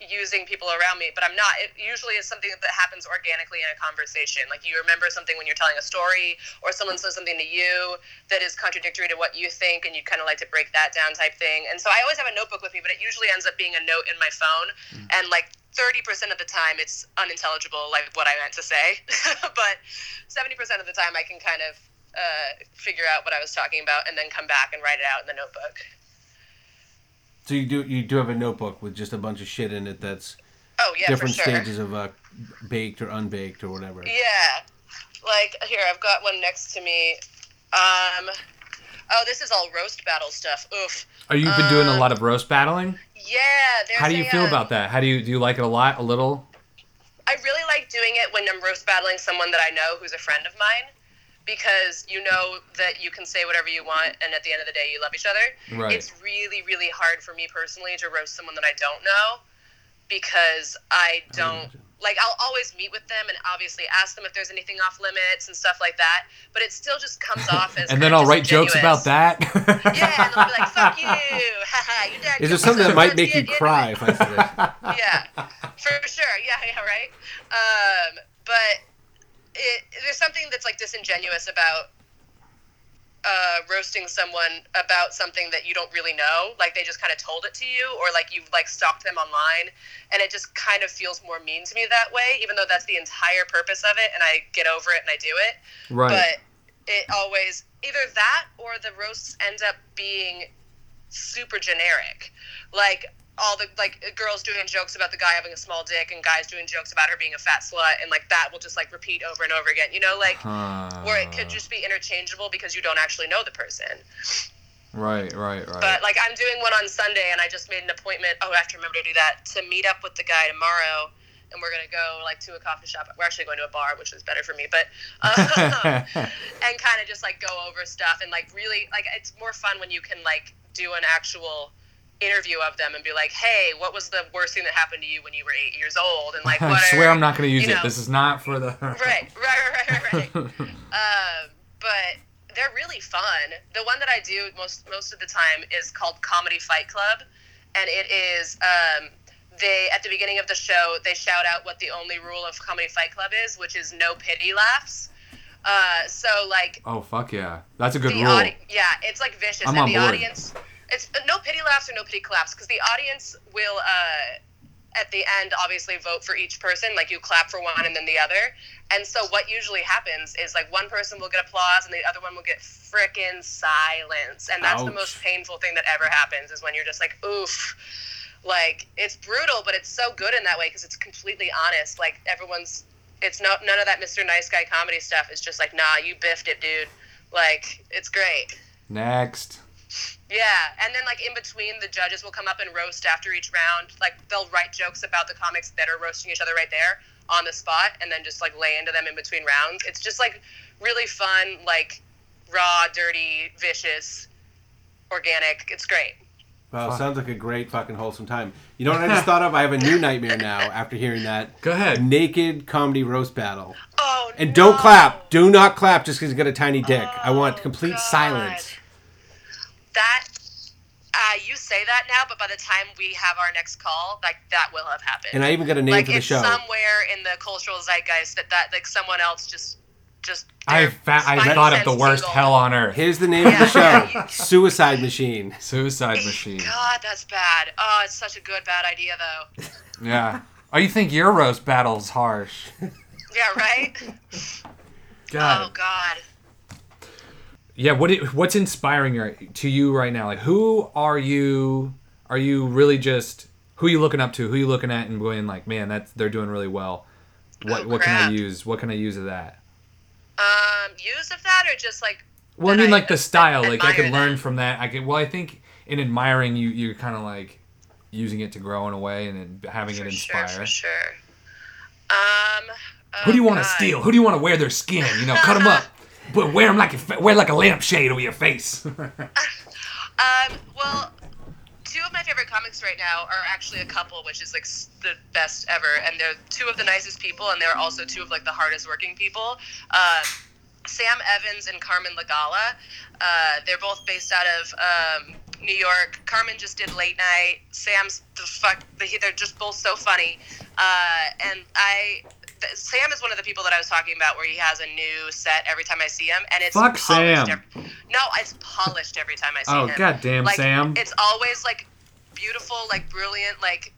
using people around me, but I'm not. It usually is something that happens organically in a conversation. Like you remember something when you're telling a story, or someone says something to you that is contradictory to what you think, and you kind of like to break that down type thing. And so I always have a notebook with me, but it usually ends up being a note in my phone, and like. 30% of the time it's unintelligible like what i meant to say [laughs] but 70% of the time i can kind of uh, figure out what i was talking about and then come back and write it out in the notebook So you do you do have a notebook with just a bunch of shit in it that's oh yeah different for sure stages of uh, baked or unbaked or whatever. Yeah. Like here, I've got one next to me. Um, oh, this is all roast battle stuff. Oof. Are you been doing a lot of roast battling? Yeah. There's How do you a, feel uh, about that? How do you do you like it a lot? A little? I really like doing it when I'm roast battling someone that I know who's a friend of mine, because you know that you can say whatever you want, and at the end of the day, you love each other. Right. It's really, really hard for me personally to roast someone that I don't know, because I don't like. I'll always meet with them and obviously ask them if there's anything off limits and stuff like that. But it still just comes [laughs] off as and then I'll write jokes about that. [laughs] Yeah, and they'll be like, "Fuck you, [laughs] haha, you dad." Is there something that might make you cry if I say this? yeah, for sure. Yeah, yeah, right. Um, but it, there's something that's like disingenuous about uh, roasting someone about something that you don't really know. Like they just kind of told it to you, or like you've like stalked them online, and it just kind of feels more mean to me that way. Even though that's the entire purpose of it, and I get over it and I do it. right. But it always either that or the roasts end up being super generic. Like all the like girls doing jokes about the guy having a small dick and guys doing jokes about her being a fat slut and like that will just like repeat over and over again. You know, like where it could just be interchangeable because you don't actually know the person. Right, right, right. But like I'm doing one on Sunday and I just made an appointment. Oh, I have to remember to do that to meet up with the guy tomorrow. And we're gonna go like to a coffee shop. We're actually going to a bar, which is better for me. But [laughs] um, and kind of just like go over stuff and like really like it's more fun when you can like do an actual interview of them and be like, hey, what was the worst thing that happened to you when you were eight years old? And like, [laughs] I swear are- I'm not going to use you it. know, This is not for the. [laughs] right, right, right, right, right. [laughs] um, but they're really fun. The one that I do most most of the time is called Comedy Fight Club, and it is um, they at the beginning of the show they shout out what the only rule of Comedy Fight Club is, which is no pity laughs. Uh, so like Oh fuck yeah, that's a good rule. audi- yeah, it's like vicious, I'm and on the board. audience. It's uh, no pity laughs or no pity claps because the audience will, uh, at the end, obviously vote for each person. Like you clap for one and then the other. And so what usually happens is like one person will get applause and the other one will get frickin' silence, and that's the most painful thing that ever happens is when you're just like, oof. Like it's brutal, but it's so good in that way because it's completely honest. Like everyone's, it's not none of that Mr. Nice Guy comedy stuff. It's just like, nah, you biffed it, dude. Like it's great. Next. Yeah, and then like in between, the judges will come up and roast after each round. Like they'll write jokes about the comics that are roasting each other right there on the spot, and then just like lay into them in between rounds. It's just like really fun, like raw, dirty, vicious, organic. It's great. Well, sounds like a great fucking wholesome time. You know what I just thought of? I have a new nightmare now [laughs] after hearing that. Go ahead. Naked comedy roast battle. Oh, And no. don't clap. Do not clap just because you got a tiny dick. I want Oh, complete God. silence. That. Uh, you say that now, but by the time we have our next call, like that will have happened. And I even got a name like for the it's show. somewhere in the cultural zeitgeist that that like someone else just just I fa- I thought of the worst tingled. hell on earth. Here's the name of the show [laughs] Suicide Machine. Suicide machine. God, that's bad. Oh, it's such a good bad idea though. Yeah. Oh, you think your roast battle's harsh? Yeah, right. [laughs] God. oh God. Yeah. What? What's inspiring to you right now? Like, who are you? Are you really just who are you looking up to? Who are you looking at and going like, man, that's they're doing really well. What? Oh, what can I use? What can I use of that? Um, use of that or just like. Well, I mean, like the style. Like I could learn them? from that. I could. Well, I think in admiring you, you're kind of like using it to grow in a way and then having For it sure, inspire. for sure. Um. Who do you want to oh, steal? Who do you want to wear their skin? You know, cut them up, [laughs] but wear them like a, wear like a lampshade over your face. [laughs] Um. Well, two of my favorite comics right now are actually a couple, which is like the best ever, and they're two of the nicest people, and they're also two of like the hardest working people. Um, Sam Evans and Carmen Lagala. Uh, they're both based out of um, New York. Carmen just did Late Night. Sam's the fuck. They're just both so funny. Uh, and I. th- Sam is one of the people that I was talking about, where he has a new set every time I see him, and it's Fuck polished Sam. ev- no, it's polished every time I see Oh, him. Oh goddamn, like, Sam. It's always like beautiful, like brilliant, like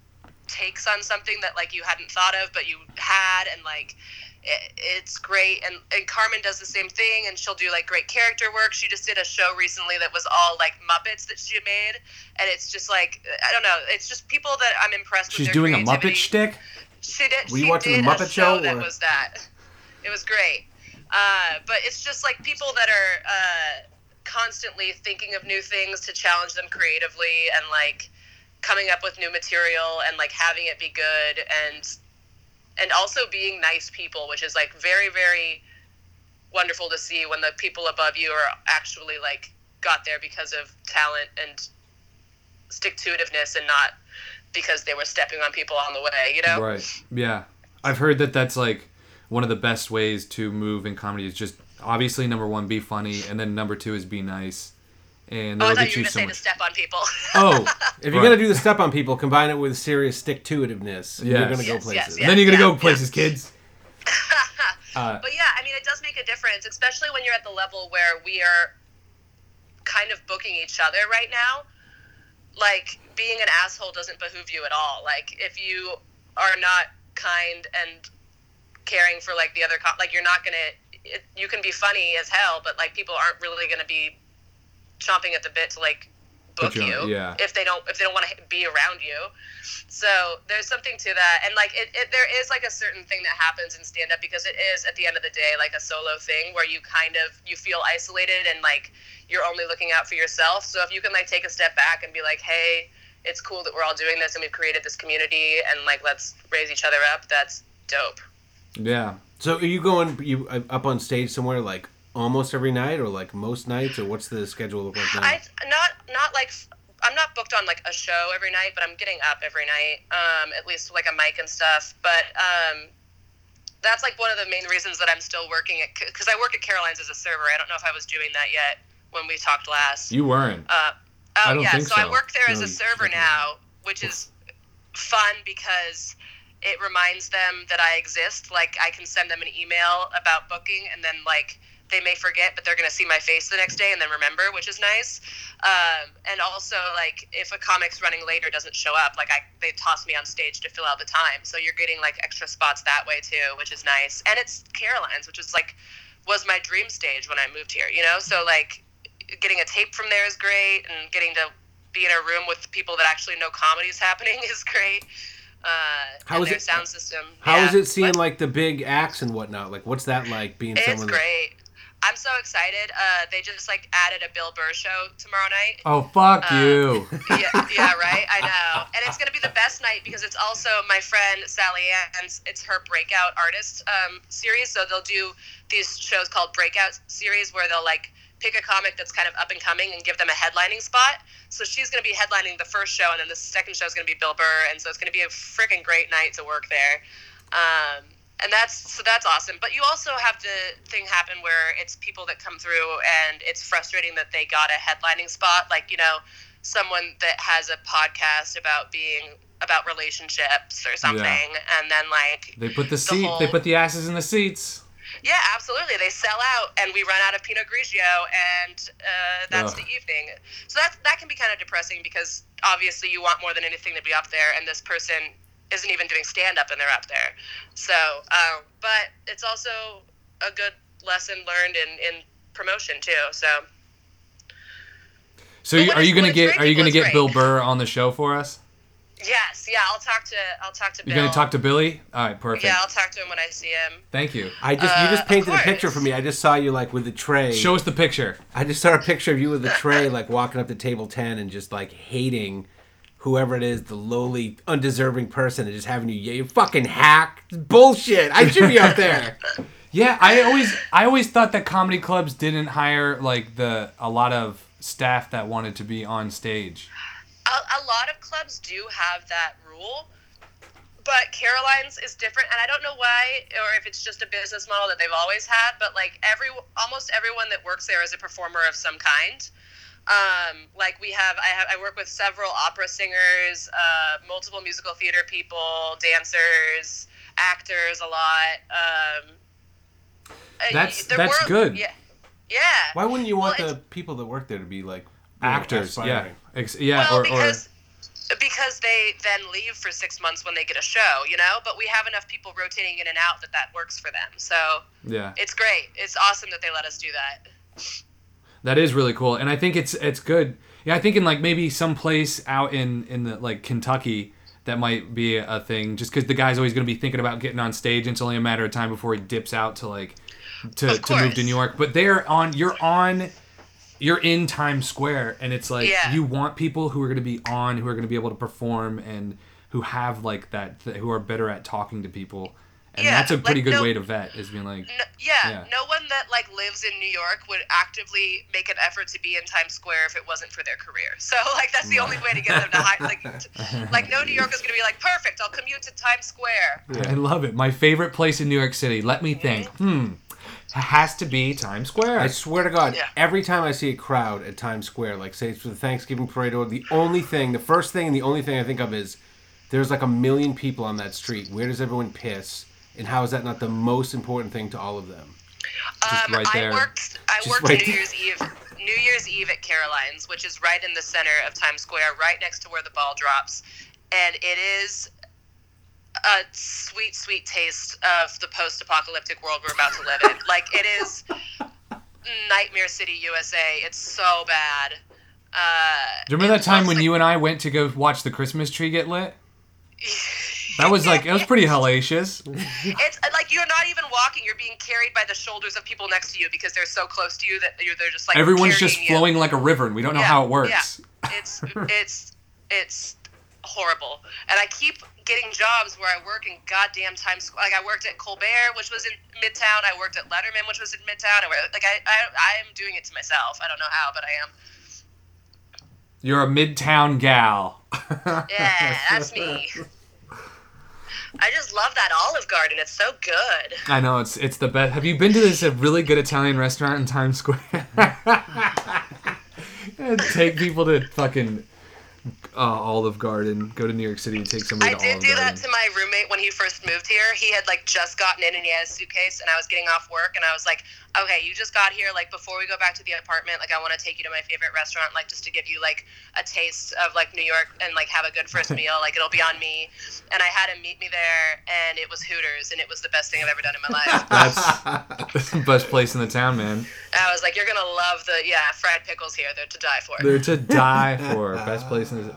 takes on something that like you hadn't thought of, but you had, and like it, it's great. And and Carmen does the same thing, and she'll do like great character work. She just did a show recently that was all like Muppets that she made, and it's just like I don't know. It's just people that I'm impressed She's with. their doing a Muppet creativity. shtick. She did. Were you she watching the Muppet show Show, that or- was that. It was great. Uh, but it's just like people that are uh, constantly thinking of new things to challenge them creatively and like coming up with new material and like having it be good and and also being nice people, which is like very very wonderful to see when the people above you are actually like got there because of talent and stick to itiveness and not because they were stepping on people on the way, you know? Right. Yeah. I've heard that that's like one of the best ways to move in comedy is just obviously number one be funny and then number two is be nice and Oh, I that'll thought get you you were gonna so say to step on people. Oh, [laughs] If you're Right. gonna do the step on people, combine it with serious stick to itiveness. You're Yes. gonna go Yes, places. yes, yes. then you're gonna Yeah, go places, kids. Uh, [laughs] But yeah, I mean, it does make a difference, especially when you're at the level where we are kind of booking each other right now. Like, being an asshole doesn't behoove you at all. Like, if you are not kind and caring for like the other, co- like you're not gonna. You can be funny as hell, but like people aren't really gonna be chomping at the bit to like book you you yeah. if they don't if they don't want to be around you. So there's something to that, and like it, it, there is like a certain thing that happens in stand up because it is at the end of the day like a solo thing where you kind of you feel isolated and like you're only looking out for yourself. So if you can like take a step back and be like, hey, it's cool that we're all doing this and we've created this community and like let's raise each other up. That's dope. yeah. So are you going you up on stage somewhere like almost every night, or like most nights, or what's the schedule look like now? I not not like I'm not booked on like a show every night, but I'm getting up every night, um, at least like a mic and stuff. But um, that's like one of the main reasons that I'm still working at because I work at Caroline's as a server. I don't know if I was doing that yet when we talked last. You weren't. Uh, I oh don't yeah, think so, I work there as a server definitely now, which is fun because it reminds them that I exist. Like I can send them an email about booking, and then like they may forget, but they're gonna see my face the next day and then remember, which is nice. Um, and also like if a comic's running late or doesn't show up, like I they toss me on stage to fill out the time, so you're getting like extra spots that way too, which is nice. And it's Caroline's, which is like was my dream stage when I moved here, you know. So like getting a tape from there is great, and getting to be in a room with people that actually know comedy is [laughs] happening is great. Uh, How is their it- sound system. How yeah. is it seeing What? like the big acts and whatnot? Like, what's that like being It's someone? that- great. I'm so excited. Uh, they just like added a Bill Burr show tomorrow night. Oh fuck Uh, you. [laughs] yeah, yeah, right. I know, and it's gonna be the best night because it's also my friend Sally Ann's. It's her breakout artist um, series. So they'll do these shows called breakout series where they'll like pick a comic that's kind of up and coming and give them a headlining spot. So she's gonna be headlining the first show, and then the second show is gonna be Bill Burr, and so it's gonna be a freaking great night to work there. Um, and that's so that's awesome. But you also have the thing happen where it's people that come through, and it's frustrating that they got a headlining spot. Like you know, someone that has a podcast about being about relationships or something, and then like They put the seat. They put the asses in the seats. yeah, absolutely. They sell out, and we run out of Pinot Grigio, and uh, that's Ugh. the evening. So that that can be kind of depressing because obviously you want more than anything to be up there, and this person isn't even doing stand up, and they're up there. So, um, but it's also a good lesson learned in in promotion too. So So you, are it's- you gonna get? great Are you people, gonna get great. Bill Burr on the show for us? yes, yeah, I'll talk to I'll talk to You're gonna talk to Billy? All right, perfect. Yeah, I'll talk to him when I see him. Thank you. I just you Uh, just painted a picture for me. I just saw you like with the tray. Show us the picture. I just saw a picture of you with the tray, like walking up to table ten and just like hating whoever it is, the lowly, undeserving person, and just having you, yeah, you fucking hack, It's bullshit. I should be up there. [laughs] Yeah, I always I always thought that comedy clubs didn't hire like the a lot of staff that wanted to be on stage. a, a lot of clubs do have that rule but caroline's is different and i don't know why or if it's just a business model that they've always had but like every almost everyone that works there is a performer of some kind um, like we have I, have, I work with several opera singers uh, multiple musical theater people dancers actors a lot um, uh, That's- there that's were- good. yeah yeah Why wouldn't you want Well, the people that work there to be like you know, Actors, yeah. Ex- yeah, well, or, or because because they then leave for six months when they get a show, you know. But we have enough people rotating in and out that that works for them. So yeah, it's great. It's awesome that they let us do that. That is really cool, and I think it's it's good. Yeah, I think in like maybe some place out in in the like Kentucky that might be a thing, just because the guy's always going to be thinking about getting on stage, and it's only a matter of time before he dips out to like to, to move to. New York, but they're on. You're on. You're in Times Square, and it's like Yeah. you want people who are going to be on, who are going to be able to perform, and who have like that, th- who are better at talking to people, and Yeah, that's a pretty like, good no- way to vet. Is being like, No, yeah, Yeah. no one that like lives in New York would actively make an effort to be in Times Square if it wasn't for their career. So [laughs] like that's the only way to get them to hide. Like, t- [laughs] like no New Yorker's gonna be like, perfect, I'll commute to Times Square. I love it. My favorite place in New York City. Let me think. Hmm. It has to be Times Square. I swear to God, Yeah. every time I see a crowd at Times Square, like say it's for the Thanksgiving parade, or the only thing, the first thing, and the only thing I think of is there's like a million people on that street. Where does everyone piss? And how is that not the most important thing to all of them? Just Um, right there. I worked. I Just worked right New there. Year's Eve. New Year's Eve at Caroline's, which is right in the center of Times Square, right next to where the ball drops, and it is a sweet, sweet taste of the post-apocalyptic world we're about to live in. like it is [laughs] Nightmare City, USA. It's so bad. Uh, Do you remember that time when like- you and I went to go watch the Christmas tree get lit? [laughs] That was like it was pretty hellacious. It's uh, like you're not even walking; you're being carried by the shoulders of people next to you because they're so close to you that you're they're just like Everyone's just carrying you. flowing like a river, and we don't know Yeah, how it works. Yeah. It's it's it's horrible, and I keep getting jobs where I work in goddamn Times Square. Like I worked at Colbert, which was in Midtown. I worked at Letterman, which was in Midtown. I, worked- like I, I I am doing it to myself. I don't know how, but I am. You're a midtown gal. Yeah, that's me. [laughs] I just love that Olive Garden. It's so good. I know it's it's the best. Have you been to this a really good Italian restaurant in Times Square? [laughs] Take people to fucking uh, Olive Garden. Go to New York City and take somebody I to did Olive do Garden. that to my roommate when he first moved here. He had like just gotten in and he had a suitcase, and I was getting off work, and I was like, "Okay, you just got here. Like before we go back to the apartment, like I want to take you to my favorite restaurant, like just to give you like a taste of like New York and like have a good first [laughs] meal. Like it'll be on me." And I had him meet me there, and it was Hooters, and it was the best thing I've ever done in my [laughs] life. That's [laughs] the best place in the town, man. I was like, "You're gonna love the yeah fried pickles here. They're to die for." They're to die for. Best place in the.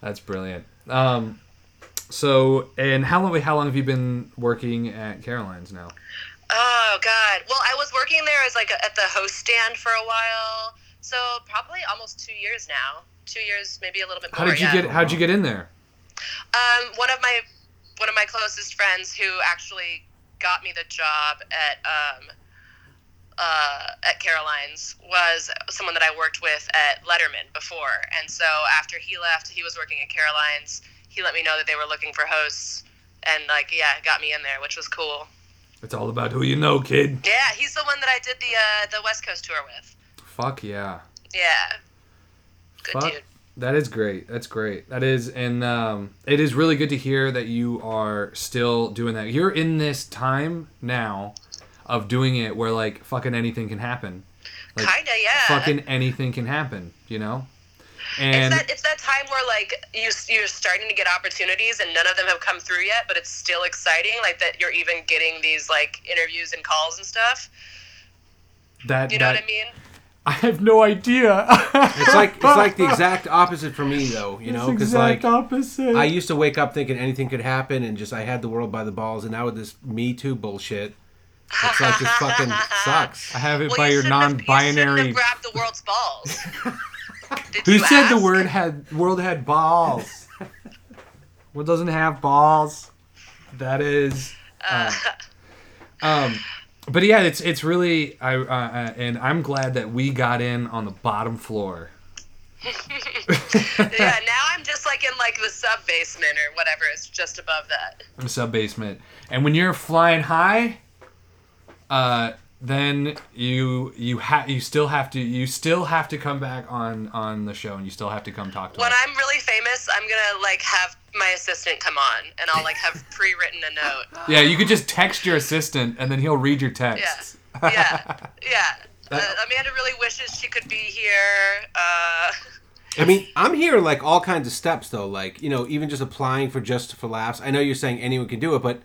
That's brilliant. Um, so and how long? How long have you been working at Caroline's now? Oh God! Well, I was working there as like a, at the host stand for a while, so probably almost two years now. Two years, maybe a little bit more. How did you yeah. get? How'd you get in there? Um, one of my one of my closest friends who actually got me the job at um, uh, at Caroline's was someone that I worked with at Letterman before, and so after he left, he was working at Caroline's. He let me know that they were looking for hosts, and like yeah, got me in there, which was cool. It's all about who you know, kid. Yeah, he's the one that I did the uh, the West Coast tour with. Fuck yeah. Yeah. Good Fuck. dude. That is great. That's great. That is, and um, it is really good to hear that you are still doing that. You're in this time now of doing it where like fucking anything can happen. Like, Kinda, yeah. Fucking anything can happen. You know. It's that it's that time where like you you're starting to get opportunities and none of them have come through yet, but it's still exciting. Like that you're even getting these like interviews and calls and stuff. that You know that what I mean? I have no idea. It's like it's like the [laughs] exact opposite for me though, you know, because like opposite. I used to wake up thinking anything could happen and just I had the world by the balls, and now with this Me Too bullshit, it's like just fucking [laughs] sucks. I have it Well, by you your shouldn't have- You non-binary. have grabbed the world's balls. [laughs] Who said the word had world had balls? what doesn't have balls? That is. Uh, um, but yeah, it's it's really I uh, uh, and I'm glad that we got in on the bottom floor. [laughs] [laughs] yeah, now I'm just like in like the sub basement or whatever. It's just above that. in the sub basement. And when you're flying high, uh, then you you have you still have to you still have to come back on on the show and you still have to come talk to When us. I'm really famous, I'm gonna like have my assistant come on, and I'll like have pre-written a note. [laughs] Yeah, you could just text your assistant and then he'll read your texts. [laughs] Yeah, yeah. Uh, Amanda really wishes she could be here. Uh, I mean, I'm hearing like all kinds of steps though, like you know, even just applying for just for laughs. I know you're saying anyone can do it, but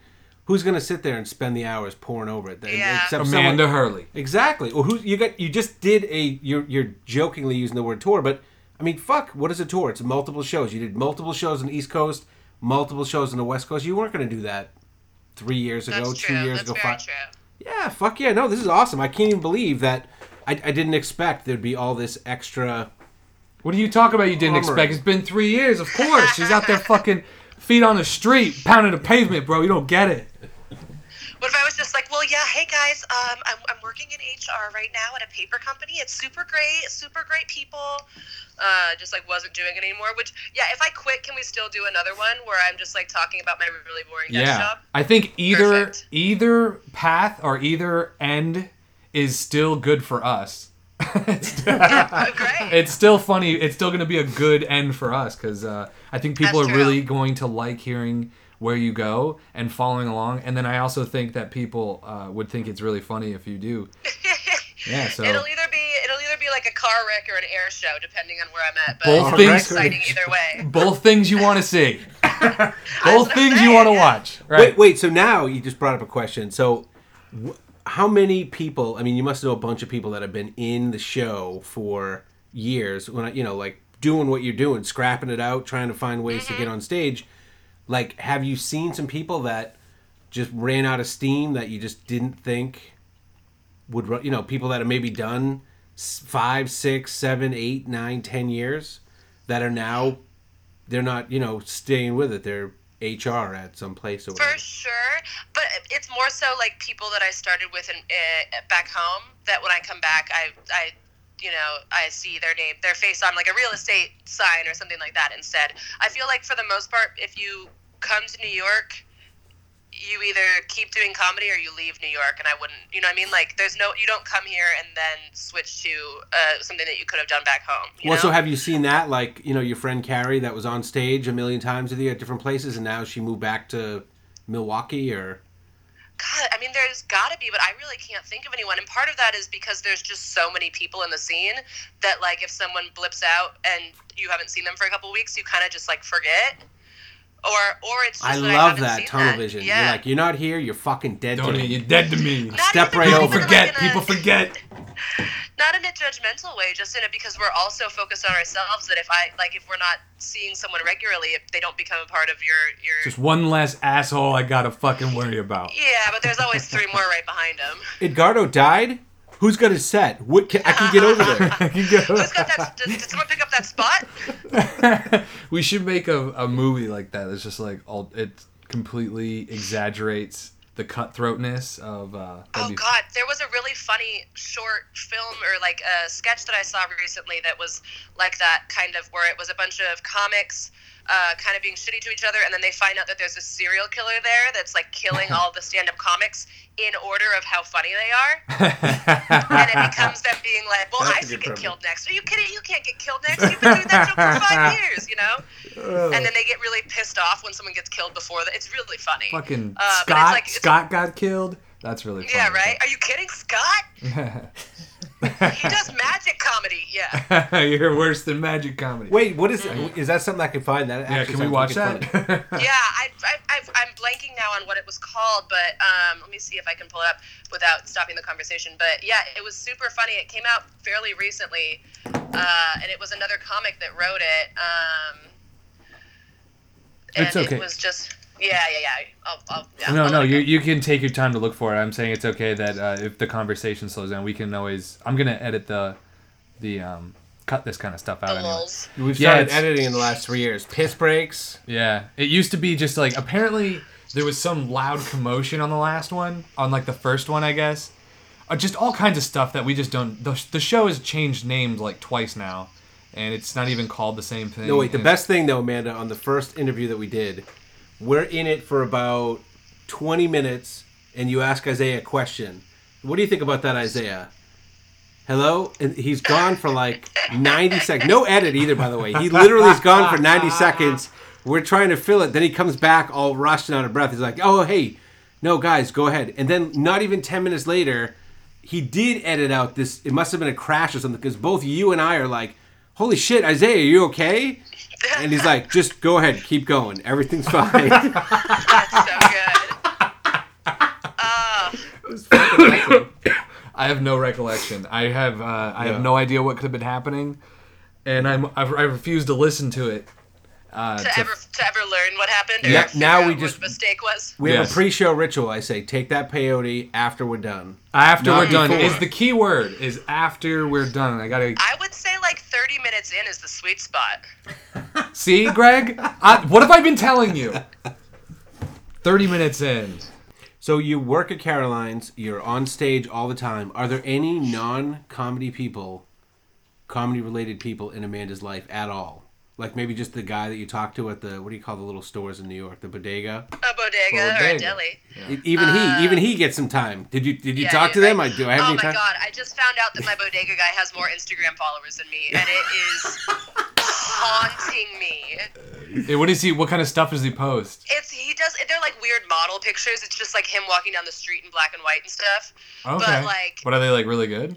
who's gonna sit there and spend the hours pouring over it? Yeah. Except Amanda someone- Hurley. Exactly. Well, who you got? You just did a. You're you're jokingly using the word tour, but I mean, fuck. What is a tour? It's multiple shows. You did multiple shows on the East Coast, multiple shows on the West Coast. You weren't going to do that three years ago, that's two true. years That's ago. very Five. true. Yeah, fuck yeah. No, this is awesome. I can't even believe that I, I didn't expect there'd be all this extra. What are you talking about? You didn't Armory. expect? It's been three years. Of course, she's out there fucking feet on the street, pounding the pavement, bro. You don't get it. What if I was just like, well, yeah, hey guys, um, I'm, I'm working in HR right now at a paper company. It's super great, super great people. Uh, just like wasn't doing it anymore. Which, yeah, if I quit, can we still do another one where I'm just like talking about my really boring desk Yeah, job? I think either Perfect. either path or either end is still good for us. Oh, [laughs] [laughs] great. it's still funny. It's still going to be a good end for us because uh, I think people That's are true. really going to like hearing where you go and following along. And then I also think that people uh, would think it's really funny if you do. [laughs] Yeah, so It'll either be it'll either be like a car wreck or an air show, depending on where I'm at. But Both it's things- exciting either way. [laughs] both things you want to see, [laughs] both things you want to watch. Right? Wait, wait. So now you just brought up a question. So, wh- how many people? I mean, you must know a bunch of people that have been in the show for years. When I, you know, like doing what you're doing, scrapping it out, trying to find ways to get on stage. Like, have you seen some people that just ran out of steam that you just didn't think would? You know, people that have maybe done five, six, seven, eight, nine, ten years that are now they're not you know staying with it. They're HR at some place or whatever. For sure, but it's more so like people that I started with in, uh, back home. That when I come back, I, I, you know, I see their name, their face on like a real estate sign or something like that. Instead, I feel like for the most part, if you come to New York, you either keep doing comedy or you leave New York. And I wouldn't, you know, what I mean, like there's no, you don't come here and then switch to uh, something that you could have done back home. You Well, know? so have you seen that? Like, you know, your friend Carrie that was on stage a million times with you at different places, and now she moved back to Milwaukee, or God, I mean, there's got to be, but I really can't think of anyone. And part of that is because there's just so many people in the scene that, like, if someone blips out and you haven't seen them for a couple weeks, you kind of just like forget. Or, or it's. Just I that love haven't that seen tunnel that. vision. Yeah. You're like, you're not here. You're fucking dead to Don't me. you're dead to me. Not step right over. Forget. like in a- People forget. [laughs] Not in a judgmental way, just in it because we're also focused on ourselves. That if I like, if we're not seeing someone regularly, if they don't become a part of your your. Just one less asshole I gotta fucking worry about. yeah, but there's always three more right behind him. [laughs] Edgardo died. Who's got his set? What can, I can get over there. [laughs] Who's got that? Did, did someone pick up that spot? [laughs] we should make a, a movie like that. It's just like all it completely exaggerates the cutthroatness of. Uh, Oh be- God, there was a really funny short film or like a sketch that I saw recently that was like that kind of where it was a bunch of comics uh, kind of being shitty to each other, and then they find out that there's a serial killer there that's like killing [laughs] all the stand-up comics in order of how funny they are, [laughs] and it becomes them being like, "Well, I That's a should get premise. killed next." Are you kidding? You can't get killed next. You've been doing that joke for [laughs] five years, you know. And then they get really pissed off when someone gets killed before that. It's really funny. Fucking Uh, but it's Scott. like- it's- Scott got killed. That's really funny. Yeah, right. Are you kidding, Scott? He [laughs] does magic comedy. Yeah. [laughs] You're worse than magic comedy. Wait, what is is that something I can find? That yeah, can we watch that? [laughs] Yeah. I, I, I'm blanking now on what it was called, but um, let me see if I can pull it up without stopping the conversation. But yeah, it was super funny. It came out fairly recently, uh, and it was another comic that wrote it. Um, and It's okay. It was just. Yeah, yeah, yeah. I'll, I'll, yeah no, I'll no, you you can take your time to look for it. I'm saying it's okay that uh, if the conversation slows down, we can always. I'm gonna edit the, the um, cut this kind of stuff out. anyway. We've Yeah, started it's- editing in the last three years. Piss breaks. Yeah, it used to be just like apparently there was some loud commotion on the last one, on like the first one, I guess. Uh, just all kinds of stuff that we just don't. The, the show has changed names like twice now, and it's not even called the same thing. No, wait. The and- best thing though, Amanda, on the first interview that we did, we're in it for about twenty minutes, and you ask Isaiah a question. What do you think about that, Isaiah? Hello, and he's gone for like ninety seconds. No edit either, by the way. He literally is gone for ninety seconds. We're trying to fill it. Then he comes back all rushed and out of breath. He's like, "Oh, hey, no, guys, go ahead." And then not even ten minutes later, he did edit out this. It must have been a crash or something because both you and I are like, "Holy shit, Isaiah, are you okay?" [laughs] And he's like, "Just go ahead, keep going. Everything's fine." [laughs] That's so good. [laughs] I have no recollection. I have uh, I Yeah. have no idea what could have been happening, and I'm I, I refuse to listen to it. Uh, to, to- ever to ever learn what happened or Yeah, now out we what just- the mistake was. We have Yes. a pre-show ritual. I say, take that peyote after we're done. after Not we're done before. is the key word. Is after we're done. I gotta I would say like 30 minutes in is the sweet spot. [laughs] see, Greg. I, what have I been telling you? Thirty minutes in. So you work at Caroline's. You're on stage all the time. Are there any non-comedy people, comedy-related people in Amanda's life at all? Like maybe just the guy that you talk to at the what do you call the little stores in New York, the bodega. A bodega, or Bodega. a deli. E- Even he, even he gets some time. Did you did you Uh, Yeah, talk to dude, them? I do. I have oh any my time? god! I just found out that my bodega guy has more Instagram followers than me, and it is haunting me. Hey, what is he? What kind of stuff does he post? It's he does. They're like weird model pictures. It's just like him walking down the street in black and white and stuff. Okay. But like, What are they like? Really good?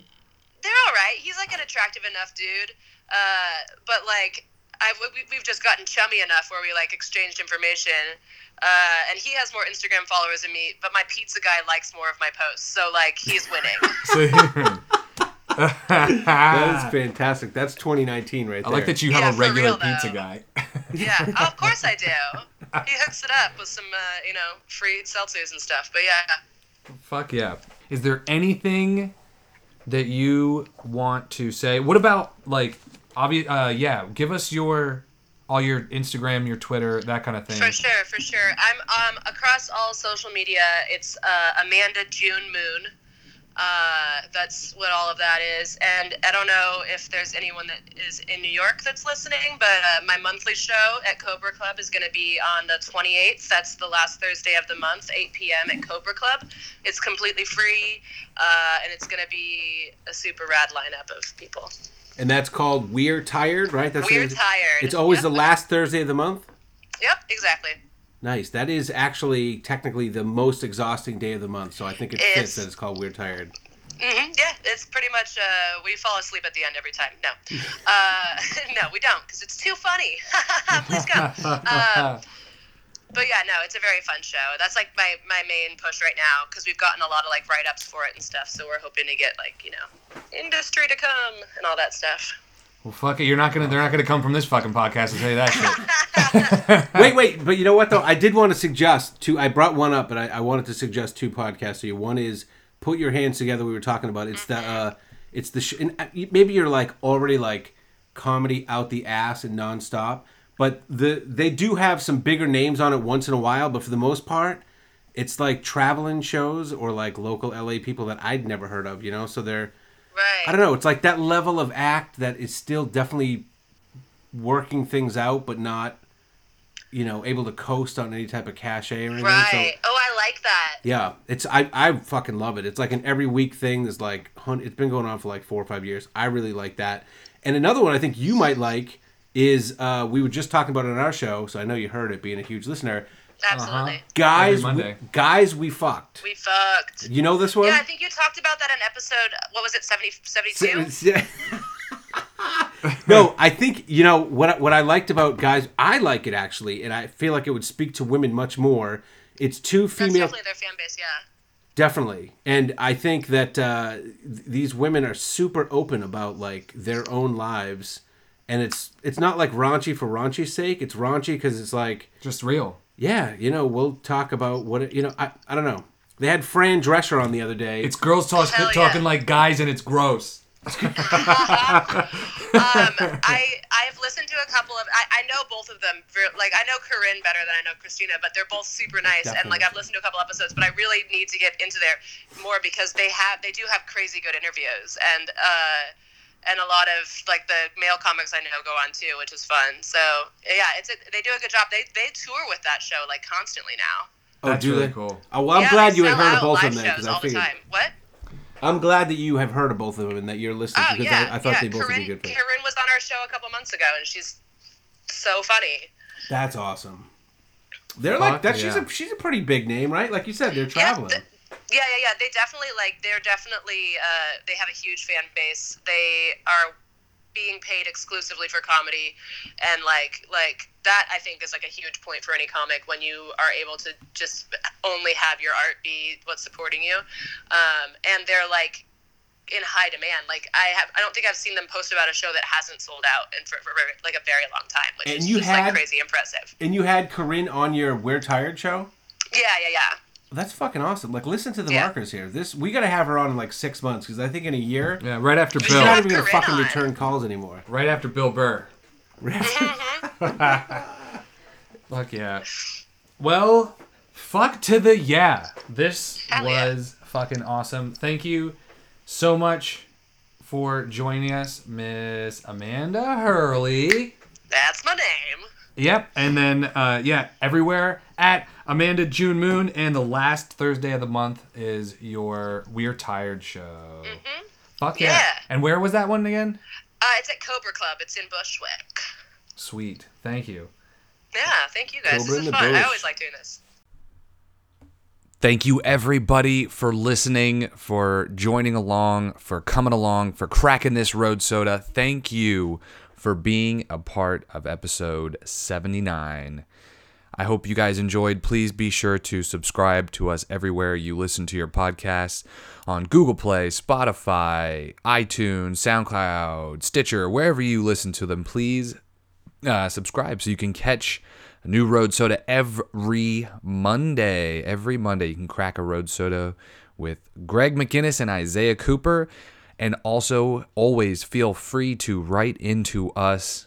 they're all right. He's like an attractive enough dude. Uh, but like, I've we, we've just gotten chummy enough where we like exchanged information. Uh, and he has more Instagram followers than me, but my pizza guy likes more of my posts. So like, he's winning. [laughs] [laughs] That is [laughs] fantastic. That's 2019 right there. I like that you have Yeah, a regular real, pizza guy. yeah, oh, of course I do. He hooks it up with some, uh, you know, free seltzers and stuff. But yeah, Fuck yeah. Is there anything that you want to say? What about like obvious? Uh, yeah, give us your all your Instagram, your Twitter, that kind of thing. for sure, for sure. I'm um across all social media. It's uh, Amanda June Moon. Uh, that's what all of that is. And I don't know if there's anyone that is in New York that's listening, but uh, my monthly show at Cobra Club is going to be on the 28th. That's the last Thursday of the month, 8 p.m. at Cobra Club. It's completely free, uh, and it's going to be a super rad lineup of people. And that's called We're Tired, right? That's We're tired. It's always Yep. the last Thursday of the month. Yep, exactly. Nice. That is actually technically the most exhausting day of the month, so I think it fits It's- that it's called We're Tired. hmm yeah, it's pretty much. Uh, we fall asleep at the end every time. No, uh, [laughs] no, we don't, because it's too funny. [laughs] Please come. Um, but yeah, no, it's a very fun show. That's like my my main push right now, because we've gotten a lot of like write ups for it and stuff. So we're hoping to get like you know industry to come and all that stuff. Well, fuck it. You're not gonna. They're not gonna come from this fucking podcast to tell you that shit. [laughs] wait, wait, but you know what though? I did want to suggest two. I brought one up, but I, I wanted to suggest two podcasts to you. One is "Put Your Hands Together." We were talking about. It's the. Uh, it's the. Sh- and uh, maybe you're like already like comedy out the ass and nonstop, but the they do have some bigger names on it once in a while. But for the most part, it's like traveling shows or like local LA people that I'd never heard of. You know, so they're. Right. I don't know. It's like that level of act that is still definitely working things out, but not, you know, able to coast on any type of cachet or anything. Right. So, oh, I like that. yeah, it's I I fucking love it. It's like an every week thing. There's like it's been going on for like four or five years. I really like that. And another one I think you might like is uh, we were just talking about it on our show, so I know you heard it, being a huge listener. Absolutely. Guys, we, guys, we fucked. We fucked. You know this one? Yeah, I think you talked about that in episode. What was it? 70, 72? [laughs] no, I think you know what. I- What I liked about guys, I like it actually, and I feel like it would speak to women much more. It's two That's female, definitely their fan base. Yeah. definitely, and I think that uh, th- these women are super open about like their own lives, and it's it's not like raunchy for raunchy's sake. It's raunchy because it's like, Just real. Yeah, you know, we'll talk about what it, you know. I I don't know. They had Fran Drescher on the other day. It's girls talk, yeah. talking like guys, and it's gross. [laughs] [laughs] Um, I I've listened to a couple of. I, I know both of them. ver- Like I know Corinne better than I know Krystyna, but they're both super nice. And like I've listened to a couple episodes, but I really need to get into there more because they have they do have crazy good interviews and. uh and a lot of like the male comics I know go on too, which is fun. So yeah, it's a, they do a good job. They they tour with that show like constantly now. oh, That's do really they? cool. Oh, well, I'm yeah, glad you had heard of both of them because I all the figured. time. What? I'm glad that you have heard of both of them and that you're listening Oh because yeah, I, I thought yeah. they both Corinne, would be good for it. Corinne was on our show a couple months ago, and she's so funny. That's awesome. They're like Fuck that. She's a she's a pretty big name, right? Like you said, they're traveling. Yeah, th- yeah, yeah, yeah. They definitely like. They're definitely. Uh, they have a huge fan base. They are being paid exclusively for comedy, and like like that. I think is like a huge point for any comic when you are able to just only have your art be what's supporting you. Um, and they're like in high demand. Like I have, I don't think I've seen them post about a show that hasn't sold out in for, for like a very long time, which And is you just had- like crazy impressive. And you had Corinne on your We're Tired show. Yeah, yeah, yeah. That's fucking awesome. Like, listen to the Yeah. markers here. This we gotta have her on in like six months because I think in a year Yeah, right after Bill. she's should not even gonna Corinne fucking on. return calls anymore. Right after Bill Burr. Mm-hmm. [laughs] Fuck yeah. Well, fuck to the yeah. This Hell yeah. was fucking awesome. Thank you so much for joining us, Miss Amanda Hurley. That's my name. Yep, and then uh, yeah, everywhere at Amanda June Moon, and the last Thursday of the month is your We're Tired show. Fuck yeah. Yeah. And where was that one again? Uh, it's at Cobra Club. It's in Bushwick. Sweet. Thank you. Yeah, thank you guys. Cobra in this is the fun. I always like doing this. Thank you, everybody, for listening, for joining along, for coming along, for cracking this road soda. Thank you for being a part of episode 79. I hope you guys enjoyed. Please be sure to subscribe to us everywhere you listen to your podcasts on Google Play, Spotify, iTunes, SoundCloud, Stitcher, wherever you listen to them. Please uh, subscribe so you can catch a new road soda every Monday. Every Monday, you can crack a road soda with Greg McGinnis and Isaiah Cooper. And also, always feel free to write into us.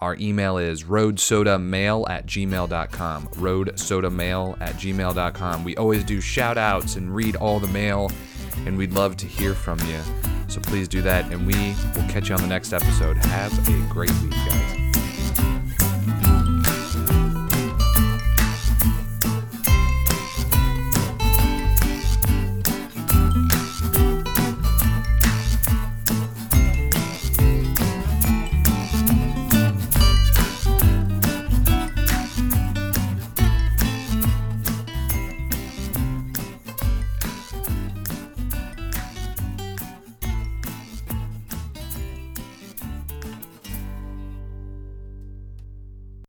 Our email is roadsodamail at gmail.com. Roadsodamail at gmail.com. We always do shout outs and read all the mail, and we'd love to hear from you. So please do that, and we will catch you on the next episode. Have a great week, guys.